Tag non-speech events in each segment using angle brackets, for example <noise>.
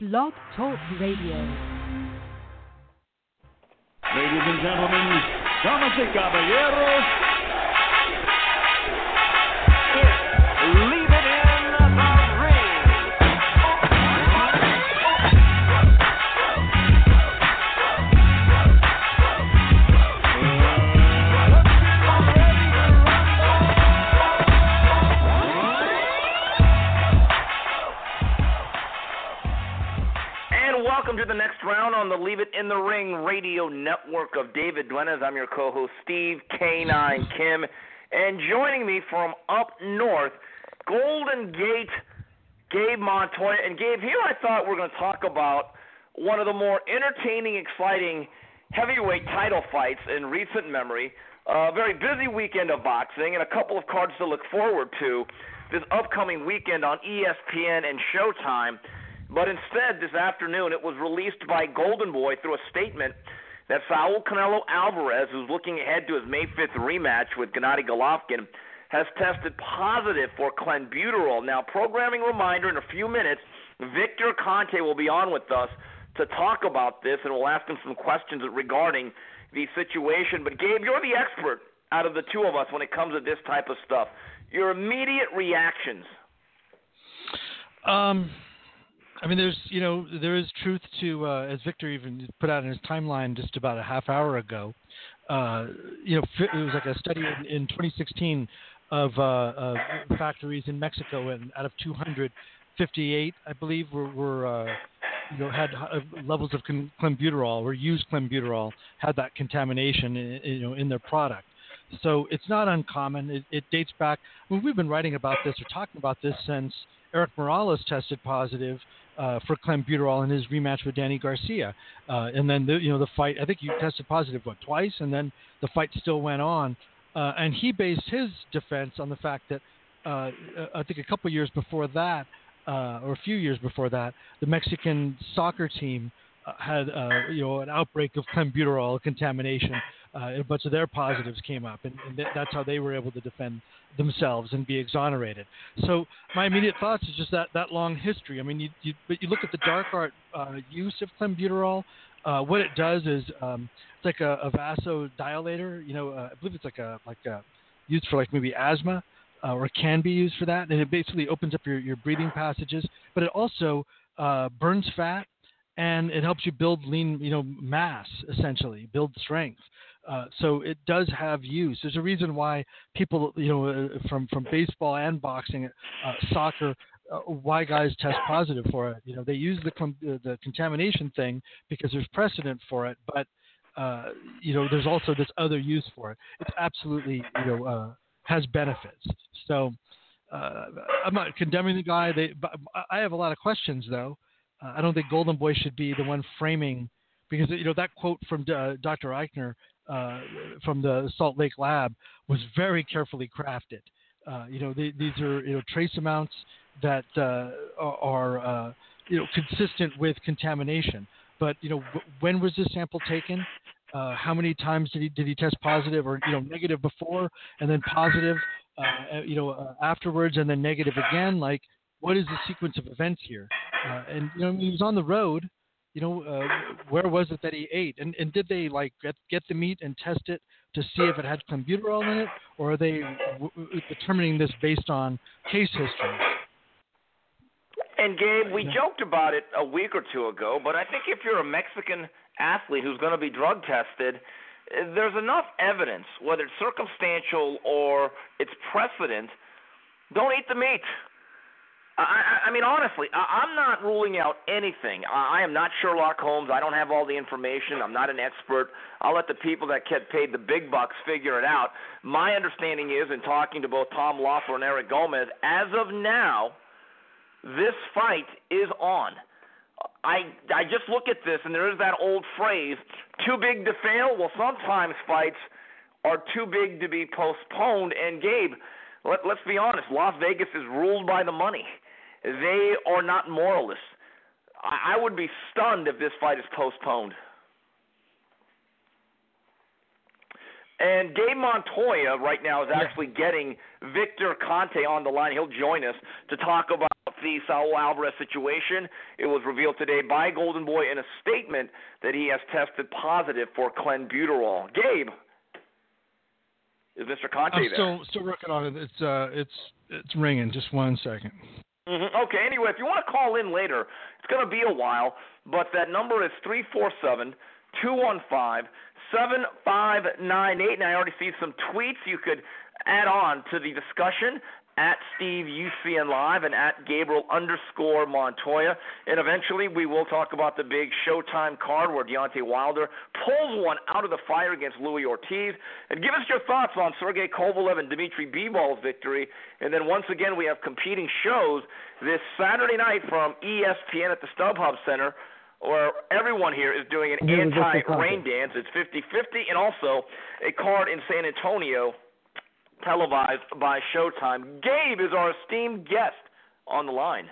Blog Talk Radio. Ladies and gentlemen, damas y caballeros, Leave It in the Ring radio network of David Duenas. I'm your co-host Steve K9 Kim, and joining me from up north, Golden Gate, Gabe Montoya. And Gabe, here I thought we are going to talk about one of the more entertaining, exciting heavyweight title fights in recent memory. A very busy weekend of boxing and a couple of cards to look forward to this upcoming weekend on ESPN and Showtime. But instead, this afternoon, it was released by Golden Boy through a statement that Saul Canelo Alvarez, who's looking ahead to his May 5th rematch with Gennady Golovkin, has tested positive for clenbuterol. Now, programming reminder: in a few minutes, Victor Conte will be on with us to talk about this, and we'll ask him some questions regarding the situation. But Gabe, you're the expert out of the two of us when it comes to this type of stuff. Your immediate reactions. Um, I mean, there's you know there is truth to uh, as Victor even put out in his timeline just about a half hour ago. Uh, you know, it was like a study in, in 2016 of uh, factories in Mexico, and out of 258, I believe, were, were uh, you know had uh, levels of clenbuterol or used clenbuterol had that contamination, in, you know, in their product. So it's not uncommon. It, it dates back. I mean, we've been writing about this or talking about this since Erik Morales tested positive uh, for clenbuterol in his rematch with Danny Garcia, uh, and then the, you know the fight. I think he tested positive what twice, and then the fight still went on. Uh, and he based his defense on the fact that uh, I think a couple years before that, uh, or a few years before that, the Mexican soccer team uh, had uh, you know an outbreak of clenbuterol contamination. Uh, bunch of their positives came up, and, and th- that's how they were able to defend themselves and be exonerated. So my immediate thoughts is just that that long history. I mean, you, you but you look at the dark art uh, use of clenbuterol. Uh, what it does is um, it's like a, a vasodilator. You know, uh, I believe it's like a like a used for like maybe asthma. Uh, or can be used for that, and it basically opens up your, your breathing passages. But it also uh, burns fat, and it helps you build lean, you know, mass essentially, build strength. Uh, so it does have use. There's a reason why people, you know, uh, from from baseball and boxing, uh, soccer, uh, why guys test positive for it. You know, they use the uh, the contamination thing because there's precedent for it, but you know, there's also this other use for it. It's absolutely, you know, has benefits. So I'm not condemning the guy. They, but I have a lot of questions though. I don't think Golden Boy should be the one framing because you know that quote from uh, Dr. Eichner uh, from the Salt Lake lab was very carefully crafted. Uh, you know, they, these are you know trace amounts that uh, are uh, you know consistent with contamination. But you know, w- when was this sample taken? Uh, how many times did he did he test positive or you know negative before and then positive, uh, you know, afterwards and then negative again? Like, what is the sequence of events here? And you know, he was on the road you know, uh, where was it that he ate? And and did they like get get the meat and test it to see if it had clenbuterol in it, or are they w- w- determining this based on case history? And Gabe, we joked about it a week or two ago, but I think if you're a Mexican athlete who's going to be drug tested, eh, there's enough evidence, whether it's circumstantial or it's precedent. Don't eat the meat. I, I, mean, honestly, I, I'm not ruling out anything. I, I am not Sherlock Holmes. I don't have all the information. I'm not an expert. I'll let the people that get paid the big bucks figure it out. My understanding is, in talking to both Tom Loeffler and Eric Gomez, as of now, this fight is on. I I just look at this and there is that old phrase, too big to fail. Well, sometimes fights are too big to be postponed. And Gabe, let, let's be honest, Las Vegas is ruled by the money. They are not moralists. I, I would be stunned if this fight is postponed. And Gabe Montoya right now is actually getting Victor Conte on the line. He'll join us to talk about the Saul Alvarez situation. It was revealed today by Golden Boy in a statement that he has tested positive for clenbuterol. Gabe, is Mr. Conte I'm there? still still working on it. It's uh it's it's ringing. Just one second. Mm-hmm. Okay, anyway, if you want to call in later, it's going to be a while, but that number is three four seven two one five seven five nine eight, and I already see some tweets you could add on to the discussion at Steve UCN Live and at Gabriel underscore Montoya. And eventually we will talk about the big Showtime card where Deontay Wilder pulls one out of the fire against Luis Ortiz. And give us your thoughts on Sergey Kovalev and Dmitry Bivol's victory. And then once again we have competing shows this Saturday night from ESPN at the StubHub Center where everyone here is doing an This is just a anti-rain dance. It's 50-50 and also a card in San Antonio televised by Showtime. Gabe is our esteemed guest on the line.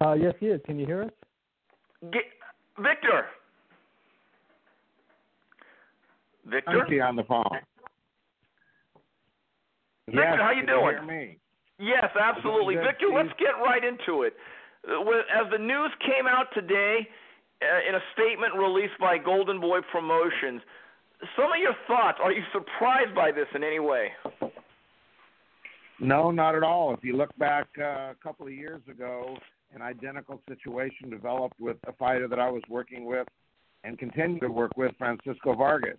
Uh, yes, he is. Can you hear us? G- Victor. Victor. Monkey on the phone. Victor, yes, how you can doing? hear me? Yes, absolutely. Victor, let's get right into it. Uh, As the news came out today uh, in a statement released by Golden Boy Promotions, some of your thoughts. Are you surprised by this in any way? No, not at all. If you look back uh, a couple of years ago, an identical situation developed with a fighter that I was working with and continue to work with, Francisco Vargas.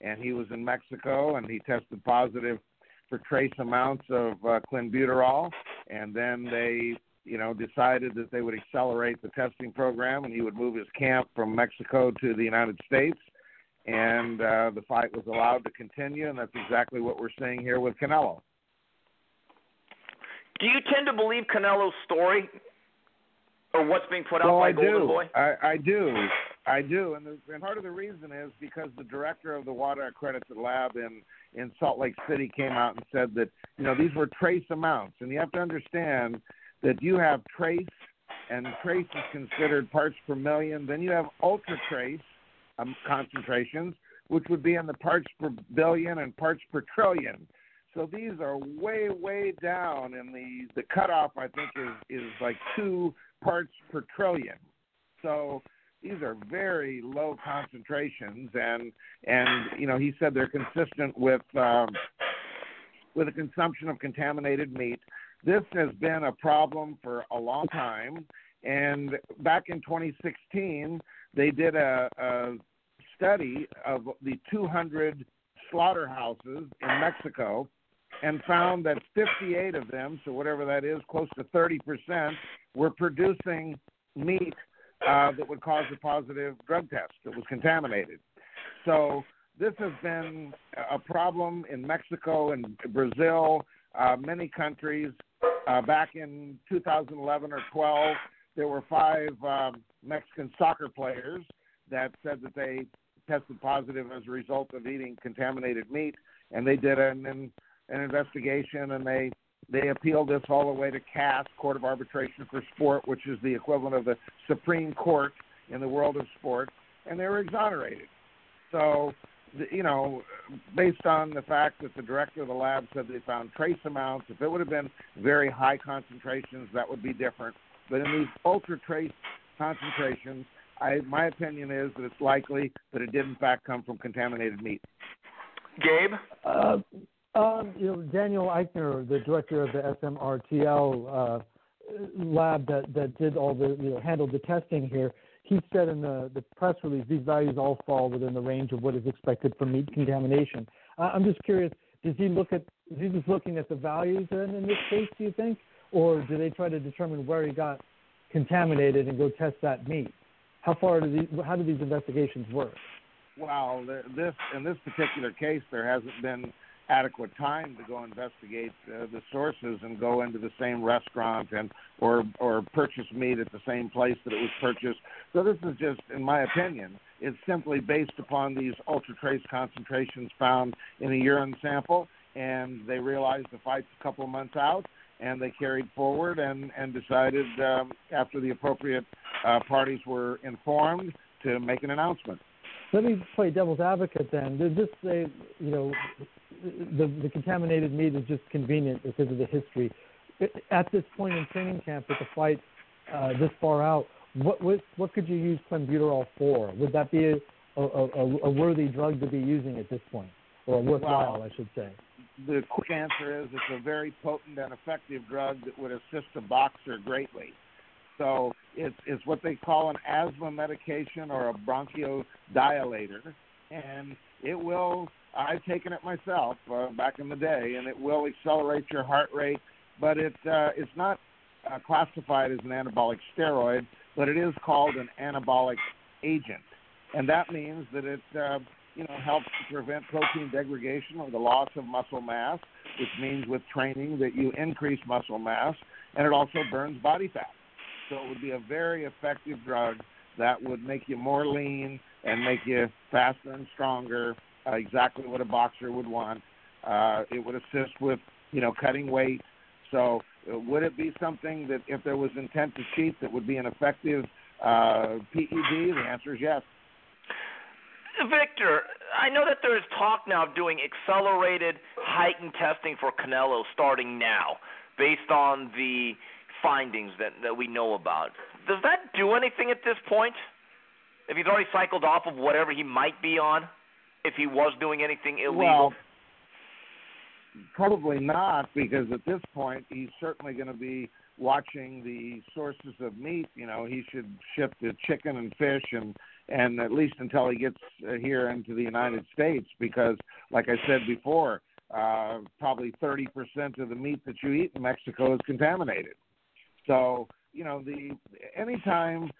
And he was in Mexico and he tested positive for trace amounts of uh, clenbuterol. And then they, you know, decided that they would accelerate the testing program and he would move his camp from Mexico to the United States. And uh, the fight was allowed to continue, and that's exactly what we're seeing here with Canelo. Do you tend to believe Canelo's story or what's being put out well, by I Golden do. Boy? I, I do. I do. And, the, and part of the reason is because the director of the WADA Accredited Lab in, in Salt Lake City came out and said that, you know, these were trace amounts. And you have to understand that you have trace, and trace is considered parts per million. Then you have ultra trace um, concentrations, which would be in the parts per billion and parts per trillion. So these are way, way down, and the the cutoff I think is is like two parts per trillion. So these are very low concentrations, and and you know he said they're consistent with um, with the consumption of contaminated meat. This has been a problem for a long time, and back in 2016 they did a, a study of the 200 slaughterhouses in Mexico and found that 58 of them, so whatever that is, close to 30%, were producing meat uh, that would cause a positive drug test that was contaminated. So this has been a problem in Mexico and Brazil, uh, many countries. Uh, back in 2011 or 12, there were five um, Mexican soccer players that said that they tested positive as a result of eating contaminated meat, and they did an, an, an investigation and they they appealed this all the way to CAS, Court of Arbitration for Sport, which is the equivalent of the Supreme Court in the world of sport, and they were exonerated. So, you know, based on the fact that the director of the lab said they found trace amounts, if it would have been very high concentrations, that would be different. But in these ultra trace concentrations, I, my opinion is that it's likely that it did in fact come from contaminated meat. Gabe? Uh, um, you know, Daniel Eichner, the director of the SMRTL uh, lab that, that did all the, you know, handled the testing here, he said in the, the press release these values all fall within the range of what is expected from meat contamination. Uh, I'm just curious, does he look at, is he just looking at the values then in this case, do you think? Or do they try to determine where he got contaminated and go test that meat? How far do these, how do these investigations work? Well, this in this particular case, there hasn't been adequate time to go investigate uh, the sources and go into the same restaurant and or or purchase meat at the same place that it was purchased. So this is just, in my opinion, it's simply based upon these ultra trace concentrations found in a urine sample, and they realized the fight's a couple of months out, and they carried forward and and decided um, after the appropriate uh, parties were informed to make an announcement. Let me play devil's advocate then. This say, you know, the, the contaminated meat is just convenient because of the history? at this point in training camp with the fight uh, this far out, what, what what could you use clenbuterol for? Would that be a, a, a, a worthy drug to be using at this point, or worthwhile, Well, I should say? The quick answer is it's a very potent and effective drug that would assist a boxer greatly. So it's it's what they call an asthma medication or a bronchodilator, and it will. I've taken it myself uh, back in the day, and it will accelerate your heart rate. But it uh, it's not uh, classified as an anabolic steroid, but it is called an anabolic agent, and that means that it uh, you know helps to prevent protein degradation or the loss of muscle mass, which means with training that you increase muscle mass, and it also burns body fat. So it would be a very effective drug that would make you more lean and make you faster and stronger. Uh, exactly what a boxer would want. Uh, it would assist with you know cutting weight. So uh, would it be something that if there was intent to cheat that would be an effective uh, PED? The answer is yes. Victor, I know that there's talk now of doing accelerated heightened testing for Canelo starting now, based on the findings that, that we know about. Does that do anything at this point? If he's already cycled off of whatever he might be on, if he was doing anything illegal? Well, probably not, because at this point he's certainly going to be watching the sources of meat. You know, he should shift to chicken and fish, and and at least until he gets uh, here into the United States, because like I said before, uh, probably 30% of the meat that you eat in Mexico is contaminated. So you know, the anytime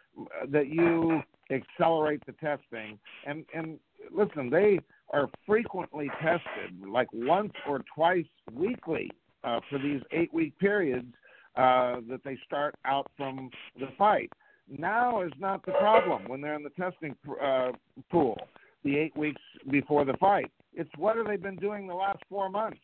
that you accelerate the testing, and and listen, they are frequently tested, like once or twice weekly uh, for these eight-week periods uh, that they start out from the fight. Now is not the problem when they're in the testing uh, pool, the eight weeks before the fight. It's what have they been doing the last four months?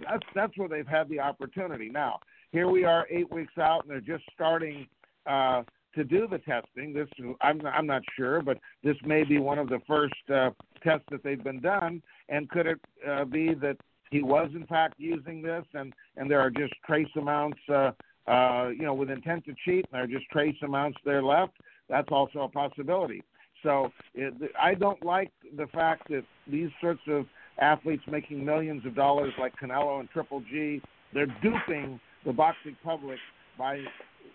That's that's where they've had the opportunity. Now here we are, eight weeks out, and they're just starting uh, to do the testing. This I'm I'm not sure, but this may be one of the first uh, tests that they've been done. And could it uh, be that he was in fact using this, and and there are just trace amounts, uh, uh, you know, with intent to cheat, and there are just trace amounts there left? That's also a possibility. So it, I don't like the fact that these sorts of athletes making millions of dollars like Canelo and Triple G, they're duping the boxing public by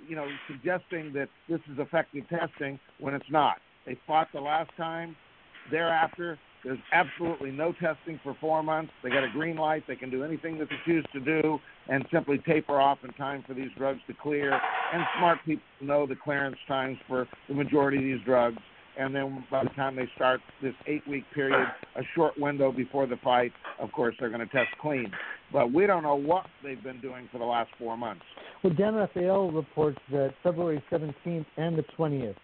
you know, suggesting that this is effective testing when it's not. They fought the last time. Thereafter, there's absolutely no testing for four months. They got a green light. They can do anything that they choose to do and simply taper off in time for these drugs to clear. And smart people know the clearance times for the majority of these drugs. And then by the time they start this eight week period, a short window before the fight, of course, they're going to test clean. But we don't know what they've been doing for the last four months. Well, Dan Rafael reports that February 17th and the 20th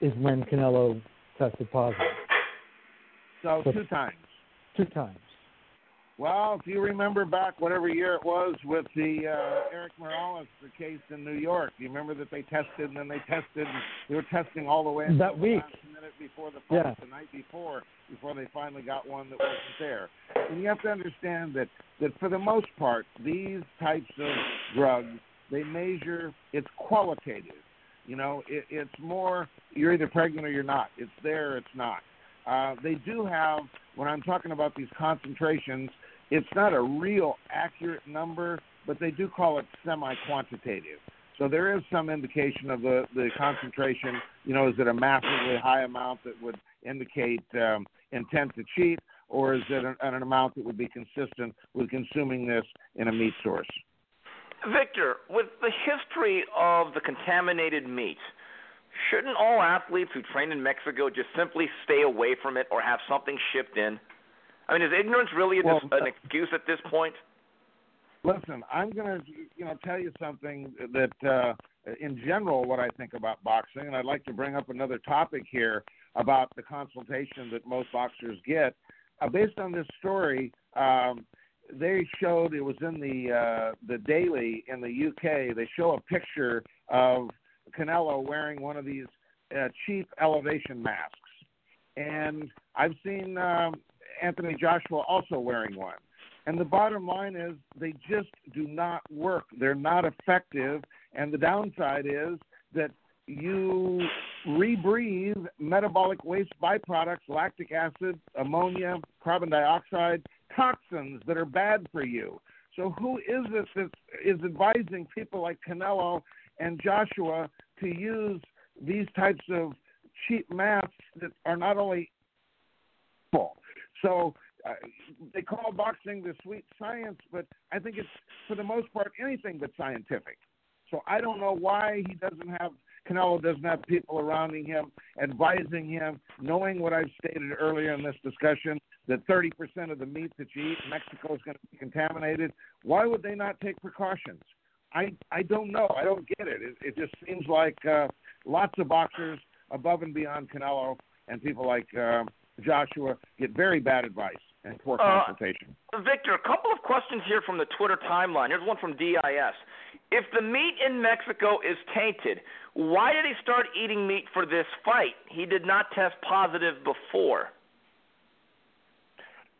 is when Canelo tested positive. So two times. Two times. Well, if you remember back whatever year it was with the uh, Erik Morales the case in New York, you remember that they tested and then they tested and they were testing all the way until That the week. last minute before the fight, Yeah. the night before, before they finally got one that wasn't there. And you have to understand that that for the most part, these types of drugs they measure it's qualitative. You know, it, it's more you're either pregnant or you're not. It's there, it's not. Uh, they do have when I'm talking about these concentrations, it's not a real accurate number, but they do call it semi-quantitative. So there is some indication of the the concentration. You know, is it a massively high amount that would indicate um, intent to cheat, or is it an, an amount that would be consistent with consuming this in a meat source? Victor, with the history of the contaminated meat, shouldn't all athletes who train in Mexico just simply stay away from it or have something shipped in? I mean, is ignorance really a, Well, an excuse at this point? Listen, I'm going to, you know, tell you something that, uh, in general, what I think about boxing, and I'd like to bring up another topic here about the consultation that most boxers get. Uh, based on this story, um, they showed it was in the uh, the Daily in the UK. They show a picture of Canelo wearing one of these uh, cheap elevation masks, and I've seen um, Anthony Joshua also wearing one. And the bottom line is they just do not work. They're not effective. And the downside is that you rebreathe metabolic waste byproducts, lactic acid, ammonia, carbon dioxide, toxins that are bad for you. So who is this that is advising people like Canelo and Joshua to use these types of cheap masks that are not only full. So uh, they call boxing the sweet science, but I think it's for the most part anything but scientific. So I don't know why he doesn't have Canelo doesn't have people around him, advising him, knowing what I've stated earlier in this discussion that 30% of the meat that you eat in Mexico is going to be contaminated. Why would they not take precautions? I I don't know. I don't get it. It, it just seems like uh, lots of boxers above and beyond Canelo and people like uh, Joshua get very bad advice and poor Uh, consultation. Victor, a couple of questions here from the Twitter timeline. Here's one from DIS. If the meat in Mexico is tainted, why did he start eating meat for this fight? He did not test positive before.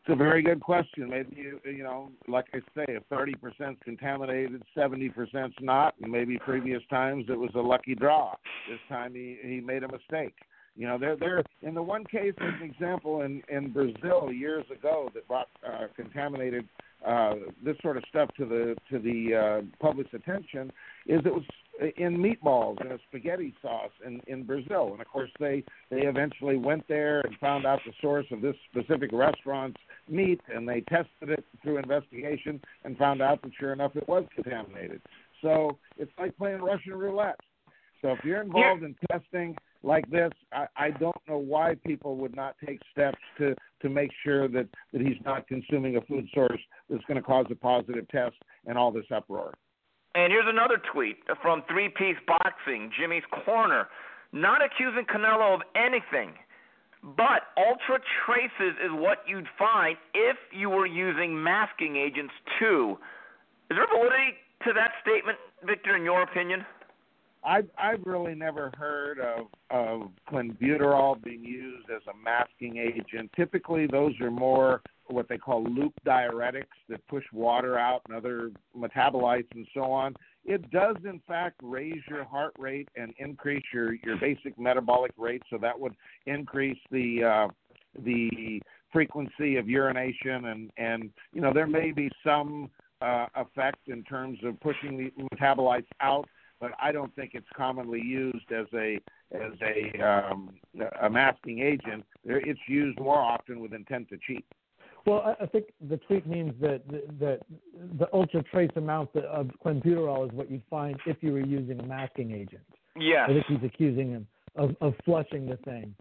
It's a very good question. Maybe you, you know, like I say, if thirty percent contaminated, seventy percent's not, and maybe previous times it was a lucky draw. This time he he made a mistake. You know, they're they're in the one case as an example in in Brazil years ago that brought uh, contaminated uh, this sort of stuff to the to the uh, public's attention is it was in meatballs and a spaghetti sauce in in Brazil, and of course they they eventually went there and found out the source of this specific restaurant's meat, and they tested it through investigation and found out that sure enough it was contaminated. So it's like playing Russian roulette. So if you're involved in testing like this, I, I don't know why people would not take steps to to make sure that that he's not consuming a food source that's going to cause a positive test and all this uproar. And here's another tweet from Three Piece Boxing, Jimmy's Corner, not accusing Canelo of anything, but ultra traces is what you'd find if you were using masking agents too. Is there validity to that statement, Victor, in your opinion? I've I've really never heard of of clenbuterol being used as a masking agent. Typically, those are more what they call loop diuretics that push water out and other metabolites and so on. It does in fact raise your heart rate and increase your your basic metabolic rate, so that would increase the uh, the frequency of urination and and you know there may be some uh, effect in terms of pushing the metabolites out but I don't think it's commonly used as a as a um, a masking agent. It's used more often with intent to cheat. Well, I, I think the tweet means that that the ultra trace amount of clenbuterol is what you'd find if you were using a masking agent. Yes. I think he's accusing him of, of flushing the thing,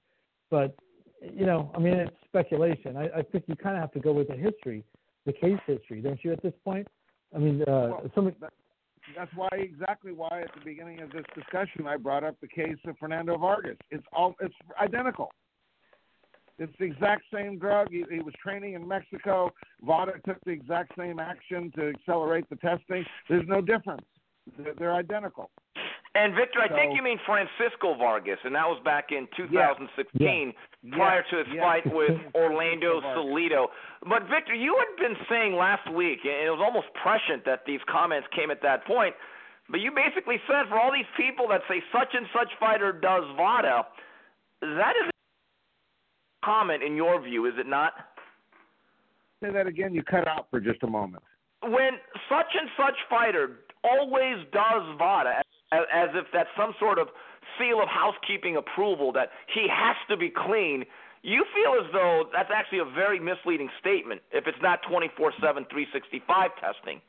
but you know, I mean, it's speculation. I, I think you kind of have to go with the history, the case history, don't you? At this point, I mean, uh, Well, somebody. That's why exactly why at the beginning of this discussion I brought up the case of Fernando Vargas. It's all it's identical. It's the exact same drug. He, he was training in Mexico. VADA took the exact same action to accelerate the testing. There's no difference. They're, they're identical. And Victor, I think you mean Francisco Vargas, and that was back in 2016, Yeah. prior to his yes. fight with <laughs> Orlando. Salido. But Victor, you had been saying last week, and it was almost prescient that these comments came at that point. But you basically said for all these people that say such and such fighter does VADA, that is a comment in your view, is it not? Say that again. You cut out for just a moment. when such and such fighter always does VADA, as, if that's some sort of seal of housekeeping approval that he has to be clean, you feel as though that's actually a very misleading statement if it's not 24 7, 365 testing.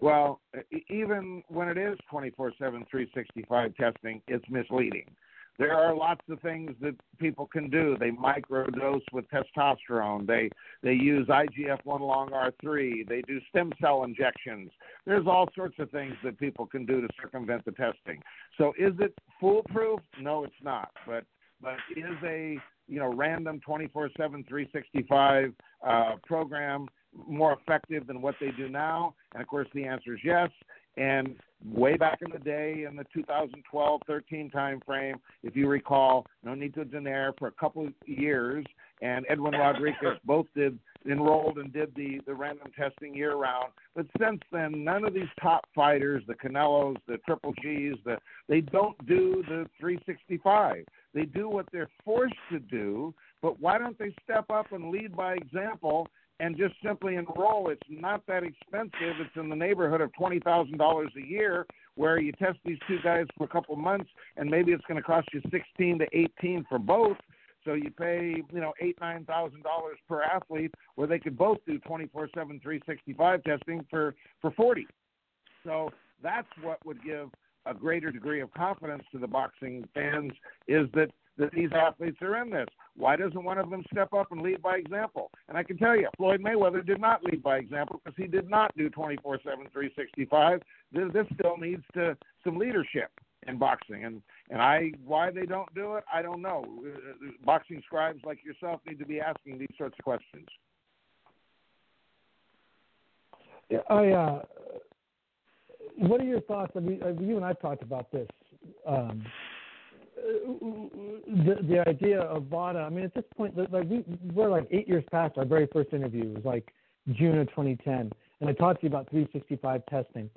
Well, even when it is 24/7 365 testing, it's misleading. There are lots of things that people can do. They microdose with testosterone. They they use IGF-1 long R3. They do stem cell injections. There's all sorts of things that people can do to circumvent the testing. So is it foolproof? No, it's not. But but is a you know random 24/7 365 uh, program more effective than what they do now? And of course, the answer is yes. And way back in the day, in the 2012-13 timeframe, if you recall, Nonito Donaire for a couple of years and Edwin <laughs> Rodriguez both did enrolled and did the the random testing year round. But since then, none of these top fighters, the Canelos, the Triple G's, the they don't do the 365. They do what they're forced to do. But why don't they step up and lead by example and just simply enroll? It's not that expensive. It's in the neighborhood of twenty thousand dollars a year, where you test these two guys for a couple months, and maybe it's going to cost you sixteen to eighteen for both so you pay, you know, eight nine thousand dollars per athlete, where they could both do twenty four seven, three sixty five testing for for forty. So that's what would give a greater degree of confidence to the boxing fans is that that these athletes are in this. Why doesn't one of them step up and lead by example? And I can tell you, Floyd Mayweather did not lead by example because he did not do 24/7 365. This, this still needs to some leadership in boxing. And and I why they don't do it, I don't know. Boxing scribes like yourself need to be asking these sorts of questions. Yeah, I. Uh, what are your thoughts? I mean, uh, you and I talked about this. Um, the the idea of VADA. I mean, at this point, like we we're like eight years past our very first interview. It was like June of 2010, and I talked to you about 365 testing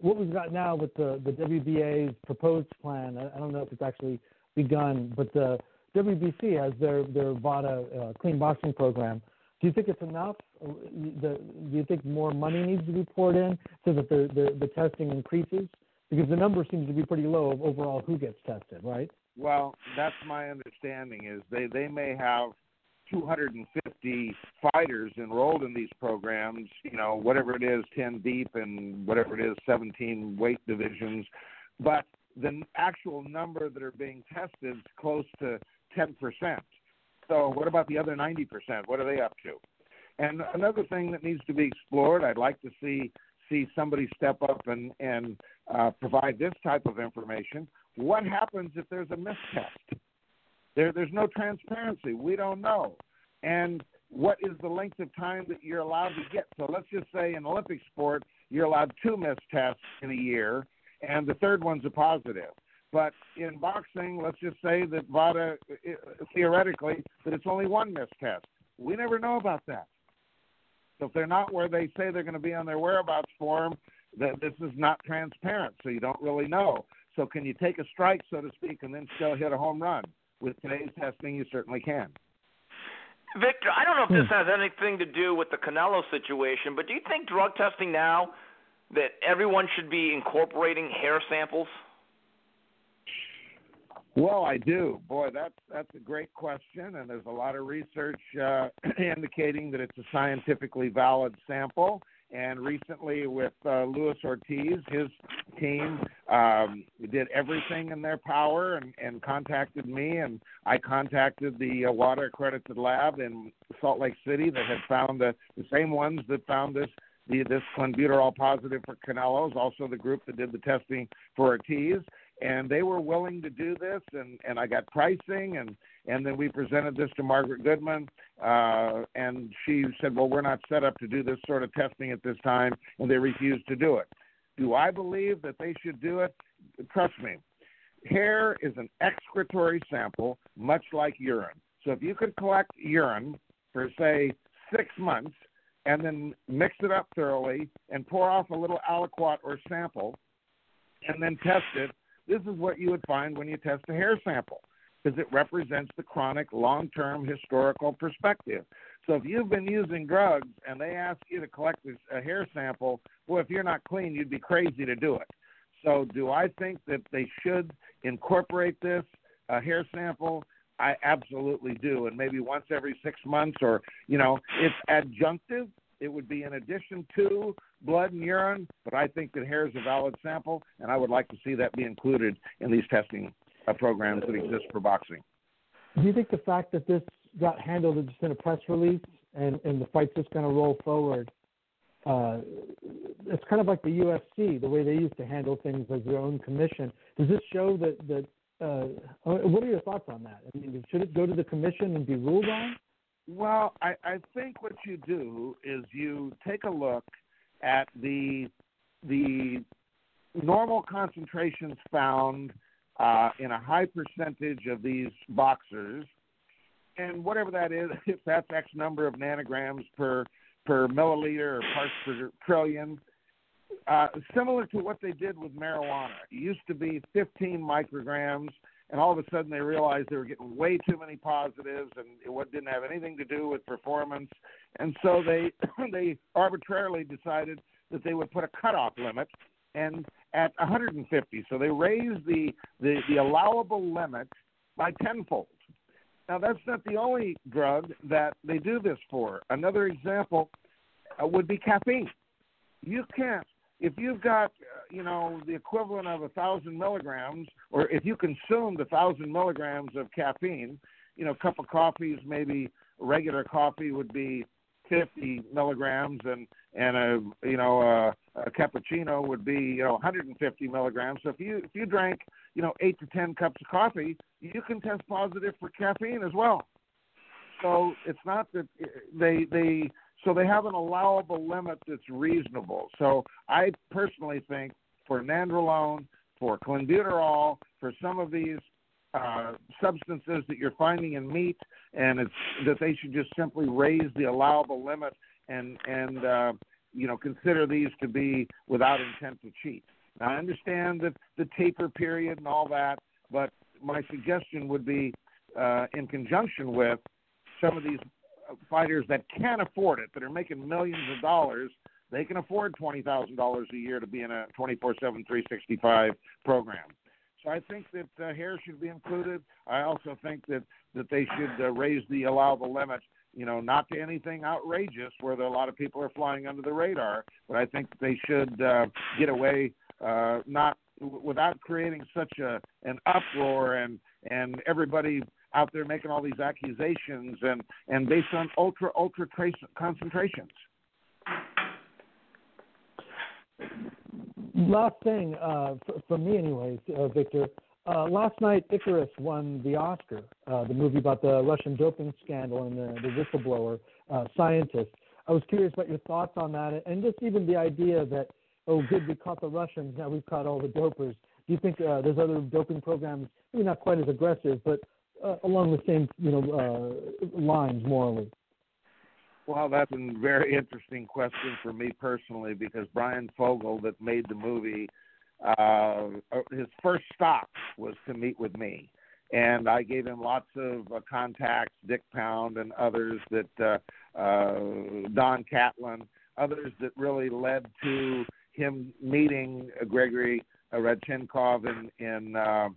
what we've got now with the, the WBA's proposed plan, I, I don't know if it's actually begun, but the WBC has their, their VADA uh, clean boxing program. Do you think it's enough? The, do you think more money needs to be poured in so that the, the, the testing increases? Because the number seems to be pretty low of overall who gets tested, right? Well, that's my understanding is they, they may have 250 fighters enrolled in these programs, you know, whatever it is, 10 deep and whatever it is, 17 weight divisions. But the actual number that are being tested is close to 10%. So, what about the other 90%? What are they up to? And another thing that needs to be explored, I'd like to see see somebody step up and and uh, provide this type of information. What happens if there's a mistest? There, there's no transparency. We don't know. And what is the length of time that you're allowed to get? So let's just say in Olympic sport, you're allowed two missed tests in a year, and the third one's a positive. But in boxing, let's just say that VADA, theoretically, that it's only one missed test. We never know about that. So if they're not where they say they're going to be on their whereabouts form, that this is not transparent, so you don't really know. So can you take a strike, so to speak, and then still hit a home run? with today's testing, you certainly can. Victor, I don't know if this hmm. has anything to do with the Canelo situation, but do you think drug testing now that everyone should be incorporating hair samples? Well, I do. Boy, that's that's a great question, and there's a lot of research uh, <clears throat> indicating that it's a scientifically valid sample. And recently, with uh, Luis Ortiz, his team um, did everything in their power and, and contacted me, and I contacted the uh, WADA accredited lab in Salt Lake City that had found the, the same ones that found this the, this clenbuterol positive for Canelo's, also the group that did the testing for Ortiz, and they were willing to do this, and and I got pricing, and and then we presented this to Margaret Goodman, uh, and she said, well, we're not set up to do this sort of testing at this time, and they refused to do it. Do I believe that they should do it? Trust me, hair is an excretory sample, much like urine. So if you could collect urine for say six months and then mix it up thoroughly and pour off a little aliquot or sample and then test it, this is what you would find when you test a hair sample because it represents the chronic long term historical perspective. So if you've been using drugs and they ask you to collect a hair sample, well, if you're not clean, you'd be crazy to do it. So do I think that they should incorporate this a hair sample? I absolutely do, and maybe once every six months, or you know, it's adjunctive. It would be in addition to blood and urine, but I think that hair is a valid sample, and I would like to see that be included in these testing uh, programs that exist for boxing. Do you think the fact that this got handled just in a press release and, and the fight's just going to roll forward, uh, it's kind of like the UFC, the way they used to handle things as their own commission. Does this show that that? Uh, what are your thoughts on that? I mean, should it go to the commission and be ruled on? Well, I, I think what you do is you take a look at the the normal concentrations found uh, in a high percentage of these boxers, and whatever that is, <laughs> if that's X number of nanograms per per milliliter or parts per trillion, uh, similar to what they did with marijuana. It used to be 15 micrograms, and all of a sudden they realized they were getting way too many positives, and it didn't have anything to do with performance, and so they <clears throat> they arbitrarily decided that they would put a cutoff limit and at 150. So they raised the, the, the allowable limit by tenfold. Now, that's not the only drug that they do this for. Another example uh, would be caffeine. You can't, if you've got, you know, the equivalent of a thousand milligrams, or if you consumed a thousand milligrams of caffeine, you know, a cup of coffee is maybe regular coffee would be 50 milligrams, and and a you know a, a cappuccino would be you know 150 milligrams. So if you if you drank you know eight to ten cups of coffee, you can test positive for caffeine as well. So it's not that eh, they they so they have an allowable limit that's reasonable. So I personally think for nandrolone, for clenbuterol, for some of these uh, substances that you're finding in meat, and it's that they should just simply raise the allowable limit and and uh, you know consider these to be without intent to cheat. Now, I understand that the taper period and all that, but my suggestion would be uh, in conjunction with some of these fighters that can afford it, that are making millions of dollars. They can afford twenty thousand dollars a year to be in a twenty-four seven, three sixty-five program. So I think that uh, hair should be included. I also think that that they should uh, raise the allowable limit you know, not to anything outrageous where a lot of people are flying under the radar, but I think they should uh, get away uh, not without creating such a an uproar and and everybody out there making all these accusations and and based on ultra ultra trace concentrations. Last thing uh, for, for me, anyways, uh, Victor. Uh, last night, Icarus won the Oscar, uh, the movie about the Russian doping scandal and the, the whistleblower uh, scientist. I was curious about your thoughts on that, and just even the idea that, oh, good, we caught the Russians, now we've caught all the dopers. Do you think uh, there's other doping programs, maybe not quite as aggressive, but uh, along the same, you know, uh, lines morally? Well, that's a very interesting question for me personally because Bryan Fogel, that made the movie, uh, his first stop was to meet with me. And I gave him lots of uh, contacts, Dick Pound and others that uh, uh, Don Catlin, others that really led to him meeting Gregory Rodchenkov in in uh,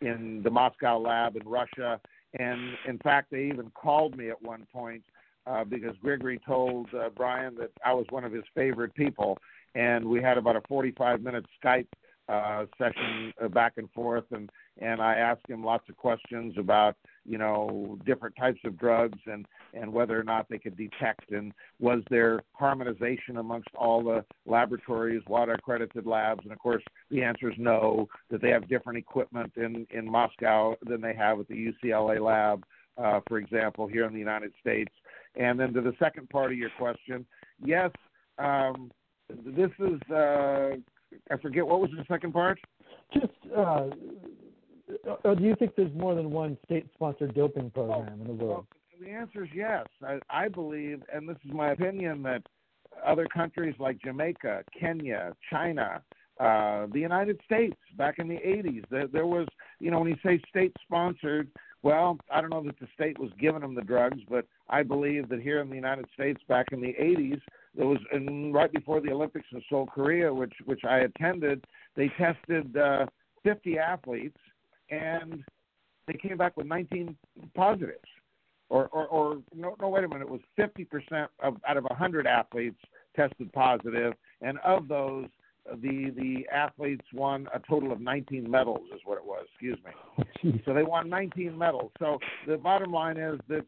in the Moscow lab in Russia. And in fact, they even called me at one point uh, because Gregory told uh, Bryan that I was one of his favorite people, and we had about a 45 minute Skype uh, session uh, back and forth, and and I asked him lots of questions about you know different types of drugs and and whether or not they could detect and was there harmonization amongst all the laboratories, WADA accredited labs, and of course the answer is no. That they have different equipment in in Moscow than they have at the UCLA lab, uh, for example, here in the United States. And then to the second part of your question, yes. Um, this is uh, I forget what was the second part. Just uh, uh, do you think there's more than one state-sponsored doping program in the world? Well, the answer is yes. I, I believe, and this is my opinion, that other countries like Jamaica, Kenya, China, uh, the United States back in the 80s, there, there was, you know, when you say state-sponsored, well, I don't know that the state was giving them the drugs, but I believe that here in the United States back in the 80s, there was and right before the Olympics in Seoul, Korea, which which I attended, they tested uh, 50 athletes and they came back with 19 positives. Or, or, or no, no, wait a minute. It was 50% of out of 100 athletes tested positive, and of those, the the athletes won a total of 19 medals, is what it was. Excuse me. so they won 19 medals. So the bottom line is that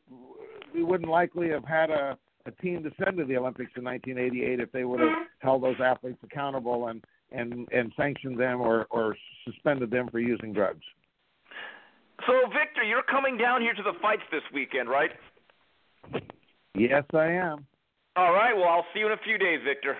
we wouldn't likely have had a a team to send to the Olympics in 1988 if they would have held those athletes accountable and and and sanctioned them or or suspended them for using drugs. So, Victor, you're coming down here to the fights this weekend, right? Yes, I am. All right. Well, I'll see you in a few days, Victor.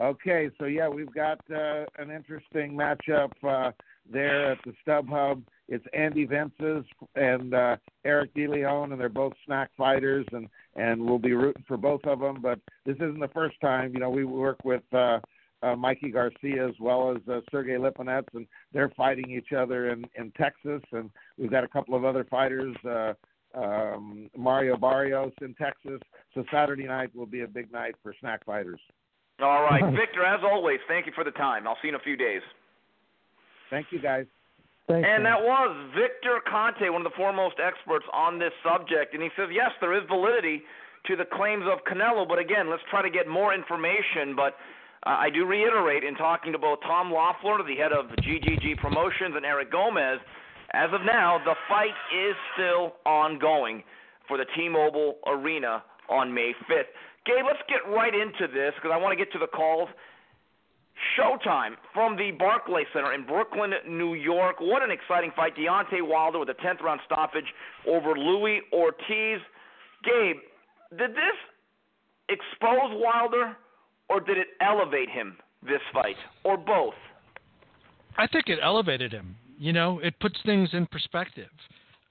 Okay, so yeah, we've got uh, an interesting matchup uh, there at the StubHub. It's Andy Vences and uh, Eric DeLeon, and they're both SNAC fighters, and and we'll be rooting for both of them. But this isn't the first time. You know, we work with uh, uh, Mikey Garcia as well as uh, Sergey Lipinets, and they're fighting each other in in Texas, and we've got a couple of other fighters. Uh, um, Mario Barrios in Texas. So Saturday night will be a big night for SNAC fighters. All right, <laughs> Victor. As always, thank you for the time. I'll see you in a few days. Thank you, guys. Thanks, And man. that was Victor Conte, one of the foremost experts on this subject. And he says, yes, there is validity to the claims of Canelo, but again, let's try to get more information. But uh, I do reiterate in talking to both Tom Loeffler, the head of GGG Promotions, and Eric Gomez, as of now, the fight is still ongoing for the T-Mobile Arena on May 5th. Gabe, let's get right into this because I want to get to the calls. Showtime from the Barclay Center in Brooklyn, New York. What an exciting fight. Deontay Wilder with a 10th round stoppage over Luis Ortiz. Gabe, did this expose Wilder or did it elevate him, this fight, or both? I think it elevated him. You know, it puts things in perspective.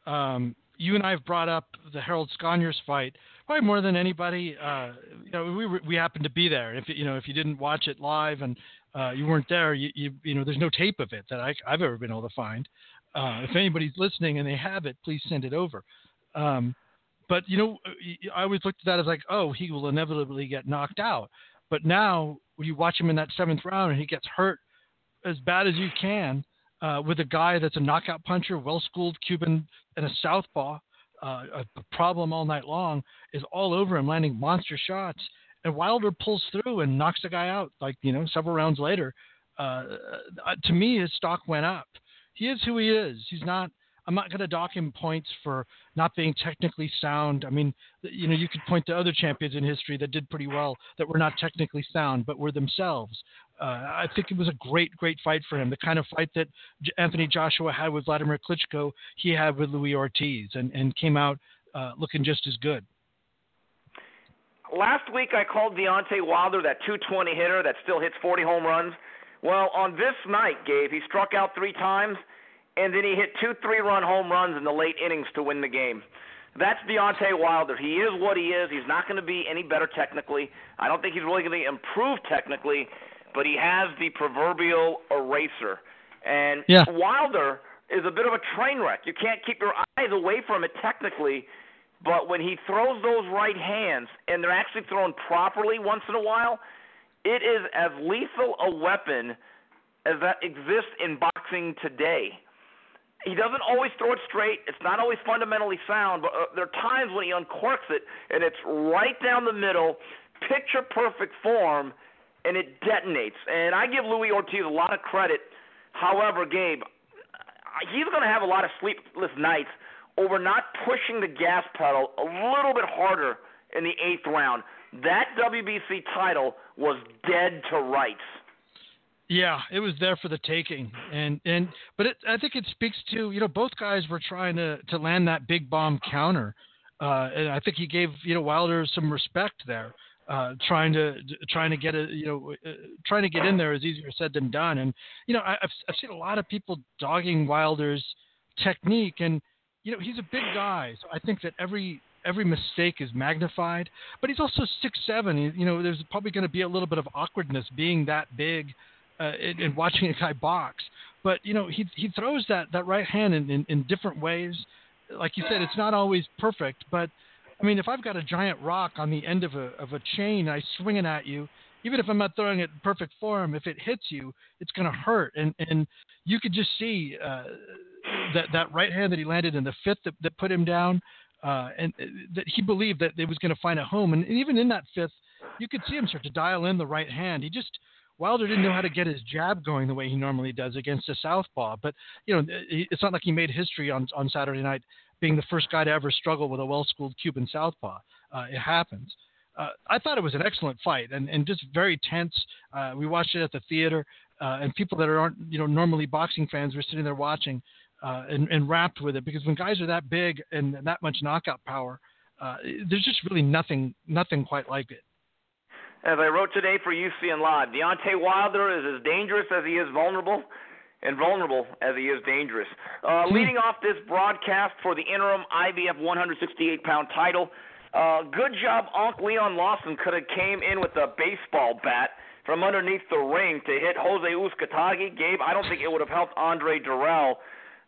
Um, you and I have brought up the Harold Sconiers fight probably more than anybody. Uh, you know, we we happened to be there. If you know, if you didn't watch it live and uh, you weren't there, you, you you know, there's no tape of it that I, I've ever been able to find. Uh, if anybody's listening and they have it, please send it over. Um, but you know, I always looked at that as like, oh, he will inevitably get knocked out. But now you watch him in that seventh round and he gets hurt as bad as you can uh, with a guy that's a knockout puncher, well-schooled Cuban, and a southpaw. Uh, a problem all night long is all over him, landing monster shots. And Wilder pulls through and knocks the guy out. Like you know, several rounds later, uh, uh, to me, his stock went up. He is who he is. He's not. I'm not going to dock him points for not being technically sound. I mean, you know, you could point to other champions in history that did pretty well that were not technically sound, but were themselves. Uh, I think it was a great, great fight for him. The kind of fight that Anthony Joshua had with Vladimir Klitschko, he had with Luis Ortiz, and, and came out uh, looking just as good. Last week I called Deontay Wilder that 220 hitter that still hits 40 home runs. Well, on this night, Gabe, he struck out three times, and then he hit two three-run home runs in the late innings to win the game. That's Deontay Wilder. He is what he is. He's not going to be any better technically. I don't think he's really going to improve technically, but he has the proverbial eraser. And Yeah. Wilder is a bit of a train wreck. You can't keep your eyes away from it technically, but when he throws those right hands and they're actually thrown properly once in a while, it is as lethal a weapon as that exists in boxing today. He doesn't always throw it straight. It's not always fundamentally sound, but uh, there are times when he uncorks it and it's right down the middle, picture perfect form, and it detonates. And I give Luis Ortiz a lot of credit. However, Gabe, he's going to have a lot of sleepless nights over not pushing the gas pedal a little bit harder in the eighth round. That WBC title was dead to rights. Yeah, it was there for the taking, and and but it, I think it speaks to you know both guys were trying to to land that big bomb counter, uh, and I think he gave you know Wilder some respect there, uh, trying to trying to get a you know uh, trying to get in there is easier said than done, and you know I, I've I've seen a lot of people dogging Wilder's technique, and you know he's a big guy, so I think that every every mistake is magnified, but he's also six seven. You know there's probably going to be a little bit of awkwardness being that big uh, in, in watching a guy box. But you know, he he throws that that right hand in, in, in different ways. Like you said, it's not always perfect, but I mean, if I've got a giant rock on the end of a of a chain, I swing it at you. Even if I'm not throwing it in perfect form, if it hits you, it's going to hurt. And and you could just see uh, that that right hand that he landed in the fifth that, that put him down, uh, and uh, that he believed that it was going to find a home. And, and even in that fifth, you could see him start to dial in the right hand. He just Wilder didn't know how to get his jab going the way he normally does against a southpaw. But you know, it's not like he made history on on Saturday night being the first guy to ever struggle with a well-schooled Cuban southpaw. Uh, it happens. Uh, I thought it was an excellent fight and, and just very tense. Uh, we watched it at the theater, uh, and people that aren't you know normally boxing fans were sitting there watching uh, and, and wrapped with it because when guys are that big and that much knockout power, uh, there's just really nothing nothing quite like it. As I wrote today for UCN Live, Deontay Wilder is as dangerous as he is vulnerable, and vulnerable as he is dangerous. Uh, Hmm. leading off this broadcast for the interim IBF 168 pound title, uh, good job, Unc Leon Lawson could have came in with a baseball bat from underneath the ring to hit Jose Uzcategui. Gabe, I don't think it would have helped Andre Dirrell.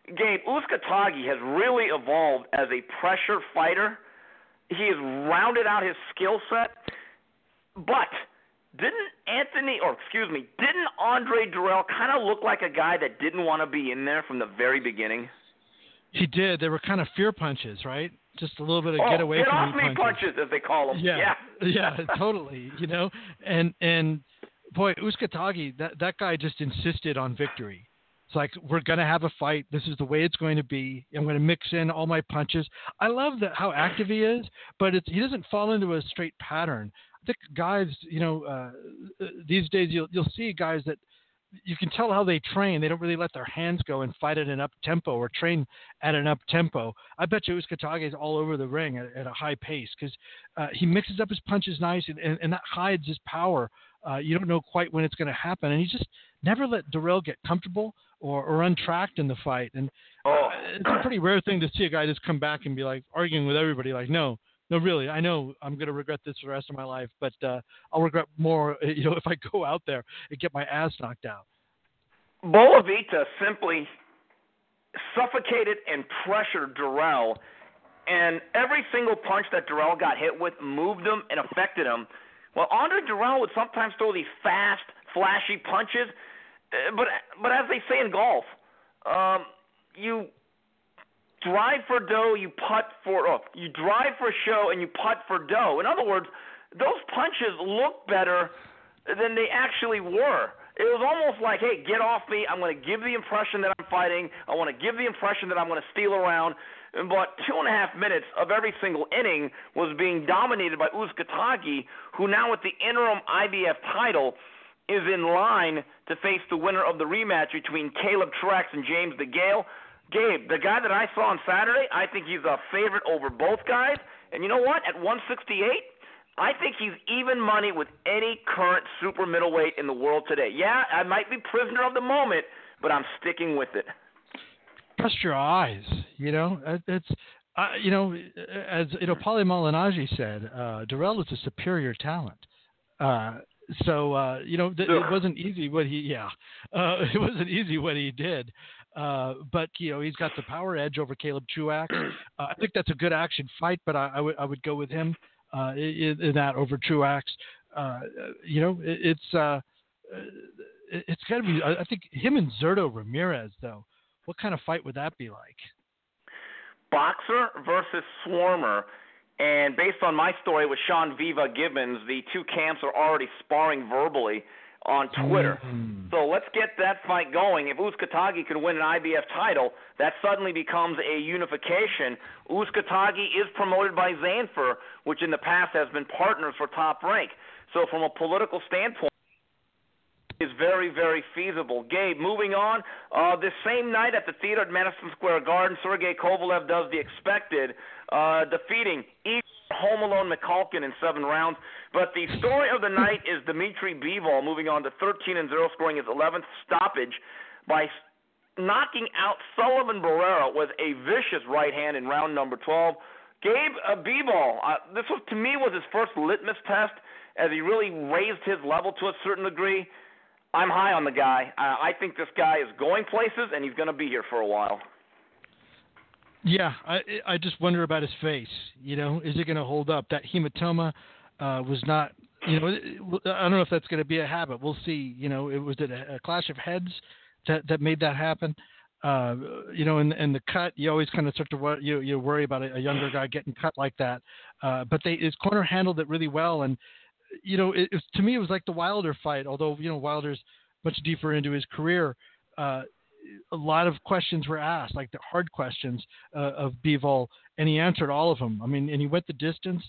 Gabe, Uzcategui has really evolved as a pressure fighter. He has rounded out his skill set, but didn't Anthony, or excuse me, didn't Andre Dirrell kind of look like a guy that didn't want to be in there from the very beginning? He did. They were kind of fear punches, right? Just a little bit of oh, get away get from off me me punches, as they call them. Yeah, <laughs> yeah, totally. You know, and and boy, Uzcategui, that that guy just insisted on victory. It's like we're gonna have a fight. This is the way it's going to be. I'm to mix in all my punches. I love that how active he is, but it's, he doesn't fall into a straight pattern. I think guys, you know, uh, these days you'll you'll see guys that you can tell how they train. They don't really let their hands go and fight at an up tempo or train at an up tempo. I bet you Uzcategui is all over the ring at, at a high pace because uh, he mixes up his punches nice and, and, and that hides his power. Uh, you don't know quite when it's going to happen, and he just never let Dirrell get comfortable or, or untracked in the fight. And Oh. uh, it's a pretty rare thing to see a guy just come back and be like arguing with everybody, like, no, no, really, I know I'm going to regret this for the rest of my life, but uh, I'll regret more, <laughs> you know, if I go out there and get my ass knocked out. Bolavita simply suffocated and pressured Dirrell, and every single punch that Dirrell got hit with moved him and affected him. Well, Andre Dirrell would sometimes throw these fast, flashy punches, uh, but but as they say in golf, um, you drive for dough, you putt for oh, you drive for show, and you putt for dough. In other words, those punches look better than they actually were. It was almost like, hey, get off me. I'm going to give the impression that I'm fighting. I want to give the impression that I'm going to steal around. But two and a half minutes of every single inning was being dominated by Uzcategui, who now with the interim IBF title is in line to face the winner of the rematch between Caleb Truax and James DeGale. Gabe, the guy that I saw on Saturday, I think he's a favorite over both guys. And you know what? At 168, I think he's even money with any current super middleweight in the world today. Yeah, I might be prisoner of the moment, but I'm sticking with it. Trust your eyes. You know, it's uh, you know, as you know, Paulie Malignaggi said, uh, Dirrell is a superior talent. Uh, so uh, you know, th- it wasn't easy what he yeah, <laughs> uh, it wasn't easy what he did. Uh, but you know, he's got the power edge over Caleb Truax. <clears throat> Uh, I think that's a good action fight, but I, I would I would go with him uh, in, in that over Truax. Uh, you know, it, it's uh, it, it's got to be. I I think him and Zurdo Ramirez though. What kind of fight would that be like? Boxer versus Swarmer. And based on my story with Sean Viva Gibbons, the two camps are already sparring verbally on Twitter. Mm. So let's get that fight going. If Uzcategui can win an IBF title, that suddenly becomes a unification. Uzcategui is promoted by Zanfer, which in the past has been partners for Top Rank. So from a political standpoint, is very, very feasible. Gabe, moving on. Uh, this same night at the theater at Madison Square Garden, Sergey Kovalev does the expected, uh, defeating Igor Home Alone Mikhalkin in seven rounds. But the story of the night is Dimitri Bivol moving on to 13 and 0, scoring his 11th stoppage by knocking out Sullivan Barrera with a vicious right hand in round number 12. Gabe uh, Bivol, uh, this was to me was his first litmus test as he really raised his level to a certain degree. I'm high on the guy. Uh, I think this guy is going places, and he's going to be here for a while. Yeah, I I just wonder about his face. You know, is it going to hold up? That hematoma uh, was not. You know, I don't know if that's going to be a habit. We'll see. You know, it was it a, a clash of heads that that made that happen. Uh, you know, and and the cut, you always kind of start to you you worry about a, a younger guy getting cut like that. Uh, but they his corner handled it really well, and you know, it, it to me it was like the Wilder fight. Although you know Wilder's much deeper into his career. Uh, a lot of questions were asked, like the hard questions uh, of Bivol, and he answered all of them. I mean, and he went the distance.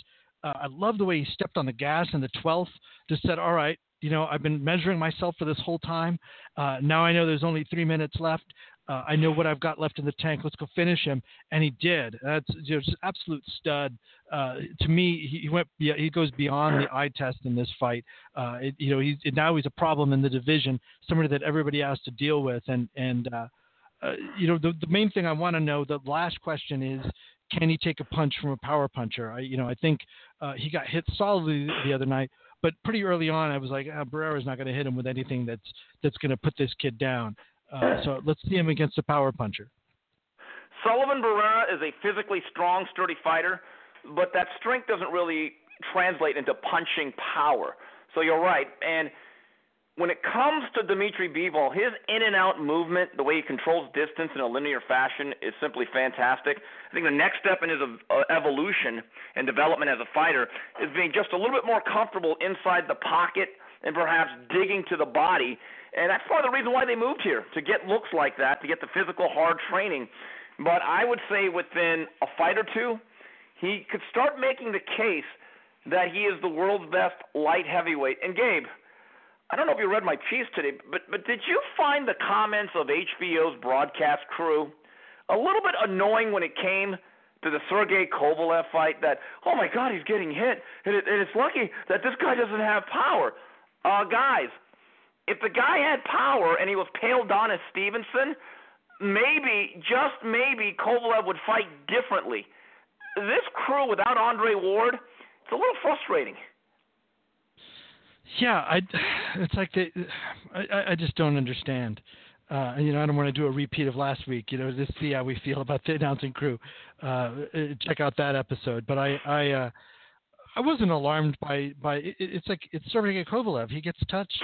Uh, I love the way he stepped on the gas in the 12th. Just said, "All right, you know, I've been measuring myself for this whole time. Uh, now I know there's only three minutes left. Uh, I know what I've got left in the tank. Let's go finish him, and he did. That's just absolute stud. Uh, to me, he, went. He goes beyond the eye test in this fight. Uh, it, you know, he's now he's a problem in the division, somebody that everybody has to deal with, and and uh, uh, you know, the the main thing I want to know. The last question is, can he take a punch from a power puncher? I, you know, I think uh, he got hit solidly the other night, but pretty early on, I was like, ah, Barrera's not going to hit him with anything that's that's going to put this kid down. Uh, so let's see him against a power puncher. Sullivan Barrera is a physically strong, sturdy fighter, but that strength doesn't really translate into punching power. So you're right. And when it comes to Dimitri Bivol, his in and out movement, the way he controls distance in a linear fashion, is simply fantastic. I think the next step in his uh, evolution and development as a fighter is being just a little bit more comfortable inside the pocket and perhaps digging to the body and that's part of the reason why they moved here to get looks like that, to get the physical hard training. But I would say within a fight or two, he could start making the case that he is the world's best light heavyweight. And Gabe, I don't know if you read my piece today, but but did you find the comments of HBO's broadcast crew a little bit annoying when it came to the Sergey Kovalev fight? That oh my God, he's getting hit, and, it, and it's lucky that this guy doesn't have power. Uh, guys, if the guy had power and he was Adonis Stevenson, maybe, just maybe, Kovalev would fight differently. This crew without Andre Ward, it's a little frustrating. Yeah, I. It's like they. I, I just don't understand. Uh, you know, I don't want to do a repeat of last week. You know, just see how we feel about the announcing crew. Uh, uh check out that episode. But I, I, uh, I wasn't alarmed by by. It, it's like it's Sergey Kovalev. He gets touched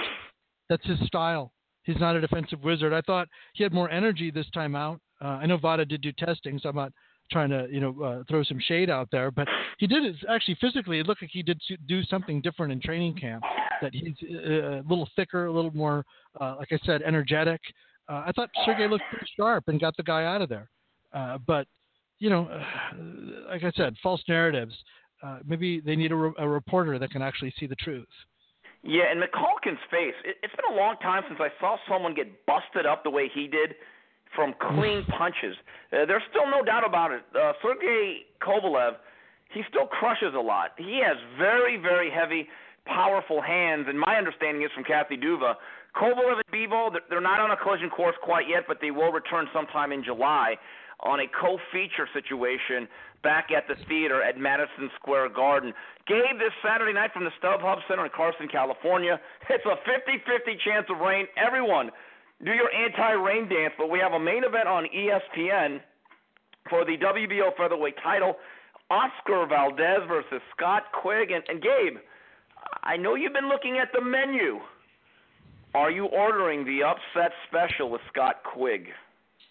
that's his style. He's not a defensive wizard. I thought he had more energy this time out. Uh, I know VADA did do testing, so I'm not trying to you know uh, throw some shade out there, but he did it actually physically. It looked like he did do something different in training camp. That he's uh, a little thicker, a little more, uh, like I said, energetic. Uh, I thought Sergey looked pretty sharp and got the guy out of there. Uh, but you know, uh, like I said, false narratives. Uh, maybe they need a, re- a reporter that can actually see the truth. Yeah, and Mikhalkin's face. It, it's been a long time since I saw someone get busted up the way he did from clean punches. Uh, there's still no doubt about it. Uh, Sergey Kovalev, he still crushes a lot. He has very, very heavy, powerful hands, and my understanding is from Kathy Duva. Kovalev and Bivol, they're not on a collision course quite yet, but they will return sometime in July on a co-feature situation back at the theater at Madison Square Garden. Gabe, this Saturday night from the StubHub Center in Carson, California. <laughs> It's a 50-50 chance of rain. Everyone, do your anti-rain dance. But we have a main event on ESPN for the WBO featherweight title. Oscar Valdez versus Scott Quigg. And, and Gabe, I know you've been looking at the menu. Are you ordering the upset special with Scott Quigg?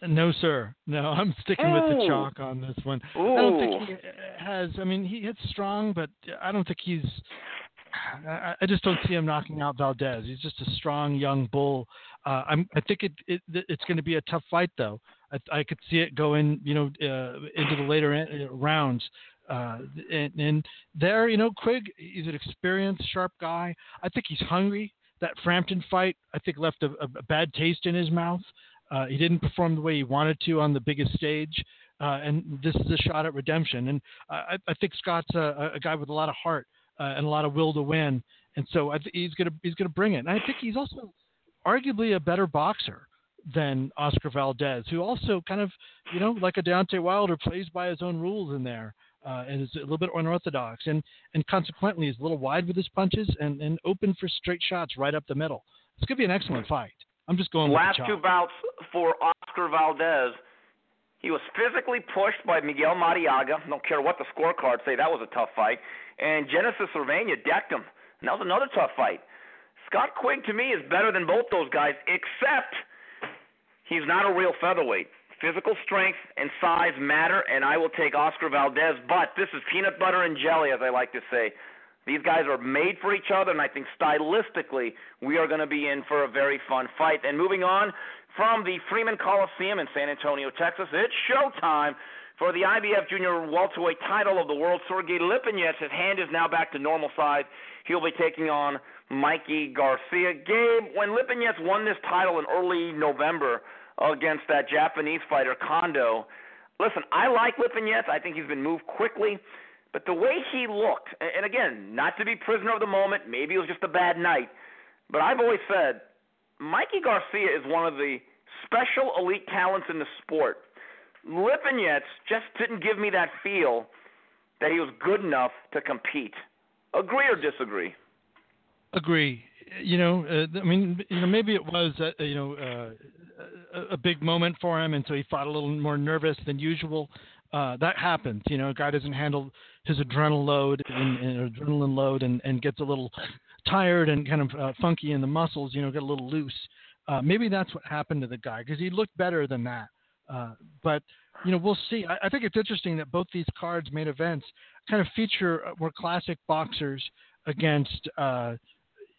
No, sir. No, <laughs> I'm sticking Ooh. with the chalk on this one. Ooh. I don't think he has. I mean, he hits strong, but I don't think he's. I, I just don't see him knocking out Valdez. He's just a strong young bull. Uh, I'm. I think it, it it's going to be a tough fight, though. I, I could see it going, you know, uh, into the later uh, rounds. Uh, and, and there, you know, Quigg, he's an experienced, sharp guy. I think he's hungry. That Frampton fight, I think, left a, a bad taste in his mouth. Uh, he didn't perform the way he wanted to on the biggest stage, uh, and this is a shot at redemption. And I, I think Scott's a, a, guy with a lot of heart uh, and a lot of will to win, and so th- he's gonna he's gonna bring it. And I think he's also arguably a better boxer than Oscar Valdez, who also kind of you know like a Deontay Wilder plays by his own rules in there. Uh, and is a little bit unorthodox, and and consequently is a little wide with his punches and, and open for straight shots right up the middle. It's gonna be an excellent fight. I'm just going. Last two bouts for Oscar Valdez. He was physically pushed by Miguel Marriaga. Don't care what the scorecards say. That was a tough fight. And Genesis Servania decked him. And that was another tough fight. Scott Quigg to me is better than both those guys, except he's not a real featherweight. Physical strength and size matter, and I will take Oscar Valdez. But this is peanut butter and jelly, as I like to say. These guys are made for each other, and I think stylistically we are going to be in for a very fun fight. And moving on from the Freeman Coliseum in San Antonio, Texas, it's showtime for the IBF Junior Welterweight title of the world. Sergey Lipinets, his hand is now back to normal size. He'll be taking on Mikey Garcia. Gabe, when Lipinets won this title in early November, against that Japanese fighter Kondo. Listen, I like Lipinets. I think he's been moved quickly. But the way he looked, and again, not to be prisoner of the moment, maybe it was just a bad night, but I've always said Mikey Garcia is one of the special elite talents in the sport. Lipinets just didn't give me that feel that he was good enough to compete. Agree or disagree? Agree. You know, uh, I mean, you know, maybe it was, uh, you know, uh, a, a big moment for him, and so he fought a little more nervous than usual. Uh, that happens. You know, a guy doesn't handle his adrenaline load and, and adrenaline load, and, and gets a little tired and kind of uh, funky in the muscles. You know, get a little loose. Uh, maybe that's what happened to the guy because he looked better than that. Uh, but you know, we'll see. I, I, think it's interesting that both these cards, main events, kind of feature uh, more classic boxers against uh,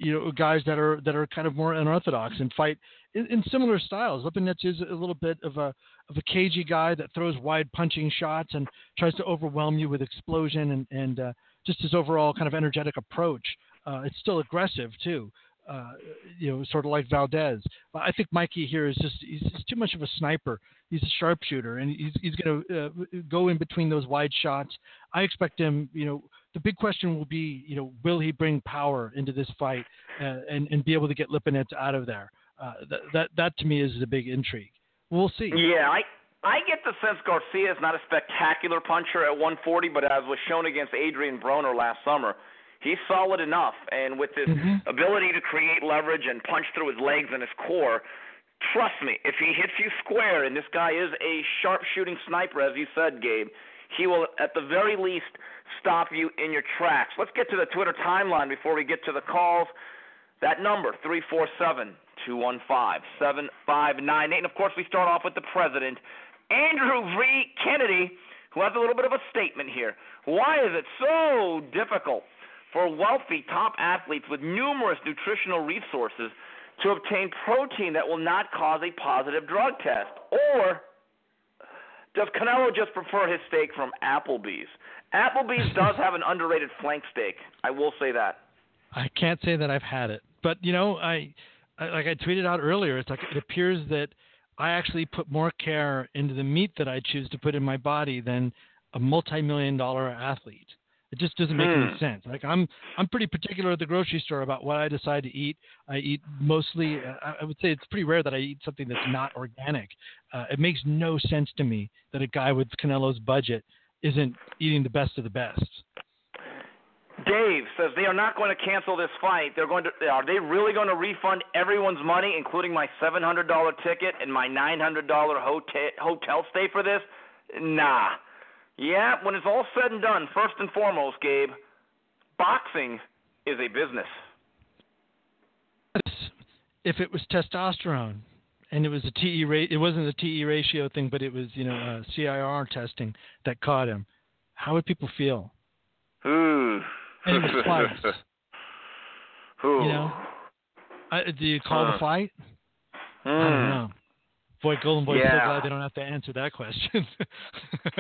you know guys that are that are kind of more unorthodox and fight in, in similar styles. Lipinets is a little bit of a of a cagey guy that throws wide punching shots and tries to overwhelm you with explosion and and uh, just his overall kind of energetic approach. Uh, it's still aggressive too. Uh, you know, sort of like Valdez. I think Mikey here is just he's, he's too much of a sniper. He's a sharpshooter, and he's he's going to uh, go in between those wide shots. I expect him. You know, the big question will be, you know, will he bring power into this fight uh, and and be able to get Lipinets out of there? Uh, that that that to me is the big intrigue. We'll see. Yeah, I I get the sense Garcia is not a spectacular puncher at 140, but as was shown against Adrian Broner last summer, he's solid enough. And with his mm-hmm. ability to create leverage and punch through his legs and his core, trust me, if he hits you square, and this guy is a sharp shooting sniper, as you said, Gabe, he will at the very least stop you in your tracks. Let's get to the Twitter timeline before we get to the calls. That number, 347 215 7598. And of course, we start off with the president, Andrew V. Kennedy, who has a little bit of a statement here. Why is it so difficult for wealthy top athletes with numerous nutritional resources to obtain protein that will not cause a positive drug test? Or does Canelo just prefer his steak from Applebee's? Applebee's <laughs> does have an underrated flank steak. I will say that. I can't say that I've had it, but you know, I, I like I tweeted out earlier. It's like it appears that I actually put more care into the meat that I choose to put in my body than a multi-million dollar athlete. It just doesn't make any hmm. sense. Like I'm, I'm pretty particular at the grocery store about what I decide to eat. I eat mostly. Uh, I would say it's pretty rare that I eat something that's not organic. Uh, it makes no sense to me that a guy with Canelo's budget isn't eating the best of the best. Dave says they are not going to cancel this fight. They're going to. Are they really going to refund everyone's money, including my seven hundred dollar ticket and my nine hundred dollar hotel hotel stay for this? Nah. Yeah, when it's all said and done, first and foremost, Gabe, boxing is a business. If it was testosterone, and it was a TE rate, it wasn't a TE ratio thing, but it was you know uh, CIR testing that caught him. How would people feel? Ooh. And it was twice. Ooh. You know, I, do you call huh. the fight? Mm. I don't know. Boy, Golden Boy, yeah. so glad they don't have to answer that question. <laughs>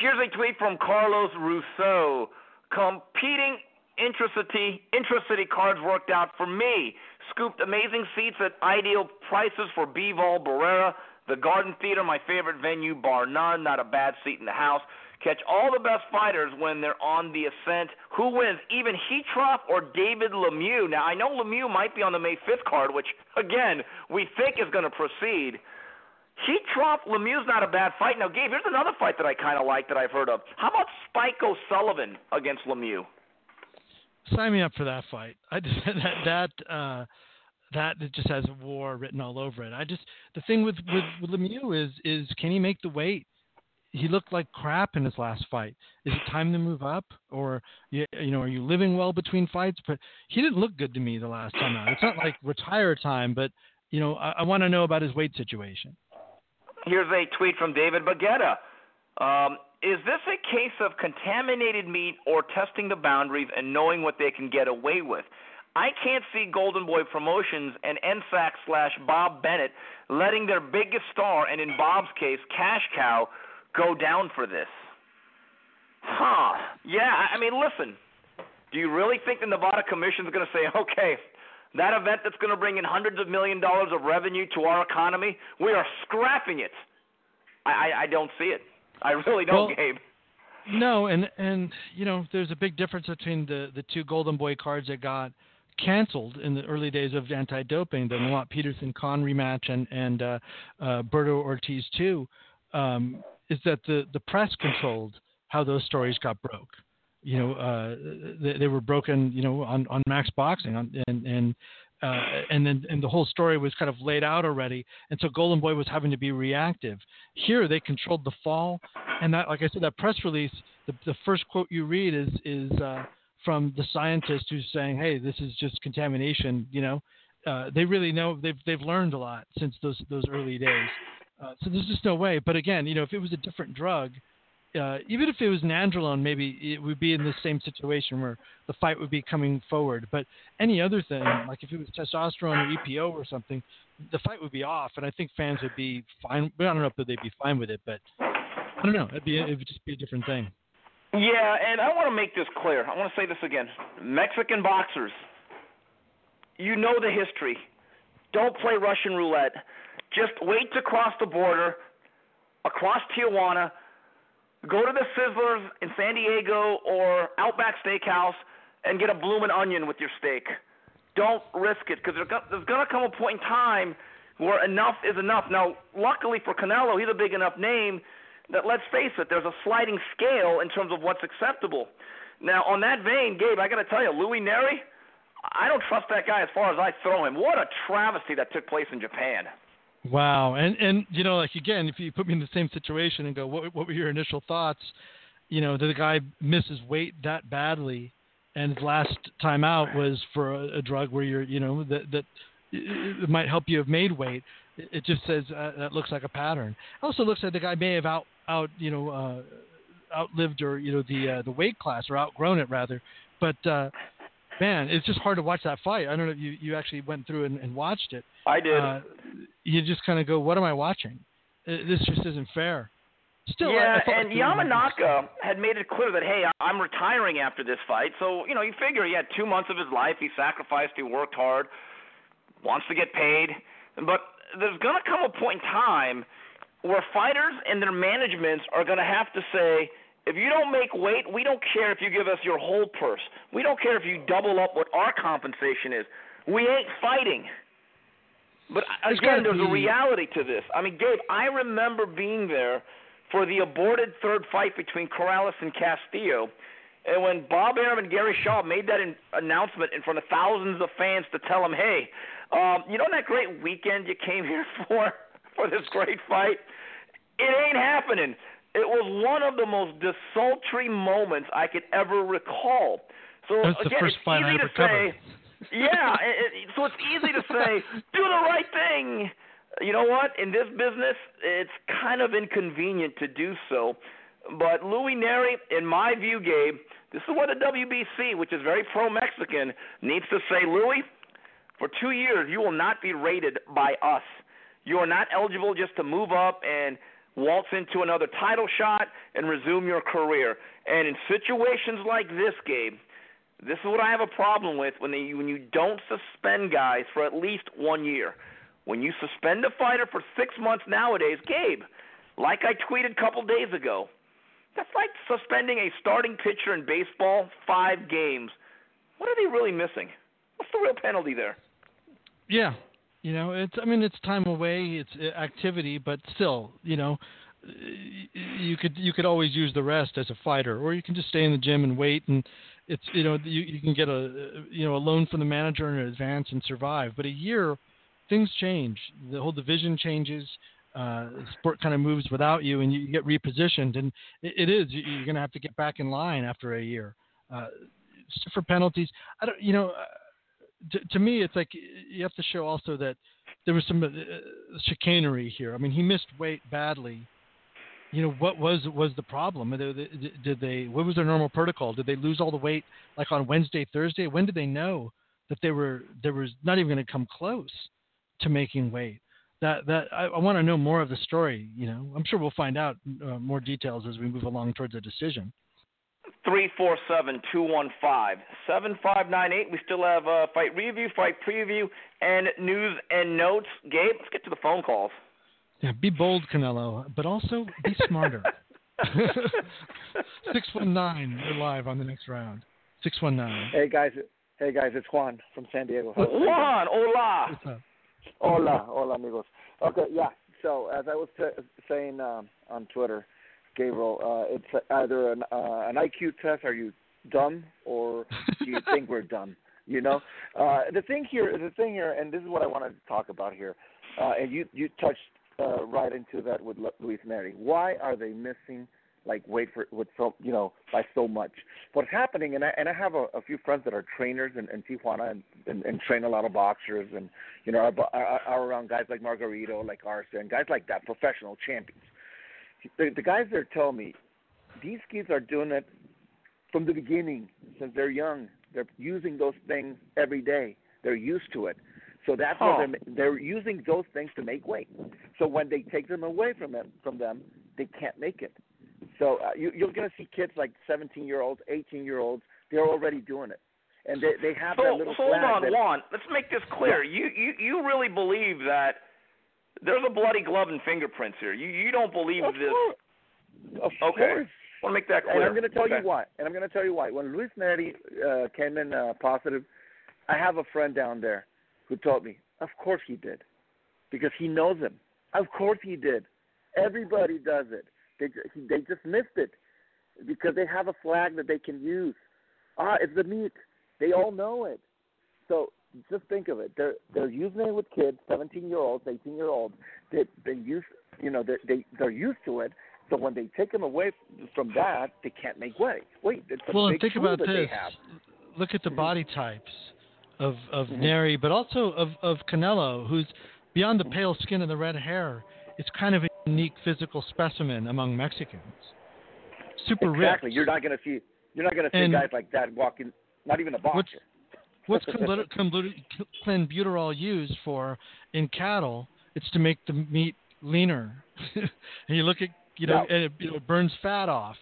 Here's a tweet from Carlos Rousseau. Competing intracity intracity cards worked out for me. Scooped amazing seats at ideal prices for Bivol Barrera. The Garden Theater, my favorite venue, bar none. Not a bad seat in the house. Catch all the best fighters when they're on the ascent. Who wins, Ievgen Khytrov or David Lemieux? Now, I know Lemieux might be on the May 5th card, which, again, we think is going to proceed. Khytrov Lemieux's not a bad fight. Now, Gabe, here's another fight that I kind of like that I've heard of. How about Spike O'Sullivan against Lemieux? Sign me up for that fight. I just, <laughs> that that uh, that just has war written all over it. I just the thing with, with with Lemieux is is can he make the weight? He looked like crap in his last fight. Is it time to move up, or you, you know, are you living well between fights? But he didn't look good to me the last time out. It's not like retire time, but you know, I, I want to know about his weight situation. Here's a tweet from David Baguetta. Um, is this a case of contaminated meat or testing the boundaries and knowing what they can get away with? I can't see Golden Boy Promotions and NSAC slash Bob Bennett letting their biggest star, and in Bob's case, Cash Cow, go down for this. Huh. Yeah, I mean, listen. Do you really think the Nevada Commission is going to say, okay, that event that's going to bring in hundreds of million dollars of revenue to our economy, we are scrapping it. I, I, I don't see it. I really don't, Well, Gabe. No, and and you know, there's a big difference between the the two Golden Boy cards that got canceled in the early days of anti-doping, the Lamont Peterson Khan rematch and and uh, uh, Berto Ortiz too, um, is that the the press controlled how those stories got broke. You know, uh, they, they were broken, you know, on on Max Boxing, on, and and uh, and then and the whole story was kind of laid out already, and so Golden Boy was having to be reactive. Here, they controlled the fall, and that, like I said, that press release, the, the first quote you read is is uh, from the scientist who's saying, "Hey, this is just contamination." You know, uh, they really know they've they've learned a lot since those those early days. Uh, so there's just no way. But again, you know, if it was a different drug, uh, even if it was nandrolone, maybe it would be in the same situation where the fight would be coming forward. But any other thing, like if it was testosterone or EPO or something, the fight would be off, and I think fans would be fine. I don't know if they'd be fine with it, but I don't know. It'd be it would just be a different thing. Yeah, and I want to make this clear. I want to say this again. Mexican boxers, you know the history. Don't play Russian roulette. Just wait to cross the border, across Tijuana, go to the Sizzlers in San Diego or Outback Steakhouse and get a bloomin' onion with your steak. Don't risk it because there's going to come a point in time where enough is enough. Now, luckily for Canelo, he's a big enough name that let's face it, there's a sliding scale in terms of what's acceptable. Now, on that vein, Gabe, I got to tell you, Luis Nery, I don't trust that guy as far as I throw him. What a travesty that took place in Japan. Wow, and and you know, like again, if you put me in the same situation and go, what what were your initial thoughts? You know, did the guy misses weight that badly, and his last time out was for a, a drug where you're, you know, that that it might help you have made weight. It, just says uh, that looks like a pattern. Also looks like the guy may have out out you know uh, outlived or you know the uh, the weight class or outgrown it rather, but. uh Man, it's just hard to watch that fight. I don't know if you, you actually went through and, and watched it I did. uh, you just kind of go, "What am I watching? Uh, This just isn't fair." Still, yeah, I felt and Yamanaka had made it clear that hey, I'm retiring after this fight. So you know, you figure he had two months of his life. He sacrificed. He worked hard. Wants to get paid. But there's going to come a point in time where fighters and their managements are going to have to say, if you don't make weight, we don't care if you give us your whole purse. We don't care if you double up what our compensation is. We ain't fighting. But There's again, gotta there's a reality to this. I mean, Gabe, I remember being there for the aborted third fight between Corrales and Castillo. And when Bob Arum and Gary Shaw made that in, announcement in front of thousands of fans to tell them, hey, um, you know that great weekend you came here <laughs> for, for this great fight? It ain't happening. It was one of the most desultory moments I could ever recall. So That's the again, first it's fight I easy ever to covered. say, yeah. It, it, so it's easy to say, do the right thing. You know what? In this business, it's kind of inconvenient to do so. But Luis Nery, in my view, Gabe, this is what the WBC, which is very pro-Mexican, needs to say, Luis, for two years you will not be rated by us. You are not eligible just to move up and waltz into another title shot and resume your career. And in situations like this, Gabe, this is what I have a problem with when they when you don't suspend guys for at least one year. When you suspend a fighter for six months nowadays, Gabe, like I tweeted a couple days ago, that's like suspending a starting pitcher in baseball five games. What are they really missing? What's the real penalty there? Yeah, you know, it's. I mean, it's time away. It's uh, activity, but still, you know, you could you could always use the rest as a fighter, or you can just stay in the gym and wait. And it's you know you you can get a you know a loan from the manager and advance and survive. But a year, things change. The whole division changes. Uh, sport kind of moves without you, and you get repositioned. And it, it is you- you're going to have to get back in line after a year. Uh, for penalties, I don't. You know. Uh, to, to me, it's like you have to show also that there was some uh, chicanery here. I mean, he missed weight badly. You know, what was was the problem? Did they. What was their normal protocol? Did they lose all the weight like on Wednesday, Thursday? When did they know that they were there was not even going to come close to making weight? That that I, I want to know more of the story. You know, I'm sure we'll find out uh, more details as we move along towards a decision. three four seven two one five seven five nine eight. We still have uh, fight review, fight preview, and news and notes. Gabe, let's get to the phone calls. Yeah, be bold, Canelo, but also be smarter. <laughs> Six one nine. You're live on the next round. Six one nine. Hey guys, hey guys, it's Juan from San Diego. Juan, hola. What's up? Hola, hola amigos. Okay, yeah. So as I was t- saying um, on Twitter, Gabriel, uh, it's either an uh, an IQ test. Are you dumb, or do you think we're dumb? You know, uh, the thing here, the thing here, and this is what I want to talk about here. Uh, and you you touched uh, right into that with Lu- Luis Nery. Why are they missing like weight for with so you know by so much? What's happening? And I and I have a, a few friends that are trainers in, in Tijuana and, and, and train a lot of boxers and you know are, are, are around guys like Margarito, like Arce, and guys like that, professional champions. The, the guys there tell me these kids are doing it from the beginning since they're young. They're using those things every day. They're used to it. So that's Huh. what they're, they're using those things to make weight. So when they take them away from them, from them, they can't make it. So uh, you, you're going to see kids like 17 year olds, 18 year olds. They're already doing it, and they they have So, that little so hold on, that, Juan. Let's make this clear. You, you you really believe that there's a bloody glove and fingerprints here. You you don't believe Of this. course. Of Okay. course. want to make that clear. And I'm going to tell Okay. you why. And I'm going to tell you why. When Luis Nery uh, came in uh, positive, I have a friend down there who told me, of course he did, because he knows him. Of course he did. Everybody does it. They they just missed it because they have a flag that they can use. Ah, it's the meat. They all know it. So just think of it. They're they're using it with kids, 17 year olds, 18 year olds. They they use you know they they they're used to it. So when they take them away from that, they can't make way. Wait, it's a Well, and big think tool about this. have. Look at the Mhm. body types of of Mhm. Nery, but also of of Canelo, who's beyond Mm-hmm. the pale skin and the red hair. It's kind of a unique physical specimen among Mexicans. Super Exactly. ripped. You're not going to see you're not going to see And- guys like that walking. Not even a boxer. What's <laughs> clenbuter- clenbuterol used for in cattle? It's to make the meat leaner. <laughs> and you look at you know, Yeah. and it, you know, it burns fat off.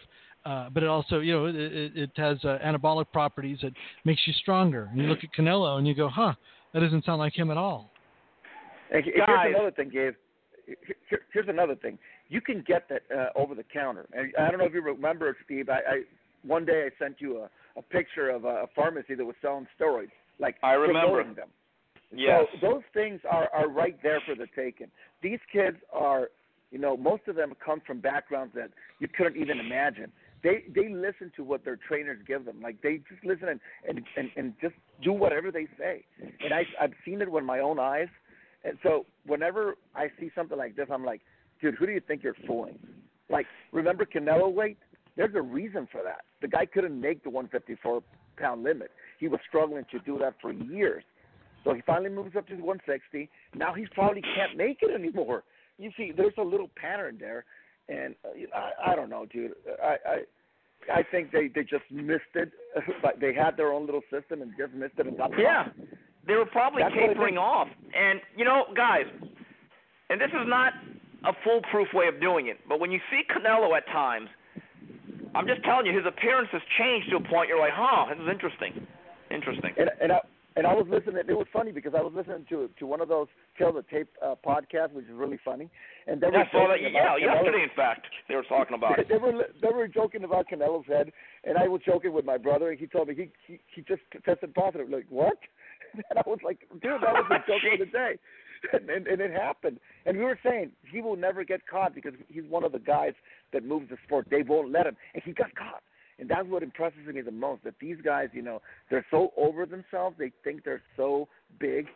Uh, but it also, you know, it, it, it has uh, anabolic properties It makes you stronger. And you look at Canelo and you go, huh, that doesn't sound like him at all. And he- Guys. here's another thing, Gabe. Here- here- Here's another thing. You can get that uh, over the counter. And I don't know if you remember, Steve. I, I one day I sent you a, a picture of a, a pharmacy that was selling steroids, like I remember. them. Yes. So those things are are right there for the taking. These kids are, you know, most of them come from backgrounds that you couldn't even imagine. They they listen to what their trainers give them. Like they just listen and and and, and just do whatever they say. And I I've seen it with my own eyes. And so whenever I see something like this, I'm like, dude, who do you think you're fooling? Like, remember Canelo weight? There's a reason for that. The guy couldn't make the 154 pound limit. He was struggling to do that for years. So he finally moves up to 160. Now he probably can't make it anymore. You see, there's a little pattern there, and uh, you know, I, I don't know, dude. I, I I think they they just missed it, <laughs> but they had their own little system and just missed it and got Yeah. They were probably That's tapering off. And, you know, guys, and this is not a foolproof way of doing it, but when you see Canelo at times, I'm just telling you, his appearance has changed to a point you're like, huh, this is interesting. Interesting. And and I and I was listening. It was funny because I was listening to to one of those Kill the Tape uh, podcasts, which is really funny. And they Yeah, were I saw that. Yeah, yesterday, in fact, they were talking about it. <laughs> they were they were joking about Canelo's head, and I was joking with my brother, and he told me he he, he just tested positive. Like what? <laughs> And I was like, dude, that was the <laughs> joke of the day, and, and and it happened. And we were saying he will never get caught because he's one of the guys that moves the sport. They won't let him, and he got caught. And that's what impresses me the most. That these guys, you know, they're so over themselves. They think they're so big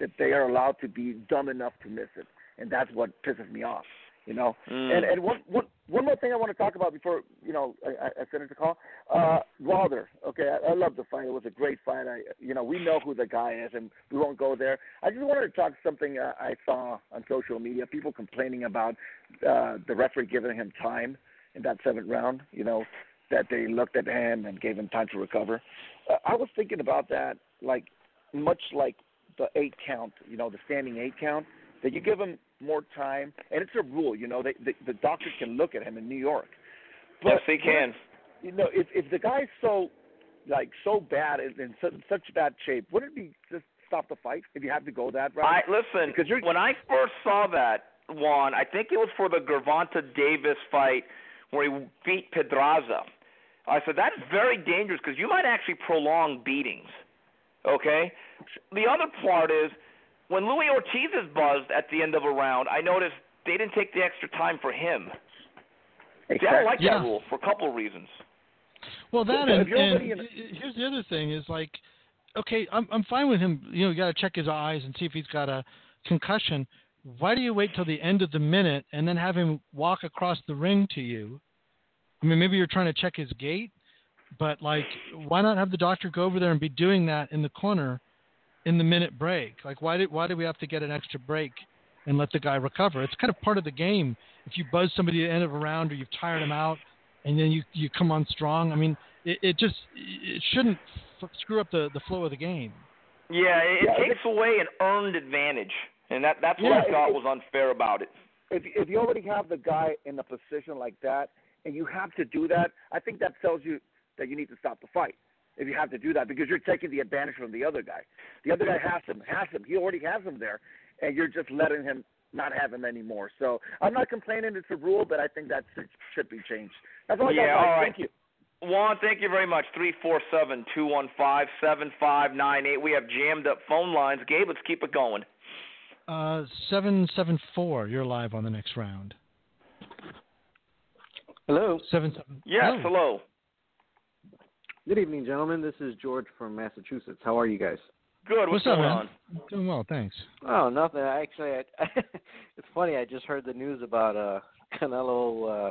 that they are allowed to be dumb enough to miss it, and that's what pisses me off. You know. Mm. And and one one one more thing I want to talk about before you know I, I I finish the call. Uh, Wilder. Okay, I, I love the fight. It was a great fight. I you know we know who the guy is, and we won't go there. I just wanted to talk something uh, I saw on social media. People complaining about uh, the referee giving him time in that seventh round. You know that they looked at him and gave him time to recover. Uh, I was thinking about that, like much like the eight count. You know, the standing eight count. That you give him more time, and it's a rule. You know, they, the the doctors can look at him in New York. But yes, they can. you know, if if the guy's so like so bad and in such, such bad shape, wouldn't it be just stop the fight if you have to go that route? I listen Because you're- when I first saw that Juan, I think it was for the Gervonta Davis fight where he beat Pedraza. I said that's very dangerous because you might actually prolong beatings. Okay. The other part is when Luis Ortiz is buzzed at the end of a round. I noticed they didn't take the extra time for him. See, I don't like Yeah. that rule for a couple of reasons. Well, that and, and here's the other thing is like, okay, I'm I'm fine with him. You know, you got to check his eyes and see if he's got a concussion. Why do you wait till the end of the minute and then have him walk across the ring to you? I mean, maybe you're trying to check his gait, but like, why not have the doctor go over there and be doing that in the corner in the minute break? Like, why did why do we have to get an extra break and let the guy recover? It's kind of part of the game. If you buzz somebody at the end of a round or you've tired them out, and then you you come on strong. I mean, it, it just it shouldn't f- screw up the the flow of the game. Yeah, it, Yeah, it takes away an earned advantage, and that that's what Yeah, I thought it- was unfair about it. if if you already have the guy in a position like that and you have to do that, I think that tells you that you need to stop the fight. If you have to do that because you're taking the advantage from the other guy. The other guy has him, has him. He already has him there, and you're just letting him not have him anymore. So I'm not complaining it's a rule, but I think that should, should be changed. That's all I Yeah, got. all right. Thank you. Juan, thank you very much. Three four seven two one five seven five nine eight. We have jammed up phone lines. Gabe, let's keep it going. Uh, seven seven four. You're live on the next round. Hello. Seven seven. Yes, oh. hello. Good evening, gentlemen. This is George from Massachusetts. How are you guys? Good. What's, What's up, man? on? Doing well, thanks. Oh, nothing. Actually, I, <laughs> it's funny. I just heard the news about uh, <laughs> Canelo uh,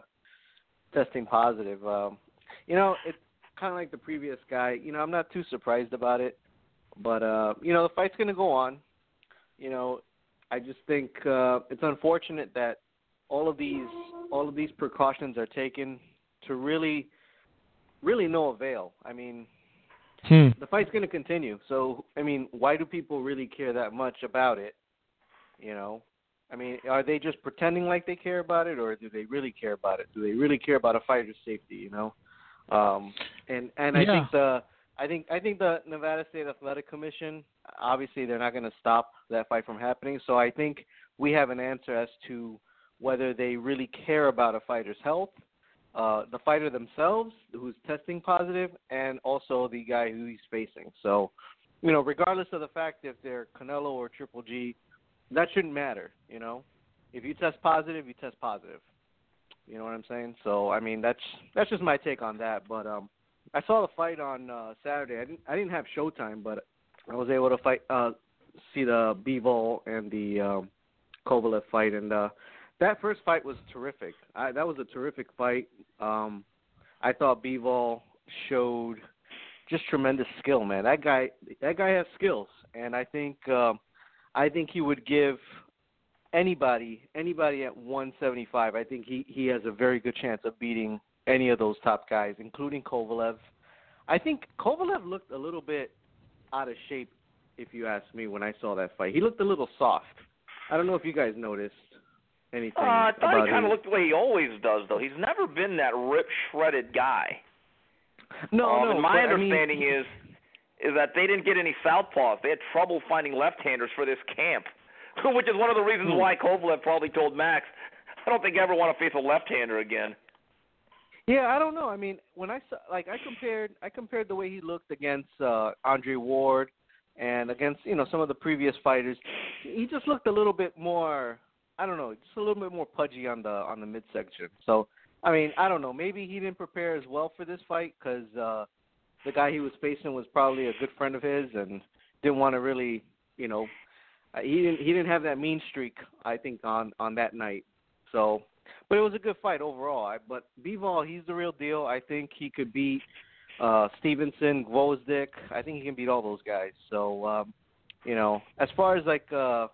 testing positive. Um, you know, it's kind of like the previous guy. You know, I'm not too surprised about it, but uh, you know, the fight's going to go on. You know, I just think uh, it's unfortunate that all of these all of these precautions are taken to really, really no avail. I mean, Hmm. the fight's going to continue. So, I mean, why do people really care that much about it? You know, I mean, are they just pretending like they care about it, or do they really care about it? Do they really care about a fighter's safety? You know, um, and and I Yeah. think the I think I think the Nevada State Athletic Commission obviously they're not going to stop that fight from happening. So I think we have an answer as to whether they really care about a fighter's health uh, the fighter themselves who's testing positive, and also the guy who he's facing. So, you know, regardless of the fact if they're Canelo or Triple G, that shouldn't matter. You know, if you test positive, you test positive. You know what I'm saying? So, I mean, that's that's just my take on that. But um, I saw the fight on uh, Saturday. I didn't I didn't have Showtime, but I was able to fight uh, see the Bivol and the um, Kovalev fight, and uh, that first fight was terrific. I, that was a terrific fight. Um, I thought Bivol showed just tremendous skill, man. That guy, that guy has skills, and I think, um, I think he would give anybody, anybody at 175. I think he he has a very good chance of beating any of those top guys, including Kovalev. I think Kovalev looked a little bit out of shape, if you ask me, when I saw that fight. He looked a little soft. I don't know if you guys noticed anything Uh, I thought he kind of looked the way he always does, though. He's never been that rip shredded guy. No, um, no. and my but, I mean, understanding is is that they didn't get any southpaws. They had trouble finding left-handers for this camp, <laughs> which is one of the reasons Hmm. why Kovalev probably told Max, "I don't think I ever want to face a left-hander again." Yeah, I don't know. I mean, when I saw, like, I compared, I compared the way he looked against uh, Andre Ward and against, you know, some of the previous fighters. He just looked a little bit more, I don't know, just a little bit more pudgy on the on the midsection. So, I mean, I don't know. Maybe he didn't prepare as well for this fight because uh, the guy he was facing was probably a good friend of his and didn't want to really, you know, uh, he didn't he didn't have that mean streak. I think on on that night. So, but it was a good fight overall. I, but Bivol, he's the real deal. I think he could beat uh Stevenson, Gvozdyk. I think he can beat all those guys. So, um, you know, as far as like uh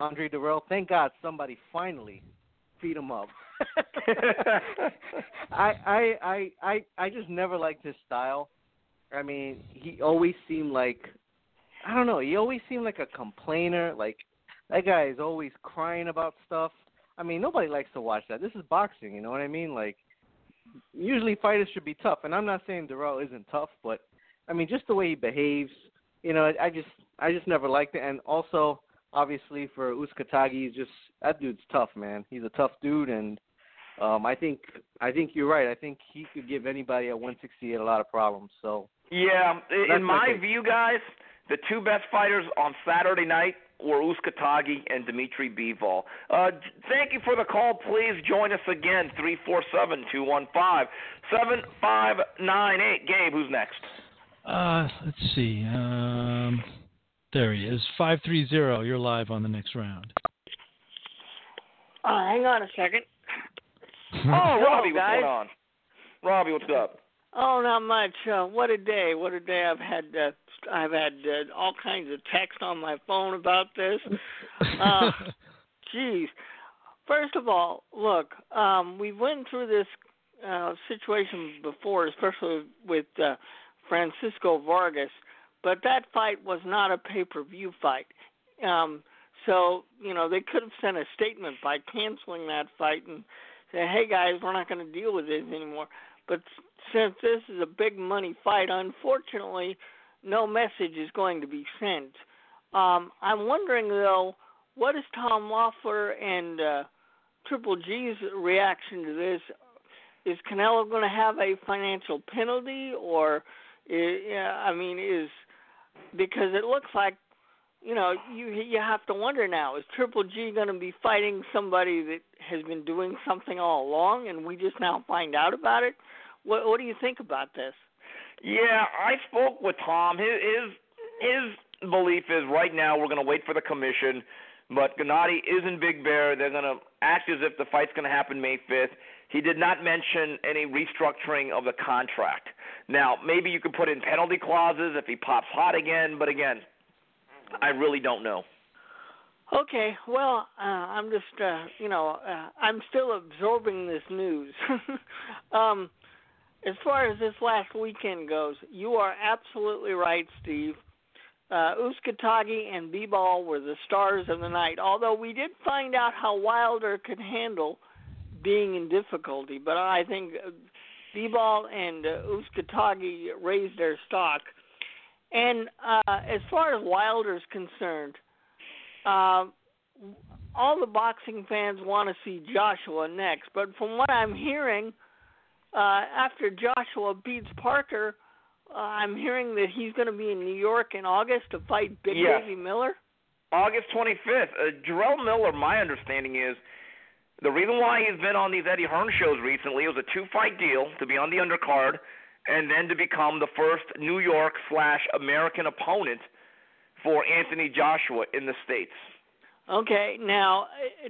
Andre Dirrell, thank God somebody finally beat him up. <laughs> I, I I I I just never liked his style. I mean, he always seemed like I don't know, he always seemed like a complainer, like that guy is always crying about stuff. I mean, nobody likes to watch that. This is boxing, you know what I mean? Like usually fighters should be tough, and I'm not saying Dirrell isn't tough, but I mean just the way he behaves, you know, I just I just never liked it, and also obviously for Uzcategui, he's just that dude's tough, man. He's a tough dude, and um, I think I think you're right. I think he could give anybody at 168 a lot of problems. So yeah, in That's my okay. view, guys, the two best fighters on Saturday night were Uzcategui and Dimitri Bivol. Uh, thank you for the call. Please join us again, three four seven two one five seven five nine eight. Gabe, who's next? Uh, let's see. Um, there he is. Five three zero. You're live on the next round. Uh, hang on a second. <laughs> Oh, Robbie, what's guys. going on? Robbie, what's up? Oh, not much. Uh, what a day! What a day! I've had uh, I've had uh, all kinds of text on my phone about this. <laughs> Uh, Jeez. First of all, look, um, we went through this uh, situation before, especially with uh, Francisco Vargas, but that fight was not a pay-per-view fight. Um, so you know they could have sent a statement by canceling that fight and say, "Hey guys, we're not going to deal with this anymore." But since this is a big money fight, unfortunately, no message is going to be sent. Um, I'm wondering though, what is Tom Loeffler and uh, Triple G's reaction to this? Is Canelo going to have a financial penalty, or i yeah, I mean, is because it looks like you know you you have to wonder now: is Triple G going to be fighting somebody that has been doing something all along, and we just now find out about it? What What do you think about this? Yeah, I spoke with Tom. His his, his belief is right now we're going to wait for the commission, but Gennady is in Big Bear. They're going to act as if the fight's going to happen May 5th. He did not mention any restructuring of the contract. Now, maybe you could put in penalty clauses if he pops hot again, but again, I really don't know. Okay, well, uh, I'm just, uh, you know, uh, I'm still absorbing this news. <laughs> um, as far as this last weekend goes, you are absolutely right, Steve. Uh, Uzcategui and Bivol were the stars of the night. Although we did find out how Wilder could handle being in difficulty, but I think Bivol and uh, Uzcategui raised their stock. And uh, as far as Wilder's concerned, uh, all the boxing fans want to see Joshua next, but from what I'm hearing, uh, after Joshua beats Parker, uh, I'm hearing that he's going to be in New York in August to fight Big Yes. Baby Miller. August 25th. Uh, Jarrell Miller, my understanding is the reason why he's been on these Eddie Hearn shows recently it was a two-fight deal to be on the undercard, and then to become the first New York slash American opponent for Anthony Joshua in the states. Okay, now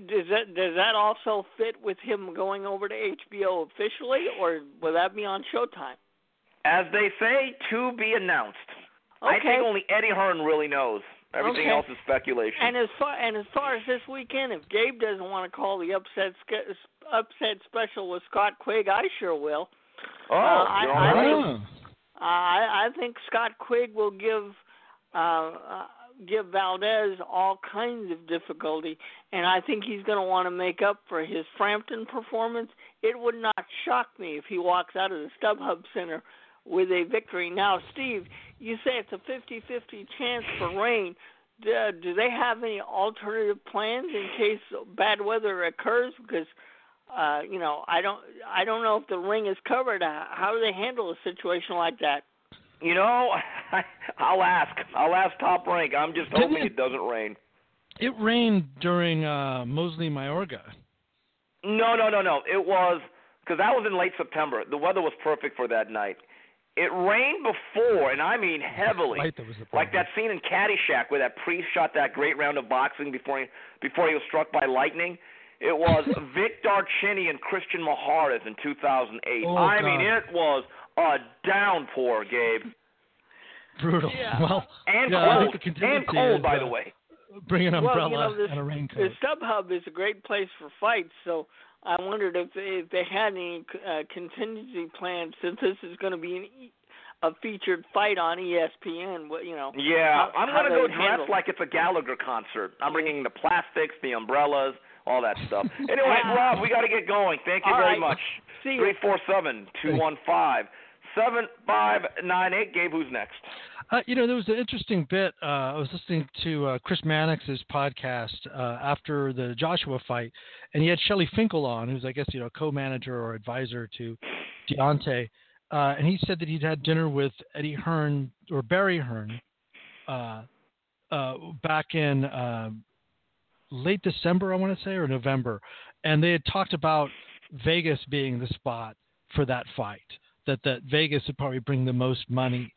does that does that also fit with him going over to HBO officially, or will that be on Showtime? As they say, to be announced. Okay. I think only Eddie Hearn really knows. Everything Okay. else is speculation. And as far and as far as this weekend, if Gabe doesn't want to call the upset upset special with Scott Quigg, I sure will. oh, uh, I- I all right. think- Uh, I, I think Scott Quigg will give uh, uh, give Valdez all kinds of difficulty, and I think he's going to want to make up for his Frampton performance. It would not shock me if he walks out of the StubHub Center with a victory. Now, Steve, you say it's a 50-50 chance for rain. Do, do they have any alternative plans in case bad weather occurs? Because uh, you know, I don't, I don't know if the ring is covered. Uh, How do they handle a situation like that? You know, <laughs> I'll ask. I'll ask Top Rank. I'm just Didn't hoping it- it doesn't rain. It rained during uh, Mosley Mayorga. No, no, no, no. It was because that was in late September. The weather was perfect for that night. It rained before, and I mean heavily. Right, that was the Like that scene in Caddyshack where that priest shot that great round of boxing before he before he was struck by lightning. It was <laughs> Vic Darchinyan and Cristian Mijares in 2008. Oh, I mean, it was a downpour, Gabe, Brutal. Yeah. <laughs> Well, and Yeah, I think cold, the and cold, is, by uh, the way. bring an Well, you know, this- and a The. StubHub is a great place for fights, so I wondered if they, if they had any uh, contingency plans since this is going to be an, e- a featured fight on ESPN. What you know? Yeah, how- I'm gonna go dressed like it's a Gallagher concert. I'm bringing the plastics, the umbrellas, all that stuff. <laughs> Anyway, Rob, we got to get going. Thank you All very right. much. See you. Three four seven two one five seven five nine eight. Gabe, who's next? Uh, you know, there was an interesting bit. Uh, I was listening to uh, Chris Mannix's podcast uh, after the Joshua fight, and he had Shelly Finkel on, who's I guess you know co-manager or advisor to Deontay, uh, and he said that he'd had dinner with Eddie Hearn or Barry Hearn uh, back in uh, late December, I want to say, or November, and they had talked about Vegas being the spot for that fight. That that Vegas would probably bring the most money.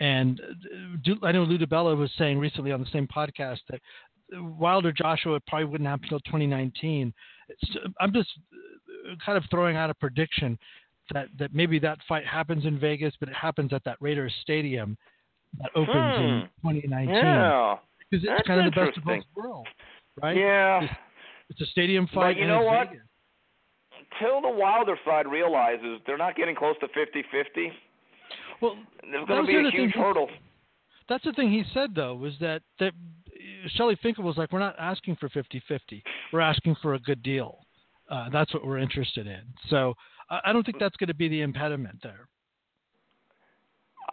And uh, do- I know Lou DiBella was saying recently on the same podcast that Wilder Joshua probably wouldn't happen until 2019. It's, I'm just uh, kind of throwing out a prediction that, that maybe that fight happens in Vegas, but it happens at that Raiders Stadium that opens in 2019 Yeah. because it's That's kind of the best of both worlds, right? Yeah. It's, it's a stadium fight. But you know what? Vegas. Till the Wilder side realizes they're not getting close to 50-50, Well, there's going to be a other thing huge hurdle. That's the thing he said though was that that Shelly Finkel was like, we're not asking for 50-50. We're asking for a good deal. Uh, that's what we're interested in. So I, I don't think that's going to be the impediment there.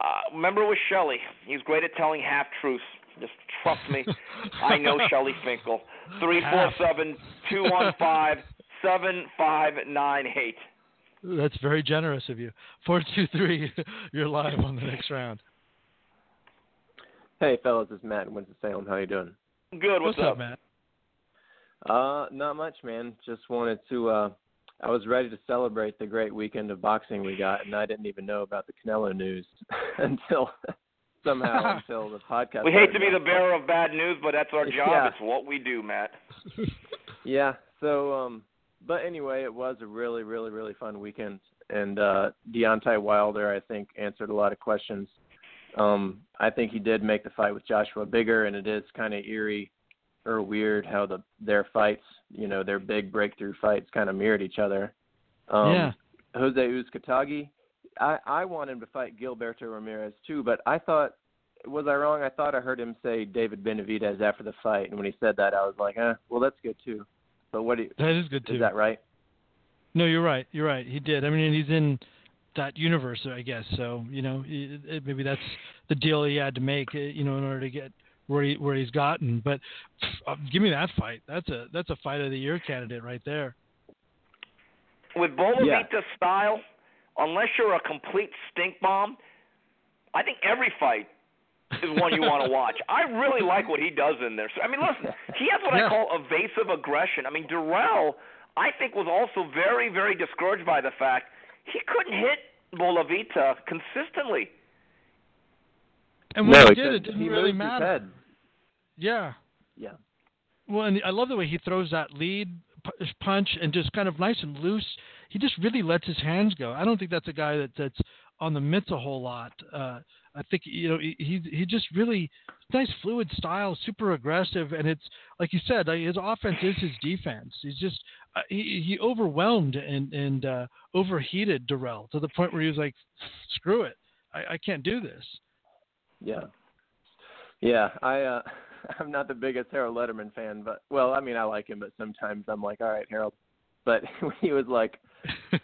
Uh, remember with Shelley, he's great at telling half truths. Just trust me. <laughs> I know Shelly Finkel. <laughs> Three four seven two one five seven five nine eight. That's very generous of you. Four two three, <laughs> you're live on the next round. Hey, fellas, it's Matt in Winston-Salem. How you doing? Good. What's, up, Matt? Uh, not much, man. Just wanted to. uh I was ready to celebrate the great weekend of boxing we got, and I didn't even know about the Canelo news <laughs> until <laughs> somehow until the podcast. We hate to be the bearer of bad news, but that's our job. Yeah. It's what we do, Matt. Yeah. So, um, but anyway, it was a really, really, really fun weekend, and uh Deontay Wilder, I think, answered a lot of questions. Um, I think he did make the fight with Joshua bigger, and it is kind of eerie or weird how the their fights, you know, their big breakthrough fights, kind of mirrored each other. Um, Yeah. Jose Uzcategui, I I want him to fight Gilberto Ramirez too, but I thought was I wrong? I thought I heard him say David Benavidez after the fight, and when he said that, I was like, eh, well, that's good too. But what do you, That is good too. is that right? No, you're right. You're right. He did. I mean, he's in that universe, I guess. So you know, it, it, maybe that's the deal he had to make, uh, you know, in order to get where he where he's gotten. But uh, give me that fight. That's a that's a fight of the year candidate right there. With Bolavita Yeah. style, unless you're a complete stink bomb, I think every fight is one you want to watch. I really like what he does in there. So, I mean, listen, he has what Yeah. I call evasive aggression. I mean, Dirrell, I think, was also very, very discouraged by the fact he couldn't hit Bolavita consistently. And when no, he he did, it didn't he really moved his matter. head. Yeah. Yeah. Well, and I love the way he throws that lead punch and just kind of nice and loose. He just really lets his hands go. I don't think that's a guy that that's on the mitts a whole lot. Uh, I think you know he he just really nice fluid style, super aggressive, and it's like you said, his offense is his defense. He's just uh, he he overwhelmed and and uh, overheated Dirrell to the point where he was like, screw it, I, I can't do this. Yeah. Yeah, I uh <laughs> I'm not the biggest Harold Lederman fan, but well, I mean I like him, but sometimes I'm like, all right, Harold. But <laughs> he was like,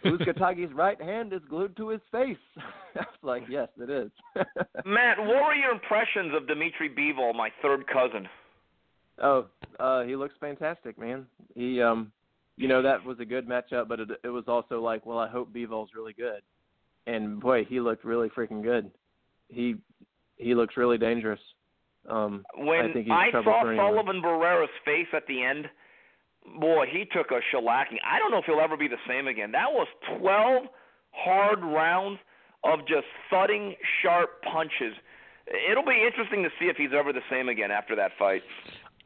Uzcategui's right hand is glued to his face, <laughs> I was like, yes, it is. <laughs> Matt, what were your impressions of Dimitri Bivol, my third cousin? oh, uh he looks fantastic, man. He um you know that was a good matchup, but it it was also like, well, I hope Bivol's really good. And boy, he looked really freaking good. He he looks really dangerous. Um When I think he's I saw. Sullivan Barrera's face at the end, boy, he took a shellacking. I don't know if he'll ever be the same again. That was 12 hard rounds of just thudding, sharp punches. It'll be interesting to see if he's ever the same again after that fight.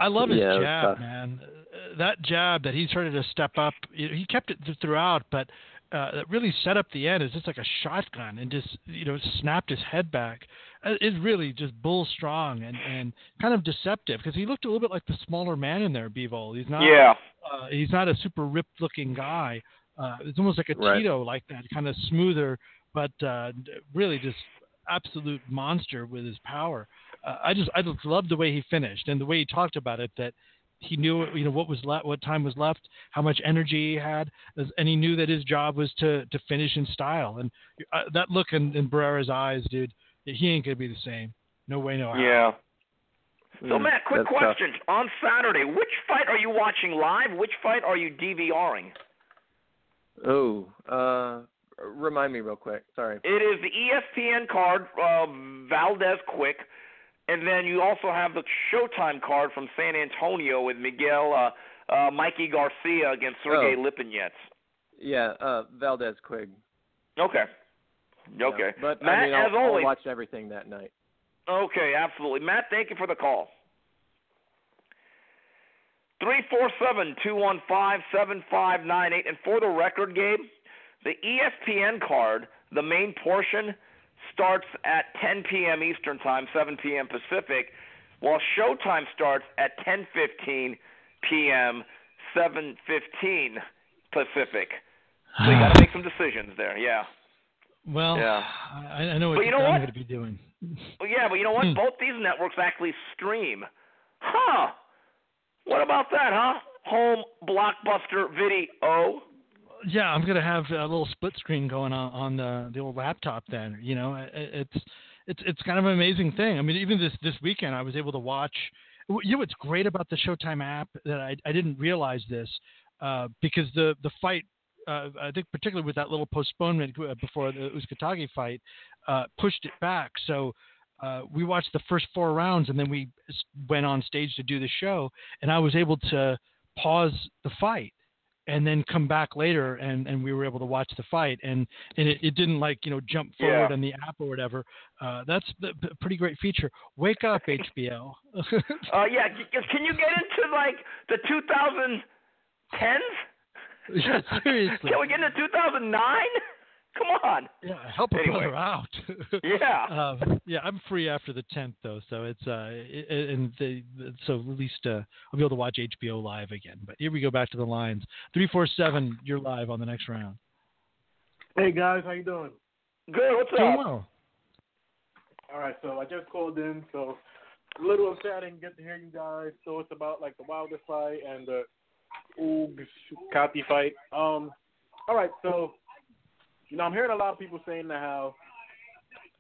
I love his Yeah, jab, man. That jab that he started to step up, you know, he kept it throughout, but uh, that really set up the end. is just like a shotgun and just you know snapped his head back. Uh, It's really just bull strong and and kind of deceptive because he looked a little bit like the smaller man in there, Bivol. He's not. Yeah. Uh, he's not a super ripped looking guy. Uh, it's almost like a Right. Tito like that, kind of smoother, but uh, really just absolute monster with his power. Uh, I just I just loved the way he finished and the way he talked about it. That he knew you know what was left, what time was left, how much energy he had, and he knew that his job was to to finish in style. And uh, that look in, in Barrera's eyes, dude, he ain't gonna be the same. No way, no how. Yeah. So Mm, Matt, quick that's tough. On Saturday, which fight are you watching live? Which fight are you DVRing? Oh, uh, remind me real quick. Sorry. It is the ESPN card, uh, Valdez Quigg, and then you also have the Showtime card from San Antonio with Miguel uh, uh, Mikey Garcia against Sergey Oh. Lipinets. Yeah, uh, Valdez Quigg. Okay. Yeah. Okay. But Matt, I mean, I'll, as always. I'll watch everything that night. Okay, absolutely. Matt, thank you for the call. Three four seven two one five seven five nine eight. And for the record, Gabe, the ESPN card, the main portion, starts at 10 p.m. Eastern Time, 7 p.m. Pacific, while Showtime starts at 10:15 p.m., 7:15 Pacific. So you got to make some decisions there. Yeah. Well, Yeah. I, I know what But you know I'm what? going to be doing. Well, yeah, but you know what? Hmm. Both these networks actually stream. Huh. What about that, huh? Home blockbuster video. Yeah, I'm gonna have a little split screen going on on the the old laptop. Then you know, it- it's it's it's kind of an amazing thing. I mean, even this this weekend, I was able to watch. You know what's great about the Showtime app that I I didn't realize this uh, because the the fight. Uh, I think particularly with that little postponement uh, before the Uzcategui fight, uh, pushed it back. So uh, we watched the first four rounds and then we went on stage to do the show, and I was able to pause the fight and then come back later and, and we were able to watch the fight and, and it, it didn't like you know jump forward Yeah. on the app or whatever uh, that's a pretty great feature wake up <laughs> hbo Uh, yeah, can you get into like the 2010s? <laughs> yeah, seriously Can we get into 2009? Come on. yeah help a Anyway. brother out <laughs> Yeah. um, yeah i'm free after the 10th though so it's uh it, it- and the, so at least uh i'll be able to watch hbo live again but here we go back to the lines 347 you're live on the next round Hey guys, how you doing? Good. What's Doing up? well. All right, so I just called in, so a little upset I didn't get to hear you guys. So it's about like the Wilder fight and the Oogs Kati fight. Um, all right, so you know I'm hearing a lot of people saying that how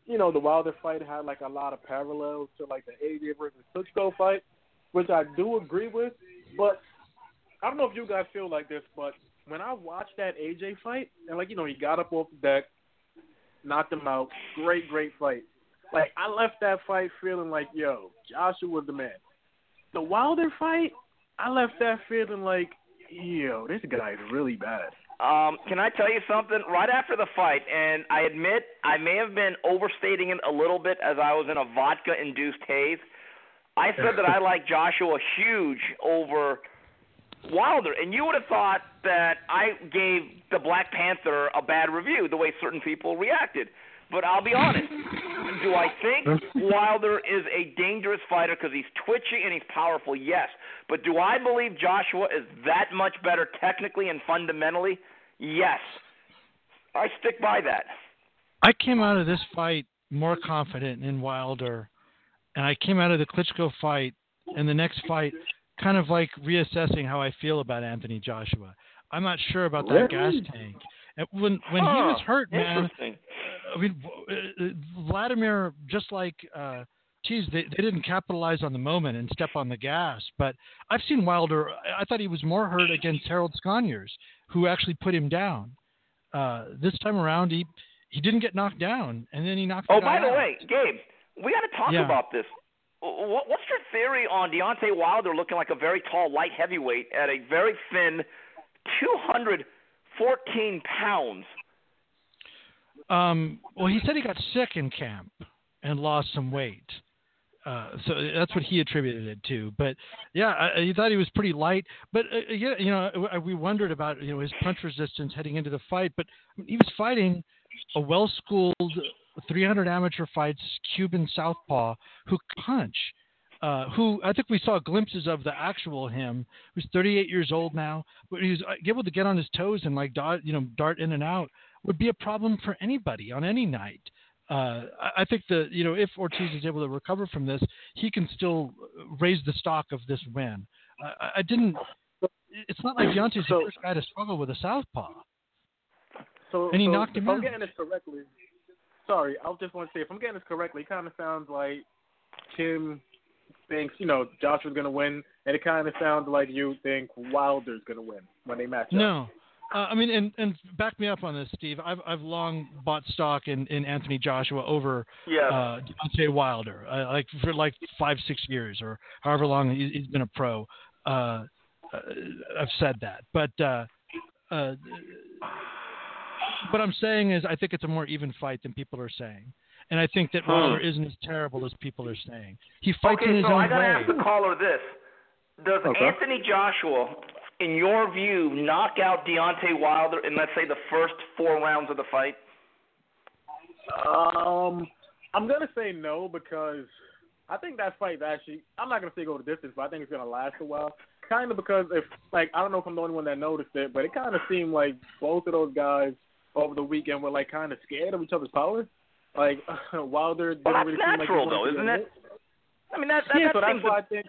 you know the Wilder fight had like a lot of parallels to like the AJ versus Klitschko fight, which I do agree with. But I don't know if you guys feel like this, but when I watched that AJ fight, and like you know he got up off the deck, knocked him out, great great fight. Like I left that fight feeling like yo Joshua was the man. The Wilder fight, I left that feeling like yo this guy is really bad. Um, can I tell you something? Right after the fight, and I admit I may have been overstating it a little bit as I was in a vodka induced haze. I said that I <laughs> like Joshua huge over Wilder, and you would have thought that I gave the Black Panther a bad review the way certain people reacted. But I'll be honest. Do I think Wilder is a dangerous fighter because he's twitchy and he's powerful? Yes. But do I believe Joshua is that much better technically and fundamentally? Yes. I stick by that. I came out of this fight more confident in Wilder, and I came out of the Klitschko fight and the next fight kind of like reassessing how I feel about Anthony Joshua. I'm not sure about that gas tank. When when he was hurt, man, I mean, uh, uh, Vladimir, just like, uh, geez, they, they didn't capitalize on the moment and step on the gas. But I've seen Wilder. I- thought he was more hurt against Harold Sconiers, who actually put him down. Uh, this time around, he he didn't get knocked down, and then he knocked. Oh, by the out. way, Gabe, we got to talk Yeah. about this. What's your theory on Deontay Wilder looking like a very tall light heavyweight at a very thin 214 pounds? Um, well, he said he got sick in camp and lost some weight. Uh, so that's what he attributed it to. But yeah, I, he thought he was pretty light. But uh, yeah, you know, we wondered about you know his punch resistance heading into the fight. But he was fighting a well-schooled, 300 amateur fights Cuban southpaw who punch. Uh, who I think we saw glimpses of the actual him, who's 38 years old now, but he's uh, able to get on his toes and like dart, you know, dart in and out would be a problem for anybody on any night. Uh, I, think that you know if Ortiz is able to recover from this, he can still raise the stock of this win. I, I didn't. It's not like Deontay's So- the first guy to struggle with a southpaw. So, And he so knocked him if I'm getting this correctly, sorry, I just want to say if I'm getting this correctly, it kind of sounds like Kim thinks you know Joshua's going to win, and it kind of sounds like you think Wilder's going to win when they match up. No. Uh, I mean, and, and back me up on this, Steve. I've I've long bought stock in, in Anthony Joshua over Yes. uh, Deontay Wilder, uh, like for like five six years or however long he- he's been a pro. Uh, uh, I've said that, but uh, uh, what I'm saying is I think it's a more even fight than people are saying, and I think that Hmm. Wilder isn't as terrible as people are saying. He fights in Okay, his so own I gotta way. ask the caller this: Does Okay. Anthony Joshua, in your view, knock out Deontay Wilder in let's say the first four rounds of the fight? Um, I'm gonna say no because I think that fight's actually. I'm not gonna say go the distance, but I think it's gonna last a while. Kind of because if like I don't know if I'm the only one that noticed it, but it kind of seemed like both of those guys over the weekend were like kind of scared of each other's power. Like <laughs> Wilder didn't Well, that's really seem like natural, wanted though, isn't it? I mean, that that, yeah, that so that's why I think.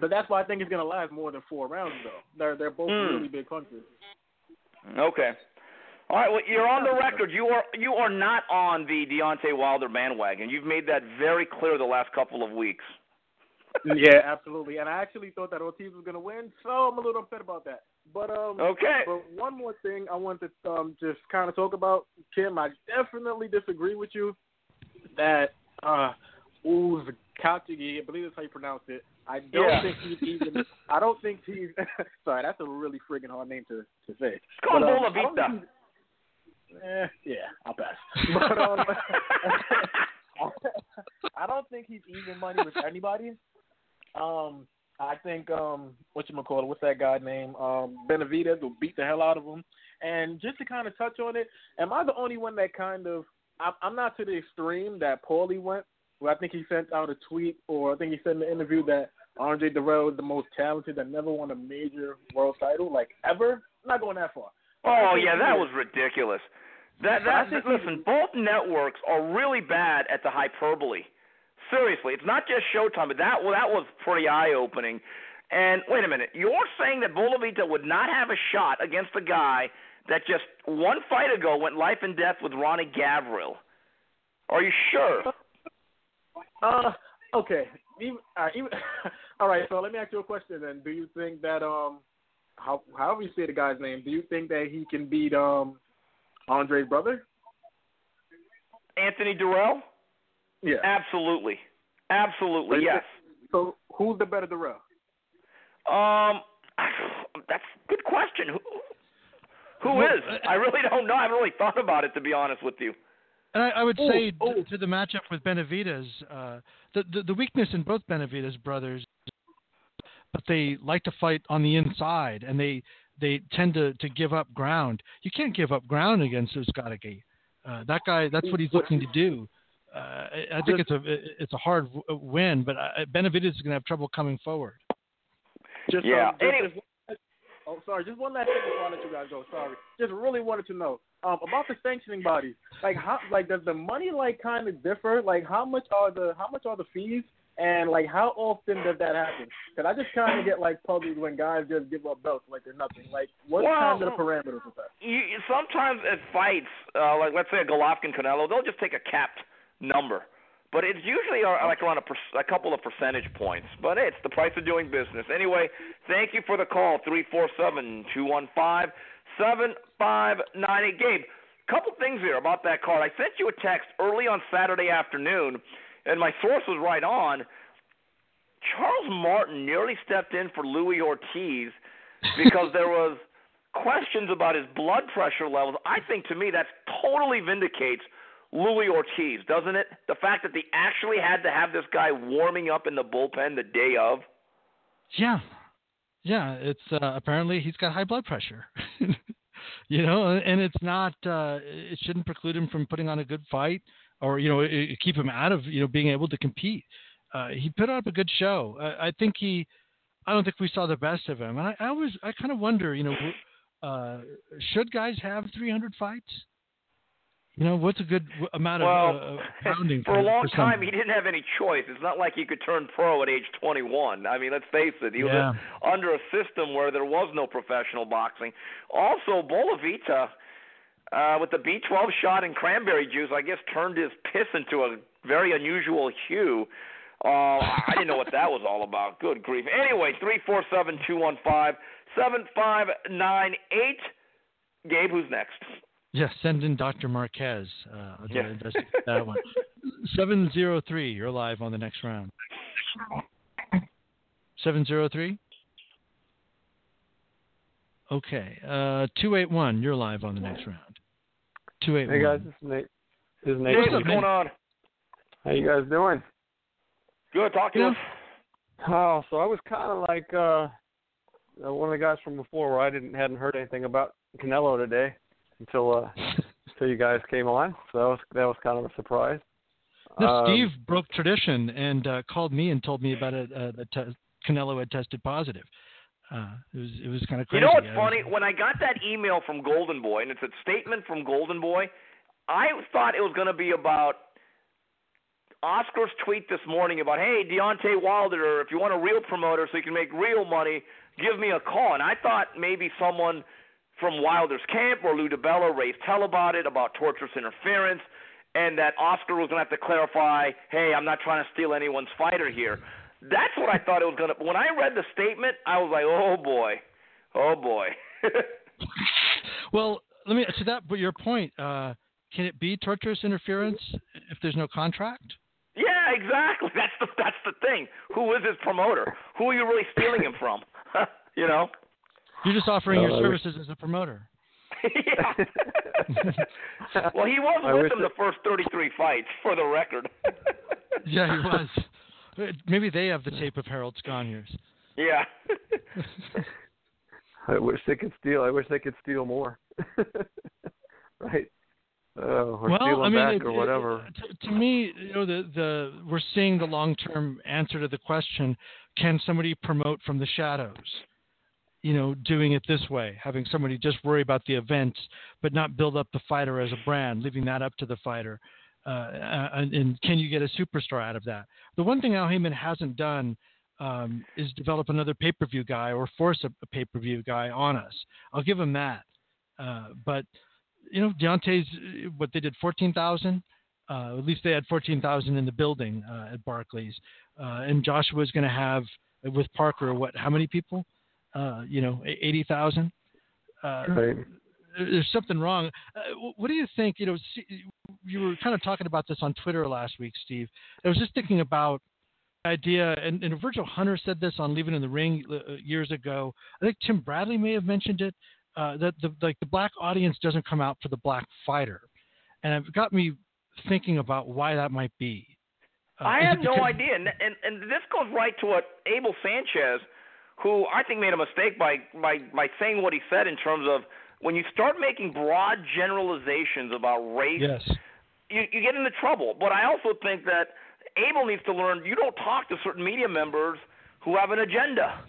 But that's why I think it's gonna last more than four rounds, though. They're they're both Hmm. really big punches. Okay. All right. Well, you're on the record. You are you are not on the Deontay Wilder bandwagon. You've made that very clear the last couple of weeks. <laughs> yeah, absolutely. And I actually thought that Ortiz was gonna win, so I'm a little upset about that. But um, Okay. But one more thing I want to um just kind of talk about, Kim. I definitely disagree with you that uh, Uzcategui, I believe that's how you pronounce it. I don't Yeah. think he's even. I don't think he's. <laughs> sorry, that's a really friggin' hard name to to say. Call him But, um, I don't Bolavita. Eh, yeah, I'll pass. But um, <laughs> I don't think he's even money with anybody. Um, I think um, what you call it? What's that guy name? Um, Benavidez will beat the hell out of him. And just to kind of touch on it, am I the only one that kind of? I'm, I'm not to the extreme that Paulie went. Where I think he sent out a tweet, or I think he said in the interview that Andre Dirrell is the most talented that never won a major world title, like ever. I'm not going that far. Oh yeah, that was ridiculous. That that listen, both networks are really bad at the hyperbole. Seriously, it's not just Showtime, but that well, that was pretty eye opening. And wait a minute, you're saying that Bolavita would not have a shot against a guy that just one fight ago went life and death with Ronnie Gavril? Are you sure? Uh, okay. Even, uh, even, <laughs> all right. So let me ask you a question then. Do you think that um, how however you say the guy's name, do you think that he can beat um, Andre's brother? Anthony Dirrell? Yeah. Absolutely, absolutely, So yes. think- So who's the better Dirrell? Um, that's a good question. Who, who Well, is? I really don't know. I haven't really thought about it to be honest with you. And I, I would Ooh, say t- ooh. to the matchup with Benavidez, uh, the, the the weakness in both Benavidez brothers, but they like to fight on the inside, and they they tend to, to give up ground. You can't give up ground against Uzcategui. Uh, that guy, that's what he's looking to do. Uh, I, I think it's a it's a hard win, but uh, Benavidez is going to have trouble coming forward. Just, Yeah. Um, just, Anyway- just- oh, sorry. Just one last thing before I let you guys go. Sorry. Just really wanted to know um, about the sanctioning bodies. Like, how, like, does the money like kind of differ? Like, how much are the how much are the fees? And like, how often does that happen? Because I just kind of get like puzzled when guys just give up belts like they're nothing. Like, what's Well, kind of the parameters of that? You, you- sometimes at fights, uh, like let's say a Golovkin Canelo, they'll just take a capped number, but it's usually uh, like around a, per, a couple of percentage points. But it's the price of doing business. Anyway, thank you for the call three four seven two one five seven five nine eight. Gabe, couple things here about that card. I sent you a text early on Saturday afternoon, and my source was right on. Charles Martin nearly stepped in for Luis Ortiz because there was questions about his blood pressure levels. I think to me that totally vindicates Luis Ortiz, doesn't it? The fact that they actually had to have this guy warming up in the bullpen the day of. Yeah, yeah. It's uh, apparently he's got high blood pressure. <laughs> you know, and it's not. Uh, it shouldn't preclude him from putting on a good fight, or you know, it, it keep him out of you know being able to compete. Uh, he put up a good show. I, I think he. I don't think we saw the best of him, and I, I I kind of wonder, you know, uh, should guys have 300 fights? You know, what's a good amount Well, of uh, <laughs> pounding for a long for time, he didn't have any choice. It's not like he could turn pro at age 21. I mean, let's face it, he was Yeah. under a system where there was no professional boxing. Also, Bolavita, uh, with the B12 shot and cranberry juice, I guess turned his piss into a very unusual hue. Uh, I didn't know what that was all about. Good grief. Anyway, three four seven two one five seven five nine eight. Gabe, who's next? Yeah, send in Dr. Marquez. Uh, I'll Yeah. investigate that one. 703, you're live on the next round. 703? Okay. Uh, 281, you're live on the next round. 281. Hey guys, this is Nate. This is Nate. Hey, what's going on? How you guys doing? Good. Talk to us. Oh, so I was kind of like uh, uh, one of the guys from before, where I didn't hadn't heard anything about Canelo today until uh, until you guys came on. So that was that was kind of a surprise. No, Um, Steve broke tradition and uh, called me and told me about it. Uh, that te- Canelo had tested positive. Uh, it was it was kind of crazy. You know what's I was- funny? When I got that email from Golden Boy, and it's a statement from Golden Boy, I thought it was going to be about Oscar's tweet this morning about, hey, Deontay Wilder, if you want a real promoter so you can make real money, give me a call. And I thought maybe someone from Wilder's camp or Lou DiBella raised hell about it, about torturous interference, and that Oscar was going to have to clarify, hey, I'm not trying to steal anyone's fighter here. That's what I thought it was going to. When I read the statement, I was like, oh boy, oh boy. <laughs> Well, let me to that. But your point, uh, can it be torturous interference if there's no contract? yeah, exactly. <laughs> That's the that's the thing. Who is his promoter? Who are you really stealing him from? <laughs> you know. You're just offering Uh, your I wish- services as a promoter. <laughs> yeah. <laughs> well, he was I with wish them the first 33 fights, for the record. <laughs> Yeah, he was. Maybe they have the tape of Harold Sconiers. yeah. I wish they could steal. I wish they could steal more. right. Uh, or well, steal them I mean, back it- or it- to, to me, you know, the the we're seeing the long-term answer to the question: Can somebody promote from the shadows? You know, doing it this way, having somebody just worry about the events, but not build up the fighter as a brand, leaving that up to the fighter. Uh, and, and can you get a superstar out of that? The one thing Al Haymon hasn't done um, is develop another pay-per-view guy or force a, a pay-per-view guy on us. I'll give him that. Uh, but you know, Deontay's what they did fourteen thousand. Uh, at least they had fourteen thousand in the building uh, at Barclays, uh, and Joshua's going to have with Parker what? How many people? Uh, you know, eighty thousand. Uh, Right. There's something wrong. Uh, what do you think? You know, you were kind of talking about this on Twitter last week, Steve. I was just thinking about the idea, and, and Virgil Hunter said this on Leaving in the Ring uh, years ago. I think Tim Bradley may have mentioned it. Uh, that the like the black audience doesn't come out for the black fighter, and it got me thinking about why that might be. Uh, I is it have no idea, and, and and this goes right to what Abel Sanchez, who I think made a mistake by by by saying what he said in terms of when you start making broad generalizations about race, Yes. you you get into trouble. But I also think that Abel needs to learn you don't talk to certain media members who have an agenda.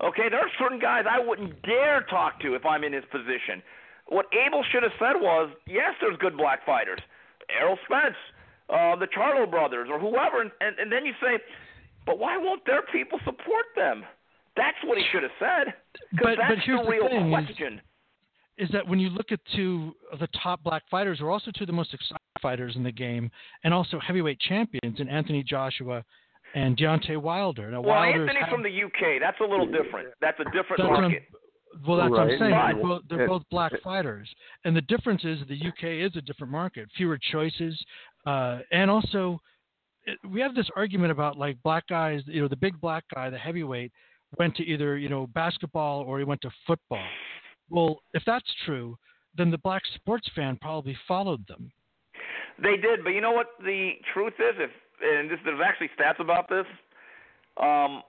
Okay, there are certain guys I wouldn't dare talk to if I'm in his position. What Abel should have said was, yes, there's good black fighters, Errol Spence, uh, the Charlo brothers, or whoever, and, and, and then you say, but why won't their people support them? That's what he should have said. Because But- but that's here's the the real thing is- question. is that when you look at two of the top black fighters, who are also two of the most exciting fighters in the game, and also heavyweight champions in Anthony Joshua and Deontay Wilder. Now, well, Wilder's Anthony's had- from the UK. That's a little different. That's a different That's market. Well, that's what I'm saying. They're both, they're both black fighters, and the difference is the UK is a different market, fewer choices, uh, and also it, we have this argument about like black guys. You know, the big black guy, the heavyweight, went to either you know basketball or he went to football. Well, if that's true, then the black sports fan probably followed them. They did, but you know what the truth is? If and this, there's actually stats about this. Um,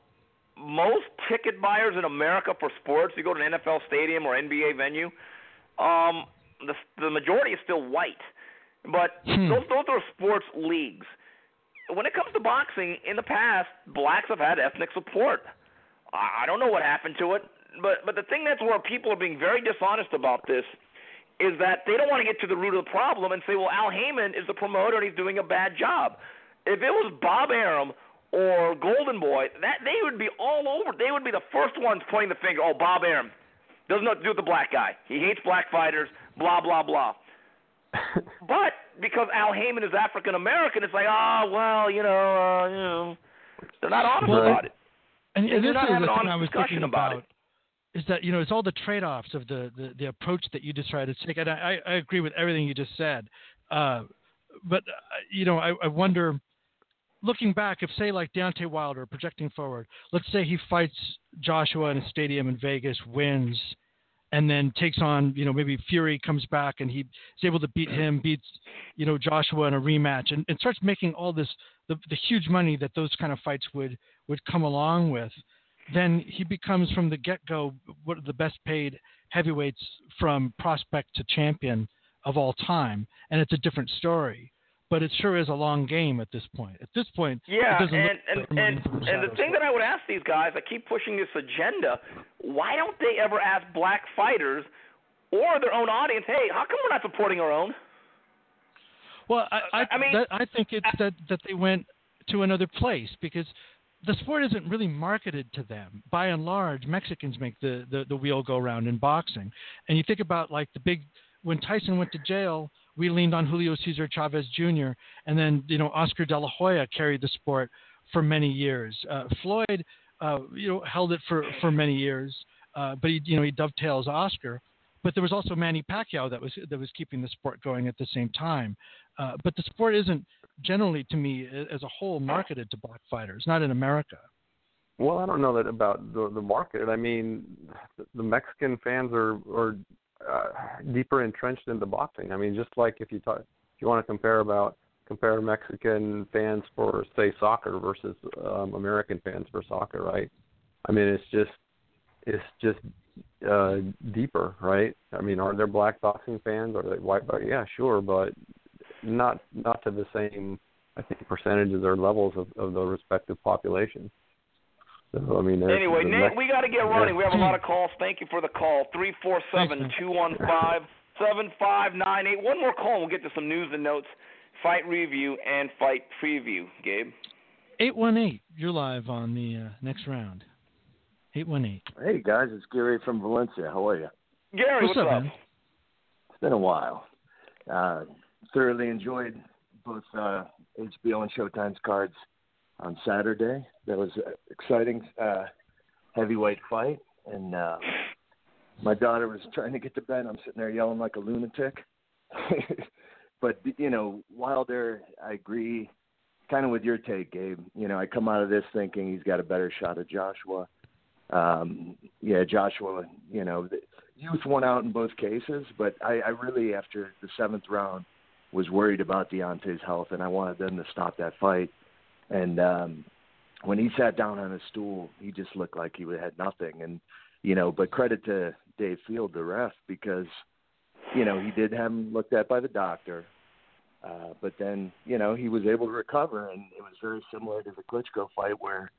most ticket buyers in America for sports, you go to an NFL stadium or NBA venue, um, the the majority is still white. But Hmm. those those are sports leagues. When it comes to boxing, in the past, blacks have had ethnic support. I don't know what happened to it, but but the thing that's where people are being very dishonest about this is that they don't want to get to the root of the problem and say, well, Al Haymon is the promoter and he's doing a bad job. If it was Bob Arum or Golden Boy, that they would be all over. They would be the first ones pointing the finger. Oh, Bob Arum doesn't know what to do with the black guy. He hates black fighters. Blah blah blah. <laughs> but because Al Haymon is African American, it's like, oh well, you know, uh, you know, they're not honest Well, about it. And, and this is the thing I was thinking about about. Is that you know it's all the trade-offs of the, the, the approach that you decided to take, and I, I agree with everything you just said. Uh, but uh, you know I, I wonder, looking back, if say like Deontay Wilder projecting forward, let's say he fights Joshua in a stadium in Vegas, wins, and then takes on you know maybe Fury comes back and he is able to beat him, beats you know Joshua in a rematch, and, and starts making all this the, the huge money that those kind of fights would would come along with then he becomes from the get-go one of the best paid heavyweights from prospect to champion of all time, and it's a different story. But it sure is a long game at this point. At this point, Yeah, and and and, and the thing that I would ask these guys, I keep pushing this agenda. Why don't they ever ask black fighters or their own audience, hey, how come we're not supporting our own? Well, I I, I mean- that, I think it's that that they went to another place because the sport isn't really marketed to them. By and large, Mexicans make the, the, the wheel go round in boxing. And you think about like the big when Tyson went to jail, we leaned on Julio Cesar Chavez Jr. and then you know Oscar De La Hoya carried the sport for many years. Uh, Floyd, uh, you know, held it for for many years, uh, but he you know he dovetails Oscar. But there was also Manny Pacquiao that was that was keeping the sport going at the same time. Uh, but the sport isn't generally, to me, as a whole, marketed to black fighters, not in America. Well, I don't know that about the the market. I mean, the- Mexican fans are are uh, deeper entrenched into boxing. I mean, just like if you talk, if you want to compare about compare Mexican fans for say soccer versus um, American fans for soccer, right? I mean, it's just it's just uh deeper, right? I mean, are there black boxing fans? Or are they white? But yeah, sure, but not not to the same I think percentages or levels of, of the respective populations. So I mean, Anyway, the Nate, Mex- we got to get running. We have a lot of <laughs> calls. Thank you for the call. Three four seven two one five seven five nine eight. One more call. And we'll get to some news and notes, fight review, and fight preview. Gabe. Eight one eight. You're live on the uh, next round. Eight one eight. Hey guys, it's Gary from Valencia. How are you? Gary, What's what's, up, up? man? It's been a while. Uh, thoroughly enjoyed both uh, HBO and Showtime's cards on Saturday. That was an exciting uh, heavyweight fight, and uh, my daughter was trying to get to bed. I'm sitting there yelling like a lunatic. <laughs> but you know, Wilder, I agree, kind of with your take, Gabe. You know, I come out of this thinking he's got a better shot at Joshua. Um, yeah, Joshua, you know, the youth won out in both cases, but I, I really, after the seventh round, was worried about Deontay's health, and I wanted them to stop that fight. And um, when he sat down on his stool, he just looked like he had nothing. And you know, but credit to Dave Field, the ref, because you know he did have him looked at by the doctor. Uh, but then, you know, he was able to recover, and it was very similar to the Klitschko fight where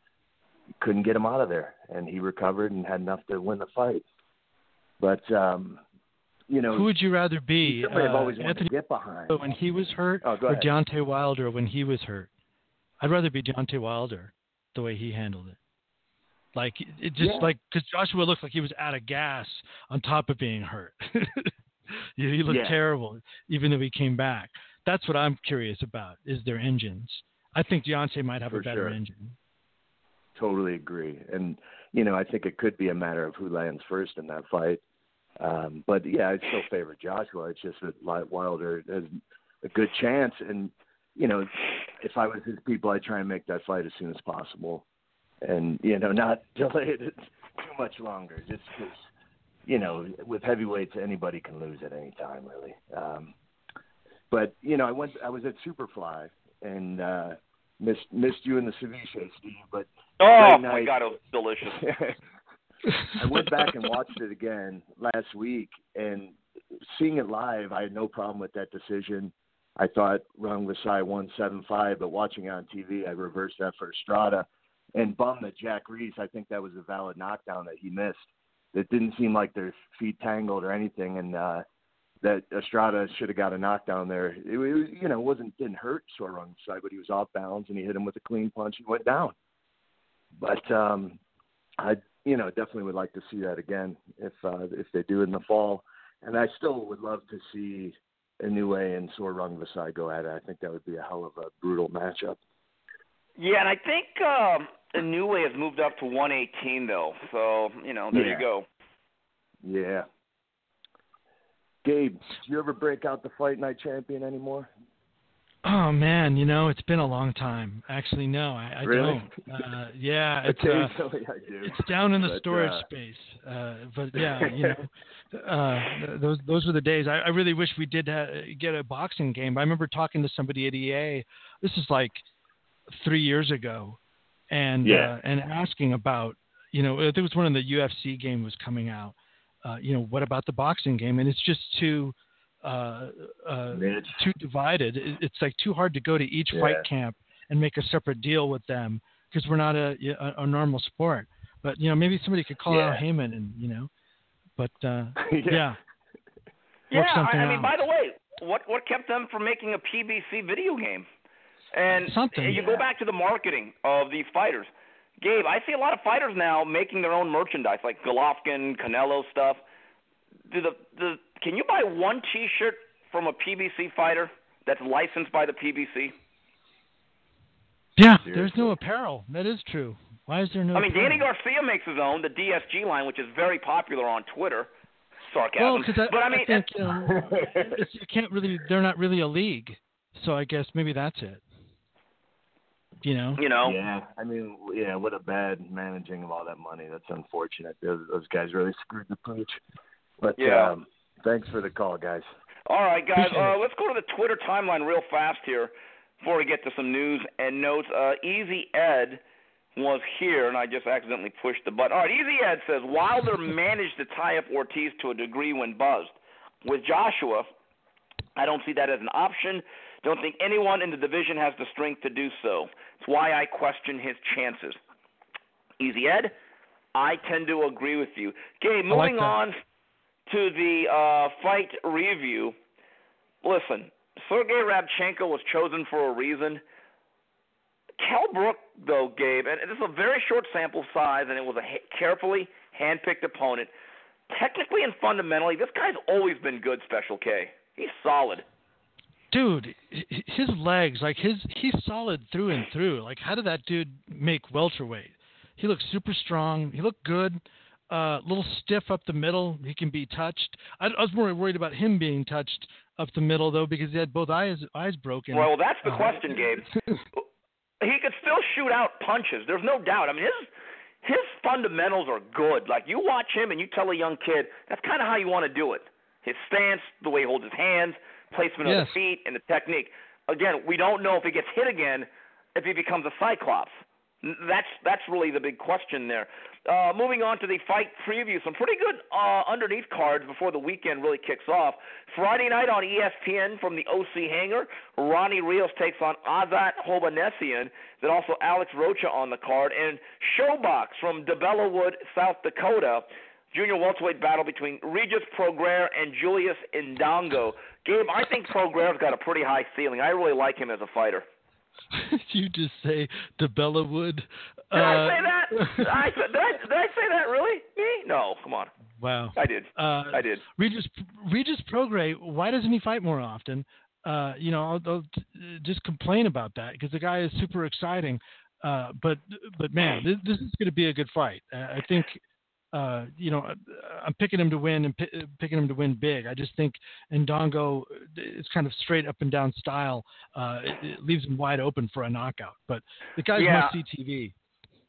couldn't get him out of there, and he recovered and had enough to win the fight. But um, you know, Who would you rather be? somebody I've uh, always wanted Anthony to get behind. But when he was hurt, Oh, or. Deontay Wilder when he was hurt? I'd rather be Deontay Wilder, the way he handled it. Like it just Yeah. like because Joshua looked like he was out of gas on top of being hurt. <laughs> he he looked Yeah. terrible, even though he came back. That's what I'm curious about: is their engines. I think Deontay might have For a better sure. engine. Totally agree. And you know, I think it could be a matter of who lands first in that fight. Um, but yeah, I still favor Joshua. It's just that Wilder has a good chance, and you know, if I was his people, I'd try and make that fight as soon as possible, and you know, not <laughs> delay it too much longer, just because you know, with heavyweights, anybody can lose at any time, really. Um, but you know, I went, I was at Superfly and uh, missed missed you in the ceviche, Steve, but Oh my. God, it was <laughs> delicious. I went back and watched it again last week, and seeing it live, I had no problem with that decision. I thought Rungvisai won seven five, but watching it on TV, I reversed that for Estrada, and bummed that Jack Reiss. I think that was a valid knockdown that he missed. It didn't seem like their feet tangled or anything, and uh, that Estrada should have got a knockdown there. It, was, you know, wasn't didn't hurt Sor Rungvisai, but he was off balance and he hit him with a clean punch and went down. But um, I, you know, definitely would like to see that again if uh, if they do in the fall. And I still would love to see Inoue and Sor Rungvisai go at it. I think that would be a hell of a brutal matchup. Yeah, and I think um, Inoue has moved up to 118 though, so you know there Yeah. you go. Yeah. Gabe, do you ever break out the fight night champion anymore? Oh man, you know it's been a long time. Actually, no, I, I Really? don't. Uh, yeah, <laughs> it's uh, Occasionally I do. it's down in the But, storage uh, space. Uh, but yeah, <laughs> you know, uh, those those were the days. I, I really wish we did ha- get a boxing game. I remember talking to somebody at EA. This is like three years ago, and Yeah. uh, and asking about, you know, it was when the UFC game was coming out. Uh, you know, what about the boxing game? And it's just too uh, uh, too divided. It's like too hard to go to each fight camp and make a separate deal with them because we're not a, a a normal sport. But you know, maybe somebody could call out Yeah. Haymon and you know, but uh, <laughs> Yeah. yeah. Yeah, I, I mean, out. by the way, what what kept them from making a PBC video game? And Something. you go back to the marketing of these fighters. Gabe, I see a lot of fighters now making their own merchandise, like Golovkin, Canelo stuff. Do the the can you buy one T-shirt from a PBC fighter that's licensed by the PBC? Yeah, Seriously. there's no apparel. That is true. Why is there no? I mean, apparel? Danny Garcia makes his own, the DSG line, which is very popular on Twitter. Sarcasm. Well, because I, but I mean, think <laughs> you, know, it's, you can't really. They're not really a league, so I guess maybe that's it. You know. you know, Yeah, I mean, yeah, what a bad managing of all that money. That's unfortunate. Those, those guys really screwed the pooch. But Yeah. um, thanks for the call, guys. All right, guys. Uh, let's go to the Twitter timeline real fast here before we get to some news and notes. Uh, Easy Ed was here, and I just accidentally pushed the button. All right, Easy Ed says Wilder <laughs> managed to tie up Ortiz to a degree when buzzed. With Joshua, I don't see that as an option. Don't think anyone in the division has the strength to do so. It's why I question his chances. Easy Ed, I tend to agree with you. Okay, I like moving on to the uh, fight review. Listen, Sergey Rabchenko was chosen for a reason. Kell Brook, though, Gabe, and this is a very short sample size, and it was a carefully handpicked opponent. Technically and fundamentally, this guy's always been good, Special K. He's solid. Dude, his legs, like his, he's solid through and through. Like, how did that dude make welterweight? He looks super strong. He looked good. A uh, little stiff up the middle. He can be touched. I, I was more worried about him being touched up the middle though, because he had both eyes eyes broken. Well, that's the Uh, question, Gabe. <laughs> he could still shoot out punches. There's no doubt. I mean, his his fundamentals are good. Like you watch him and you tell a young kid that's kind of how you want to do it. His stance, the way he holds his hands, placement of the feet, and the technique. Again, we don't know if he gets hit again, if he becomes a cyclops. That's that's really the big question there. Uh, moving on to the fight preview, some pretty good uh, underneath cards before the weekend really kicks off. Friday night on ESPN from the OC hangar, Ronnie Rios takes on Azat Hovhannisyan. Then also Alex Rocha on the card, and ShoBox from DeBellawood, South Dakota. Junior welterweight battle between Regis Prograis and Julius Indongo. Gabe, I think Prograis's got a pretty high ceiling. I really like him as a fighter. <laughs> you just say DeBella Wood. Did I Uh, say that? <laughs> I, did, I, did I say that really? Me? No, come on. Wow. I did. Uh, I did. Regis Regis Prograis, why doesn't he fight more often? Uh, you know, I'll, I'll just complain about that because the guy is super exciting. Uh, but but man, this, this is going to be a good fight. Uh, I think. Uh, you know, I'm picking him to win and pi- picking him to win big. I just think Ndongo is kind of straight up and down style. Uh, it, it leaves him wide open for a knockout. But the guy's Yeah. must see TV.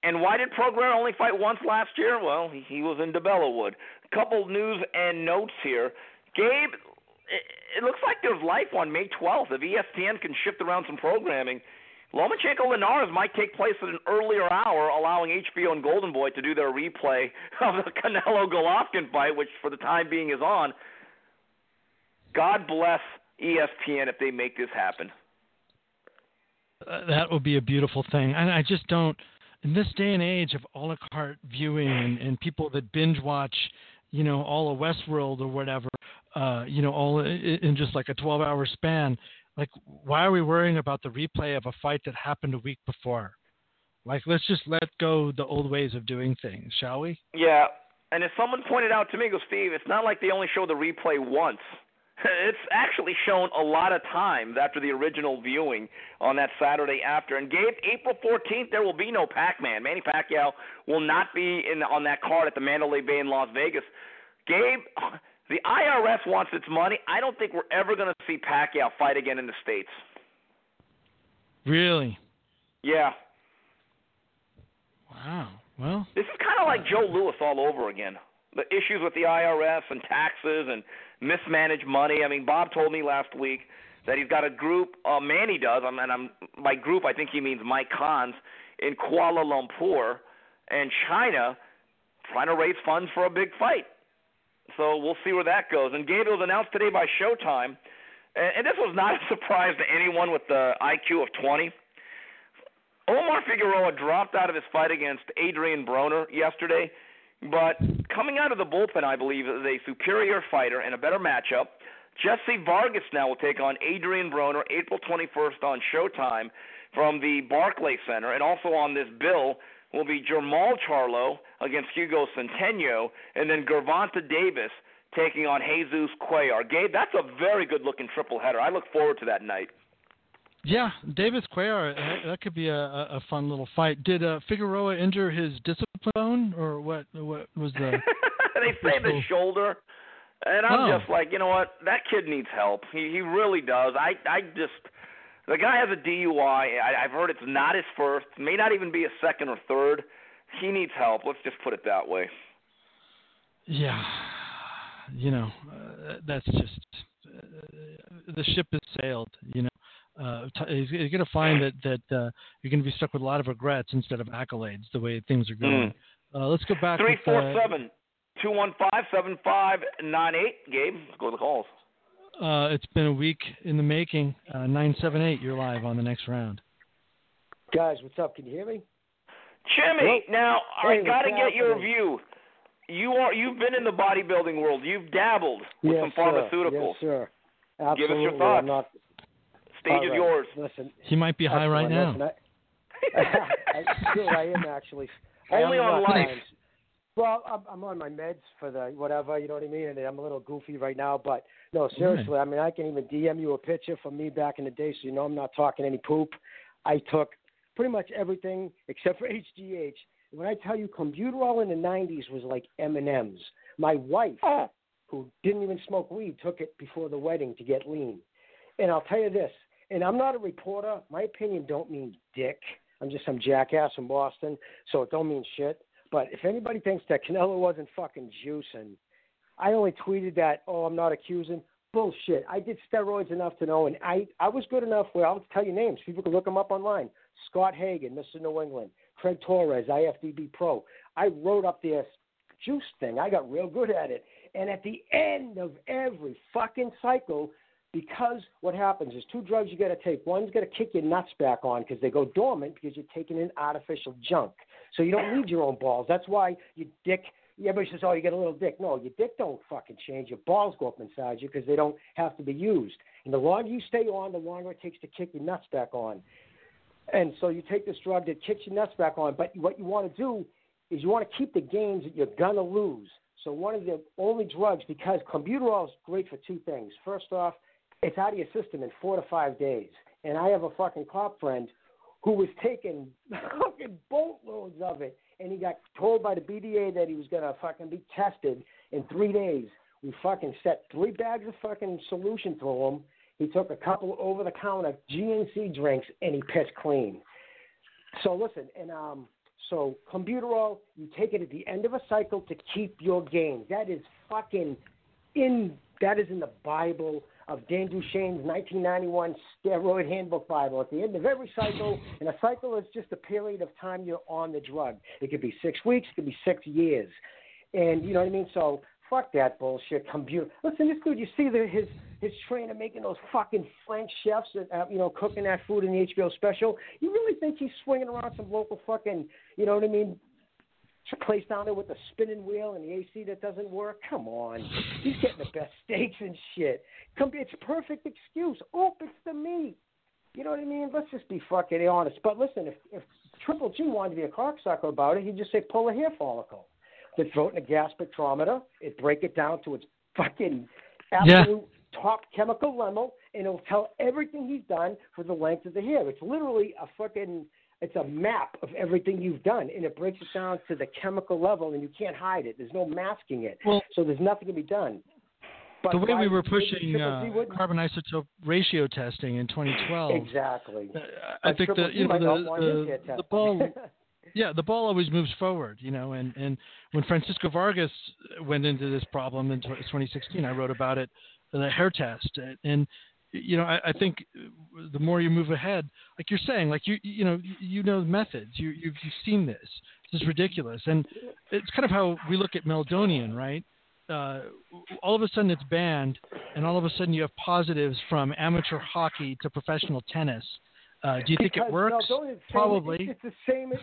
And why did Prograis only fight once last year? Well, he, he was in DeBellawood. A couple news and notes here. Gabe, it, it looks like there's life on May 12th. If ESPN can shift around some programming, Lomachenko Linares might take place at an earlier hour, allowing HBO and Golden Boy to do their replay <laughs> of the Canelo Golovkin fight, which for the time being is on. God bless ESPN if they make this happen. Uh, that would be a beautiful thing. And I just don't, in this day and age of a la carte viewing and, and people that binge watch, you know, all of Westworld or whatever, uh, you know, all in just like a 12 hour span. Like, why are we worrying about the replay of a fight that happened a week before? Like, let's just let go the old ways of doing things, shall we? Yeah, and as someone pointed out to me, go Steve, it's not like they only show the replay once. <laughs> It's actually shown a lot of times after the original viewing on that Saturday after. And Gabe, April 14th, there will be no Pac-Man. Manny Pacquiao will not be in on that card at the Mandalay Bay in Las Vegas. Gabe, the IRS wants its money. I don't think we're ever going to see Pacquiao fight again in the states. Really? Yeah. Wow. Well, this is kind of like Joe Louis all over again. The issues with the IRS and taxes and mismanaged money. I mean, Bob told me last week that he's got a group. Uh, Manny does. Mean, I'm by group. I think he means Mike Koncz in Kuala Lumpur and China, trying to raise funds for a big fight. So we'll see where that goes. And Gabe was announced today by Showtime, and, and this was not <laughs> a surprise to anyone with the IQ of 20. Omar Figueroa dropped out of his fight against Adrian Broner yesterday, but coming out of the bullpen, I believe, is a superior fighter and a better matchup. Jesse Vargas now will take on Adrian Broner April 21st on Showtime from the Barclay Center, and also on this bill will be Jermall Charlo against Hugo Centeno, and then Gervonta Davis taking on Jesus Cuellar. Gabe, that's a very good looking triple header. I look forward to that night. Yeah, Davis Cuellar, that could be a, a fun little fight. Did uh, Figueroa injure his discipline bone, or what? What was the? <laughs> they say the shoulder, and I'm Oh. just like, you know what? That kid needs help. He he really does. I I just the guy has a DUI. I, I've heard it's not his first, may not even be a second or third. He needs help. Let's just put it that way. Yeah, you know, uh, that's just uh, the ship has sailed. You know, uh, t- you're going to find that that uh, you're going to be stuck with a lot of regrets instead of accolades. The way things are going. Uh, let's go back. Three with, four uh, seven two one five seven five nine eight. Gabe, let's go to the calls. Uh, it's been a week in the making. Uh, Nine seven eight. You're live on the next round. Guys, what's up? Can you hear me? Jimmy, now I got to get your view. You are you've been in the bodybuilding world. You've dabbled with yes, some sir. pharmaceuticals. Yes, sir. Give us your thoughts. I'm not, Stage all is yours. Listen, He might be high right now. Listen, <laughs> I, I, sure, I am actually. I Only am on not life. times. Well, I'm, I'm on my meds for the whatever, you know what I mean, and I'm a little goofy right now. But no, mm. seriously, I mean, I can even DM you a picture from me back in the day, so you know I'm not talking any poop. I took pretty much everything except for <laughs> HGH. When I tell you, Clenbuterol in the '90s was like M and M's. My wife, ah. who didn't even smoke weed, took it before the wedding to get lean. And I'll tell you this, and I'm not a reporter. My opinion don't mean dick. I'm just some jackass from Boston, so it don't mean shit. But if anybody thinks that Canelo wasn't fucking juicing, I only tweeted that. Oh, I'm not accusing. Bullshit. I did steroids enough to know, and I I was good enough where I'll tell you names. People can look them up online. Scott Hagan, Mr. New England. Craig Torres, IFBB Pro. I wrote up this juice thing. I got real good at it. And at the end of every fucking cycle, because what happens is two drugs you got to take. One's going to kick your nuts back on because they go dormant because you're taking in artificial junk. So you don't need your own balls. That's why your dick. Everybody says, "Oh, you get a little dick." No, your dick don't fucking change. Your balls go up inside you because they don't have to be used. And the longer you stay on, the longer it takes to kick your nuts back on. And so you take this drug that kicks your nuts back on, but what you want to do is you want to keep the gains that you're gonna lose. So one of the only drugs, because clenbuterol is great for two things. First off, it's out of your system in four to five days. And I have a fucking cop friend who was taking <laughs> fucking boatloads of it, and he got told by the BDA that he was gonna fucking be tested in three days. We fucking set three bags of fucking solution through him. He took a couple over the counter GNC drinks, and he pissed clean. So listen, and um, so clenbuterol, you take it at the end of a cycle to keep your gains. That is fucking in. That is in the Bible of Dan Duchaine's 1991 steroid handbook Bible. At the end of every cycle, and a cycle is just a period of time you're on the drug. It could be six weeks, it could be six years, and you know what I mean. So fuck that bullshit. Computer. Listen, this dude. You see the, his his trainer making those fucking French chefs that uh, you know cooking that food in the HBO special. You really think he's swinging around some local fucking you know what I mean place down there with the spinning wheel and the AC that doesn't work. Come on, he's getting the best <laughs> steaks and shit. Come, it's perfect excuse. Oop, it's the meat. You know what I mean? Let's just be fucking honest. But listen, if if Triple G wanted to be a cocksucker about it, he'd just say pull a hair follicle. Then throw it in a gas spectrometer. It break it down to its fucking absolute top chemical level, and it'll tell everything he's done for the length of the hair. It's literally a fucking it's a map of everything you've done, and it breaks it down to the chemical level, and you can't hide it. There's no masking it, Well- so there's nothing to be done. But the way we were pushing uh, carbon isotope ratio testing in 2012, exactly. uh, I But think the you know the, the, the ball <laughs> yeah the ball always moves forward you know and and when Francisco Vargas went into this problem in 2016 I wrote about it in the hair test and you know I, I think the more you move ahead like you're saying like you you know you know the methods you you've, you've seen this this is ridiculous and it's kind of how we look at Meldonium right uh, all of a sudden it's banned, and all of a sudden you have positives from amateur hockey to professional tennis. Uh, do you think it works? Meldonium's same- Probably. It's, it's the same.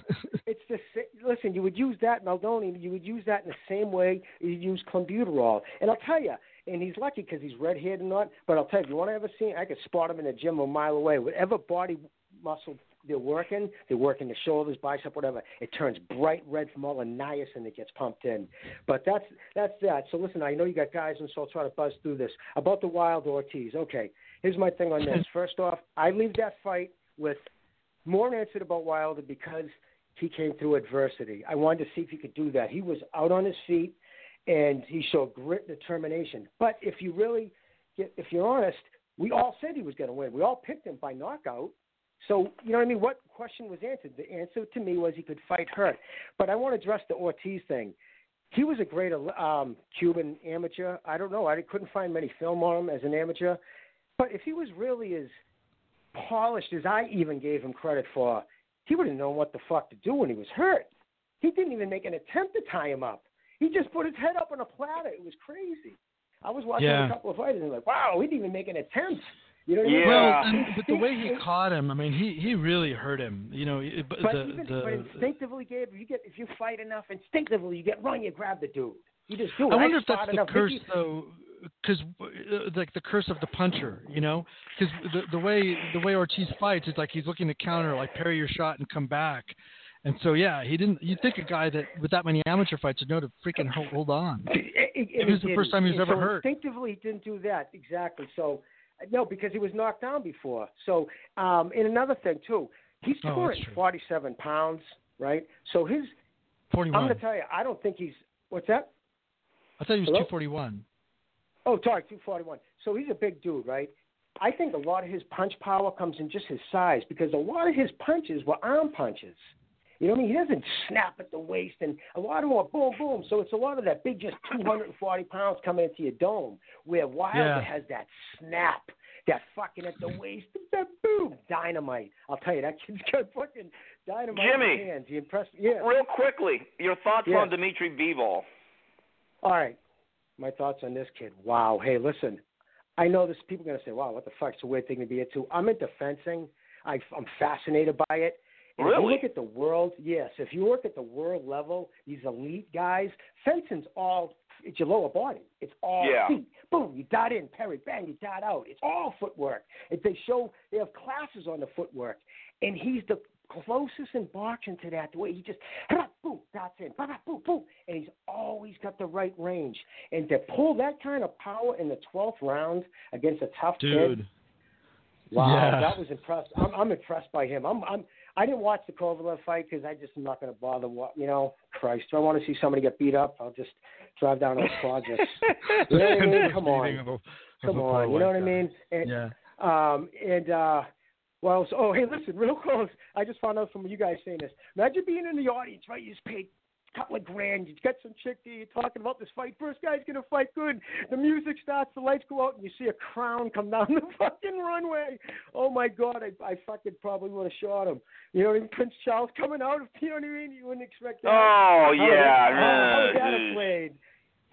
It's the same. Listen, you would use that Meldonium. You would use that in the same way you use clenbuterol. And I'll tell you, and he's lucky because he's red-haired and not. But I'll tell you, if you want to ever see, I could spot him in the gym a mile away. Whatever body muscle they're working, they're working the shoulders, bicep, whatever. It turns bright red from all the niacin that gets pumped in. But that's that's that. So listen, I know you got guys, and so I'll try to buzz through this about the Wild Ortiz. Okay, here's my thing on this. <laughs> First off, I leave that fight with more answered about Wilder because he came through adversity. I wanted to see if he could do that. He was out on his feet and he showed grit and determination. But if you really get if you're honest, we all said he was going to win. We all picked him by knockout. So, you know what I mean? What question was answered? The answer to me was he could fight hurt. But I want to address the Ortiz thing. He was a great um, Cuban amateur. I don't know. I couldn't find many film on him as an amateur. But if he was really as polished as I even gave him credit for, he would have known what the fuck to do when he was hurt. He didn't even make an attempt to tie him up. He just put his head up on a platter. It was crazy. I was watching Yeah. a couple of fights and like, wow, he didn't even make an attempt. You know what I mean? Well, and, but the way he <laughs> caught him, I mean, he he really hurt him. You know, it- but But the even the but instinctively, Gabe, you get if you fight enough, instinctively you get run, you grab the dude. You just do it. I wonder if that's the enough. curse, Mickey- though, because uh, like the curse of the puncher, you know, because the the way the way Ortiz fights, it's like he's looking to counter, like parry your shot and come back, and so yeah, he didn't. You'd think a guy that with that many amateur fights would know to freaking hold, hold on. It, it, It was the first time he was ever so hurt. Instinctively, he didn't do that exactly. So no, because he was knocked down before. So um, and another thing too, he's Oh, touring 47 pounds, right? So his I'm going to tell you, I don't think he's what's that? I thought he was Hello? 241. Oh, sorry, 241. So he's a big dude, right? I think a lot of his punch power comes in just his size because a lot of his punches were arm punches. You know what I mean? He doesn't snap at the waist, and a lot of them are boom, boom. So it's a lot of that big, just 240 pounds coming into your dome, where Wilder Yeah. has that snap, that fucking at the waist, that boom, dynamite. I'll tell you, that kid's got <laughs> fucking dynamite Jimmy. in his hands. He impressed. me. Yeah. Real quickly, your thoughts Yeah. on Dimitri Bivol? All right. My thoughts on this kid. Wow. Hey, listen. I know this. People are gonna say, "Wow, what the fuck? It's a weird thing to be into." I'm into fencing. I, I'm fascinated by it. And If you look at the world, yes. If you look at the world level, these elite guys, fencing's all. It's your lower body. It's all Yeah. feet. Boom, you dot in, parry, bang, you dot out. It's all footwork. If they show, they have classes on the footwork, and he's the closest in boxing to that. The way he just boom, dots in, boom, boom, boom, and he's always got the right range. And to pull that kind of power in the twelfth round against a tough Dude. kid, wow, Yeah. that was impressed. I'm, I'm impressed by him. I'm, I'm, I didn't watch the Kovalev fight because I just am not going to bother. wa- You know, Christ, if I want to see somebody get beat up, I'll just drive down those projects. <laughs> you know what I mean? Come on, come on. You know what I mean? And, Yeah. um, and uh, well, so, oh, hey, listen, real close. I just found out from you guys saying this. Imagine being in the audience, right? You just paid couple of grand. You got some chick there. You're talking about this fight. First guy's gonna fight good. The music starts. The lights go out, and you see a crown come down <laughs> the fucking runway. Oh my God! I, I fucking probably would have shot him. You know what I mean? Prince Charles coming out. <laughs> You know what I mean? You wouldn't expect that. Oh, How yeah. How, how have played?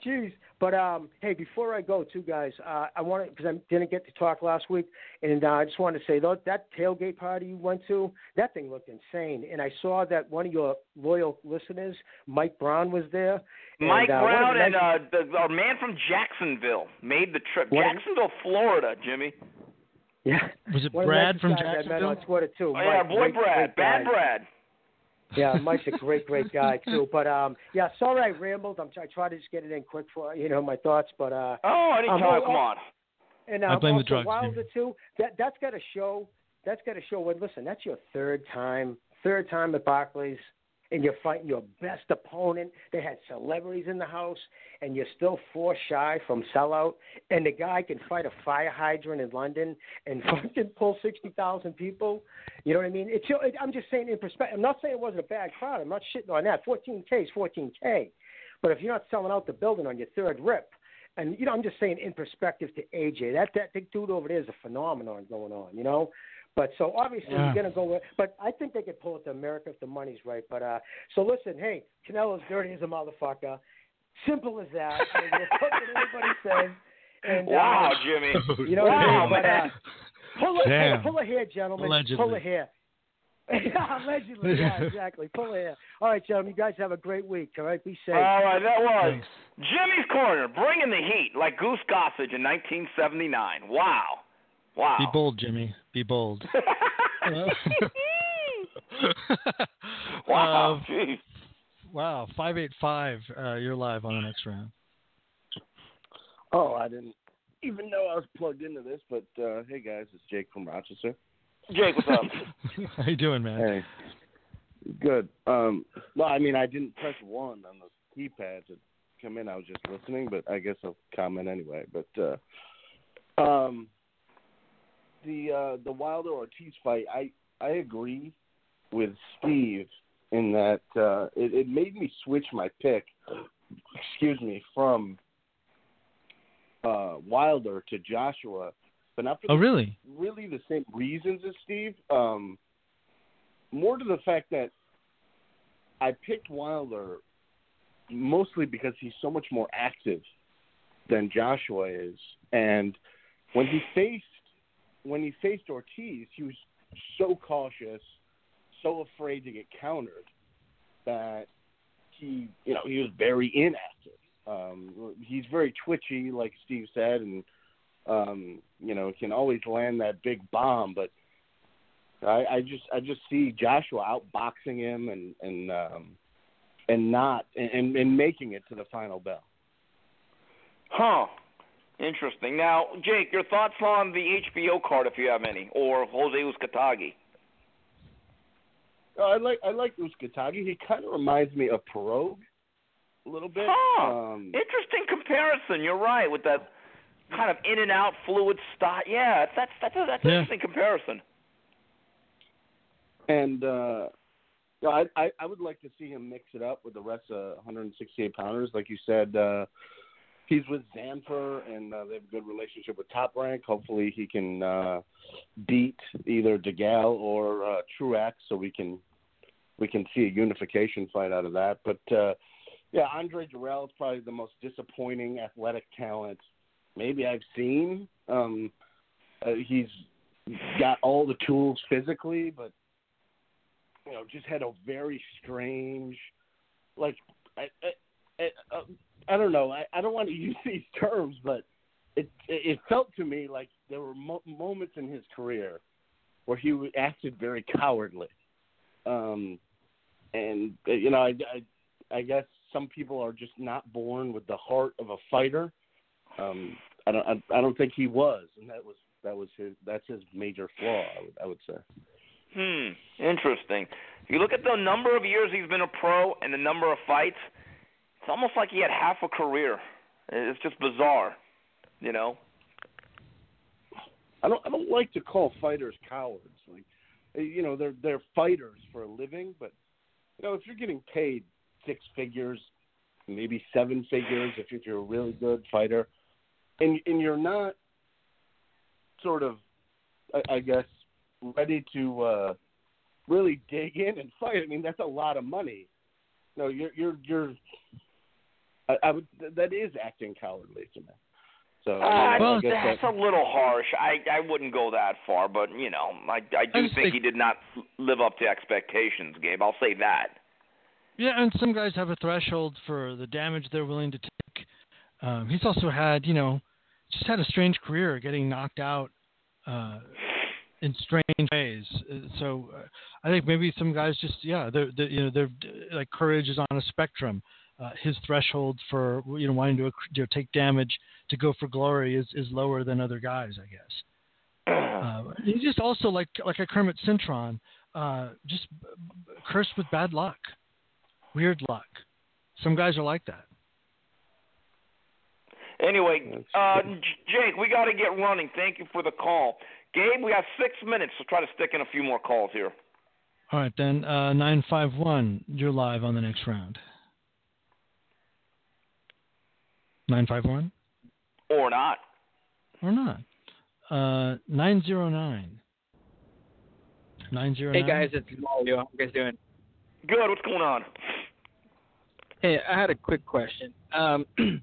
Jeez. But um, hey, before I go, too, guys, uh, I want to because I didn't get to talk last week, and uh, I just wanted to say though that tailgate party you went to, that thing looked insane. And I saw that one of your loyal listeners, Mike Brown, was there. Mike uh, Brown and nice- uh, the, our man from Jacksonville made the trip. What- Jacksonville, Florida, Jimmy. yeah, Was it one Brad from guys I met Jacksonville? on Twitter too. Oh, yeah, Mike, boy great, Brad, great bad. Brad. Yeah, Mike's a great, <laughs> great guy too. But um, yeah, sorry I rambled. I'm I tried to just get it in quick for you know my thoughts. But uh, Oh, anytime, um, come on. And I um, blame the also drugs, Wilder too. That that's got to show. That's got to show. What? Listen, that's your third time. Third time at Barclays, and you're fighting your best opponent. They had celebrities in the house, and you're still four shy from sellout. And the guy can fight a fire hydrant in London and <laughs> fucking pull sixty thousand people. You know what I mean? It's. your- I'm just saying in perspective. I'm not saying it wasn't a bad crowd. I'm not shitting on that. 14k is 14k. But if you're not selling out the building on your third rip, and you know, I'm just saying in perspective to AJ, that that big dude over there is a phenomenon going on, you know. But so obviously Yeah. you're gonna go with, but I think they could pull it to America if the money's right. But uh, so listen, hey, Canelo's dirty as a motherfucker. Simple as that. I mean, what anybody says. And, Wow, uh, Jimmy. <laughs> You know what I wow, mean? But, uh, pull a Damn. pull a hair, gentlemen. Allegedly. Pull a hair. <laughs> allegedly, yeah, <laughs> exactly. Pull a hair. All right, gentlemen, you guys have a great week. All right, be safe. All right, that was Thanks. Jimmy's Corner, bringing the heat like Goose Gossage in 1979. Wow. Wow. Be bold, Jimmy. Be bold. <laughs> <laughs> wow. Uh, Jeez. wow. Five eight five. Uh, you're live on the next round. Oh, I didn't even know I was plugged into this, but uh, hey guys, it's Jake from Rochester. Jake, what's up? <laughs> How you doing, man? Hey, good. Um, no, I mean I didn't press one on the keypad to come in. I was just listening, but I guess I'll comment anyway. But uh, um, the uh, the Wilder Ortiz fight, I I agree with Steve in that uh, it, it made me switch my pick. Excuse me from uh, Wilder to Joshua, but not for Oh, the really? really the same reasons as Steve. Um, more to the fact that I picked Wilder mostly because he's so much more active than Joshua is, and when he faced when he faced Ortiz, he was so cautious, so afraid to get countered that he, you know, he was very inactive. Um, he's very twitchy, like Steve said, and um, you know, can always land that big bomb. But I, I just, I just see Joshua outboxing him and and um, and not and, and making it to the final bell. Huh. Interesting. Now, Jake, your thoughts on the HBO card, if you have any, or Jose Uzcategui? Uh, I like, I like Uzcategui. He kind of reminds me of Pirog a little bit. Huh. Um, Interesting comparison. You're right with that kind of in and out fluid style. Yeah, that's that's a, that's an Yeah. interesting comparison. And uh, yeah, I, I I would like to see him mix it up with the rest of 168 pounders, like you said. Uh, he's with Zanfer, and uh, they have a good relationship with Top Rank. Hopefully, he can uh, beat either DeGale or uh, Truax, so we can we can see a unification fight out of that. But uh, yeah, Andre Dirrell is probably the most disappointing athletic talent maybe I've seen. Um, uh, he's got all the tools physically, but you know, just had a very strange, like, I, I, I, uh, I don't know. I, I don't want to <laughs> use these terms, but it it felt to me like there were mo- moments in his career where he acted very cowardly, um, and uh, you know, I, I I guess some people are just not born with the heart of a fighter. Um, I don't I, I don't think he was, and that was that was his that's his major flaw. I would I would say. Hmm. Interesting. If you look at the number of years he's been a pro and the number of fights, it's almost like he had half a career. It's just bizarre, you know. I don't I don't like to call fighters cowards. Like you know, they're they're fighters for a living, but you know, if you're getting paid six figures, maybe seven figures if if you're a really good fighter and and you're not sort of I, I guess ready to uh really dig in and fight. I mean, that's a lot of money. No, you're you're you're I, I would that is acting cowardly to me. So Uh, I, mean, I that's that, a little harsh. I I wouldn't go that far, but you know, I I do just think think- he did not live up to expectations, Gabe. I'll say that. Yeah, and some guys have a threshold for the damage they're willing to take. Um, he's also had, you know, just had a strange career, getting knocked out uh, in strange ways. Uh, So uh, I think maybe some guys just, yeah, they're, they're you know, they're like courage is on a spectrum. Uh, his threshold for you know wanting to you know, take damage to go for glory is, is lower than other guys, I guess. <clears throat> Uh, he's just also like like a Kermit Cintron, uh, just b- b- cursed with bad luck, weird luck. Some guys are like that. Anyway, uh, Jake, we got to get running. Thank you for the call, Gabe. We have six minutes, so try to stick in a few more calls here. All right, then uh, nine five one. You're live on the next round. Nine five one Or not. or not? Uh, nine zero nine. Nine zero Hey guys, it's Mario. How you guys doing? Good. What's going on? Hey, I had a quick question. Um, <clears throat>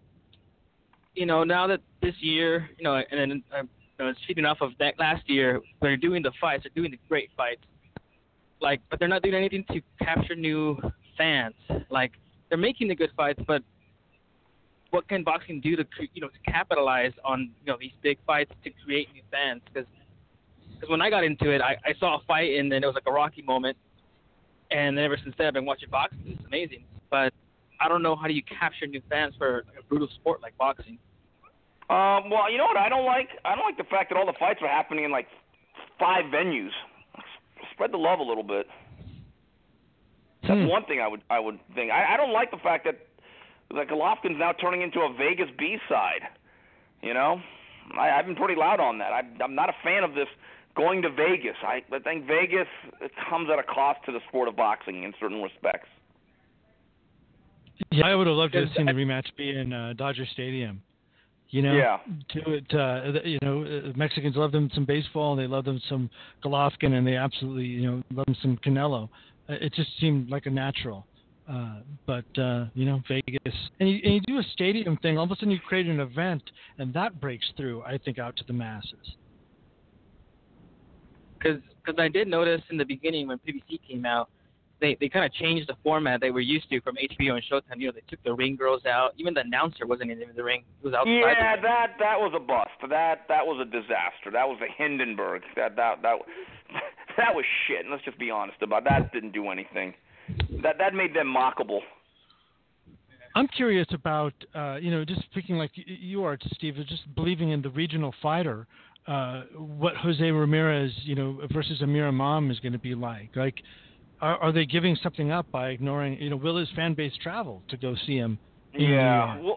you know, now that this year, you know, and then uh, you know, speaking off of that last year, they're doing the fights, they're doing the great fights, like, but they're not doing anything to capture new fans. Like, they're making the good fights, but what can boxing do to, you know, to capitalize on, you know, these big fights to create new fans? Because because when I got into it, I, I saw a fight and then it was like a Rocky moment, and ever since then I've been watching boxing. It's amazing, but I don't know how do you capture new fans for a brutal sport like boxing. Um, well, you know what I don't like? I don't like the fact that all the fights are happening in like five venues. Spread the love a little bit. That's Hmm. one thing I would I would think. I, I don't like the fact that that Golovkin's now turning into a Vegas B side. You know, I, I've been pretty loud on that. I, I'm not a fan of this going to Vegas. I, I think Vegas it comes at a cost to the sport of boxing in certain respects. Yeah, I would have loved to have seen the rematch be in uh, Dodger Stadium. You know, Yeah. do it. Uh, you know, uh, Mexicans love them some baseball, and they love them some Golovkin, and they absolutely, you know, love them some Canelo. Uh, It just seemed like a natural. Uh, but uh, you know, Vegas, and you, and you do a stadium thing. All of a sudden, you create an event, and that breaks through. I think out to the masses. Because I did notice in the beginning when PBC came out, they they kind of changed the format they were used to from HBO and Showtime. You know, they took the ring girls out. Even the announcer wasn't in the ring; he was outside. the Yeah, ring. that that was a bust. That that was a disaster. That was a Hindenburg. That that that <laughs> that was shit. And let's just be honest about it. that. Didn't do anything. That that made them mockable. I'm curious about, uh, you know, just speaking like you are, Steve, just believing in the regional fighter, uh, what Jose Ramirez, you know, versus Amir Imam is going to be like. Like, are, are they giving something up by ignoring, you know, will his fan base travel to go see him? Yeah. Well,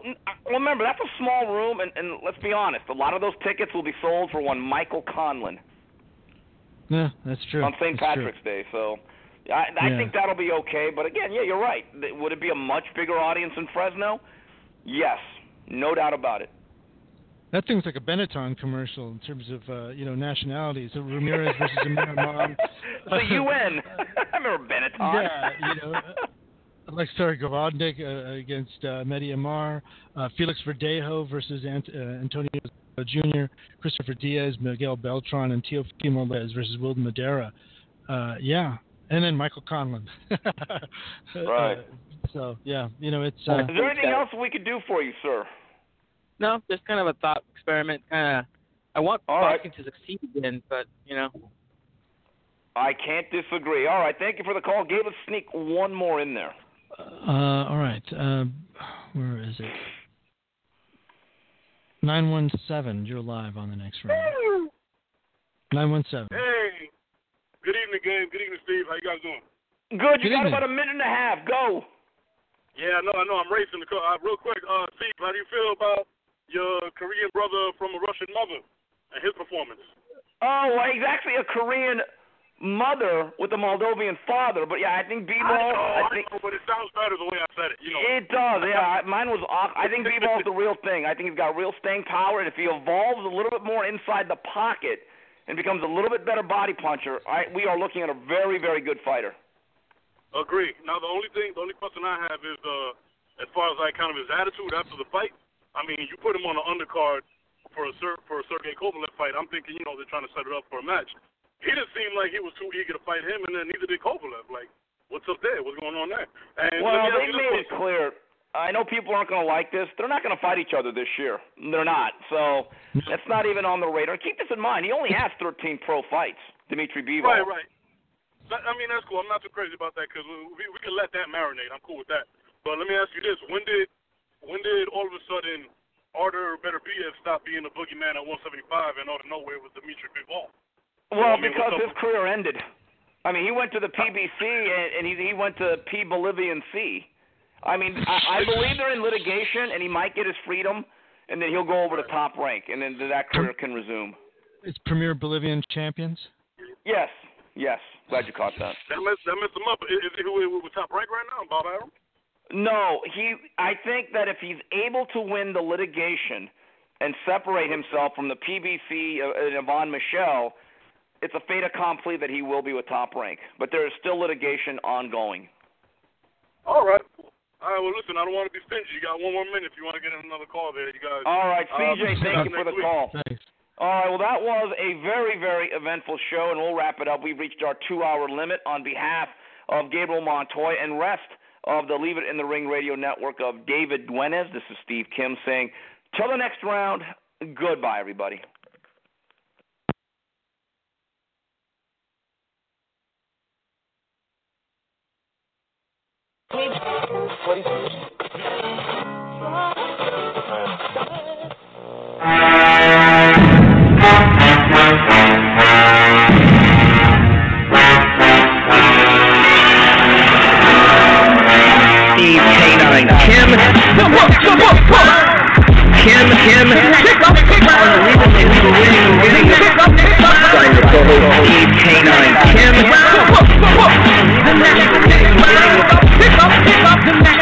remember that's a small room, and, and let's be honest. A lot of those tickets will be sold for one Michael Conlon Yeah, that's true. on St. That's true. Patrick's Day. So, I, I Yeah. think that'll be okay. But again, yeah, you're right. Would it be a much bigger audience in Fresno? Yes, no doubt about it. That thing's like a Benetton commercial in terms of, uh, you know, nationalities. So Ramirez versus Amir. The UN. I remember Benetton. Yeah, you know, Alexei Gvozdyk uh, against uh, Mehdi Amar, uh, Felix Verdejo versus Ant- uh, Antonio Jr., Christopher Diaz, Miguel Beltran, and Teofimo Lopez versus Wilden Madera. Uh, yeah, and then Michael Conlon. <laughs> Right. Uh, so yeah, you know it's. Uh, Is there anything else we could do for you, sir? No, just kind of a thought experiment. Kind of, I want All right. boxing to succeed again, but you know, I can't disagree. All right, thank you for the call. Gave us sneak one more in there. Uh, all right. Uh, where is it? 917. You're live on the next round. 917. Hey, good evening, Gabe. Good evening, Steve. How you guys doing? Good. You Good got evening. about a minute and a half. Go. Yeah, I know. I know. I'm racing the car. Uh, real quick, uh, Steve, how do you feel about your Korean brother from a Russian mother and his performance? Oh, well, he's actually a Korean mother with a Moldovan father. But yeah, I think Bivol. I know, I I think know, but it sounds better the way I said it. You know. it does. Yeah, I- mine was off. I think Bivol's the <laughs> real thing. I think he's got real staying power, and if he evolves a little bit more inside the pocket and becomes a little bit better body puncher, I, we are looking at a very, very good fighter. Agree. Now the only thing, the only question I have is, uh, as far as like kind of his attitude after the fight. I mean, you put him on the undercard for a Ser- for a Sergey Kovalev fight. I'm thinking, you know, they're trying to set it up for a match. He didn't seem like he was too eager to fight him, and then neither did Kovalev. Like, what's up there? What's going on there? And well, they made it clear. I know people aren't going to like this. They're not going to fight each other this year. They're not. So that's not even on the radar. Keep this in mind. He only has 13 pro fights, Dimitri Bivol. Right, right. That, I mean, that's cool. I'm not too crazy about that because we, we can let that marinate. I'm cool with that. But let me ask you this: When did when did all of a sudden Artur Beterbiev stop being the boogeyman at 175 and out of nowhere was Dimitri Bivol? Well, I mean, because what's his career ended. I mean, he went to the PBC and, and he he went to P Bolivian C. I mean, I, I believe they're in litigation, and he might get his freedom, and then he'll go over to top rank, and then that career can resume. It's premier Bolivian champions. Yes, yes. Glad you caught that. That messed that messed him up. Is, is he who with top rank right now? Bob Arum? No, he. I think that if he's able to win the litigation and separate himself from the PBC uh, and Yvon Michel, it's a fait accompli that he will be with top rank. But there is still litigation ongoing. All right. All right. Well, listen. I don't want to be stingy. You got one more minute if you want to get in another call there. You guys. All right, uh, CJ, thank you for the next week. call. All right, well, that was a very, very eventful show, and we'll wrap it up. We've reached our two hour limit on behalf of Gabriel Montoya and rest of the Leave It in the Ring radio network of David Duenes. This is Steve Kim saying, till the next round, goodbye, everybody. K9 Kim. Pick up, pick up the man.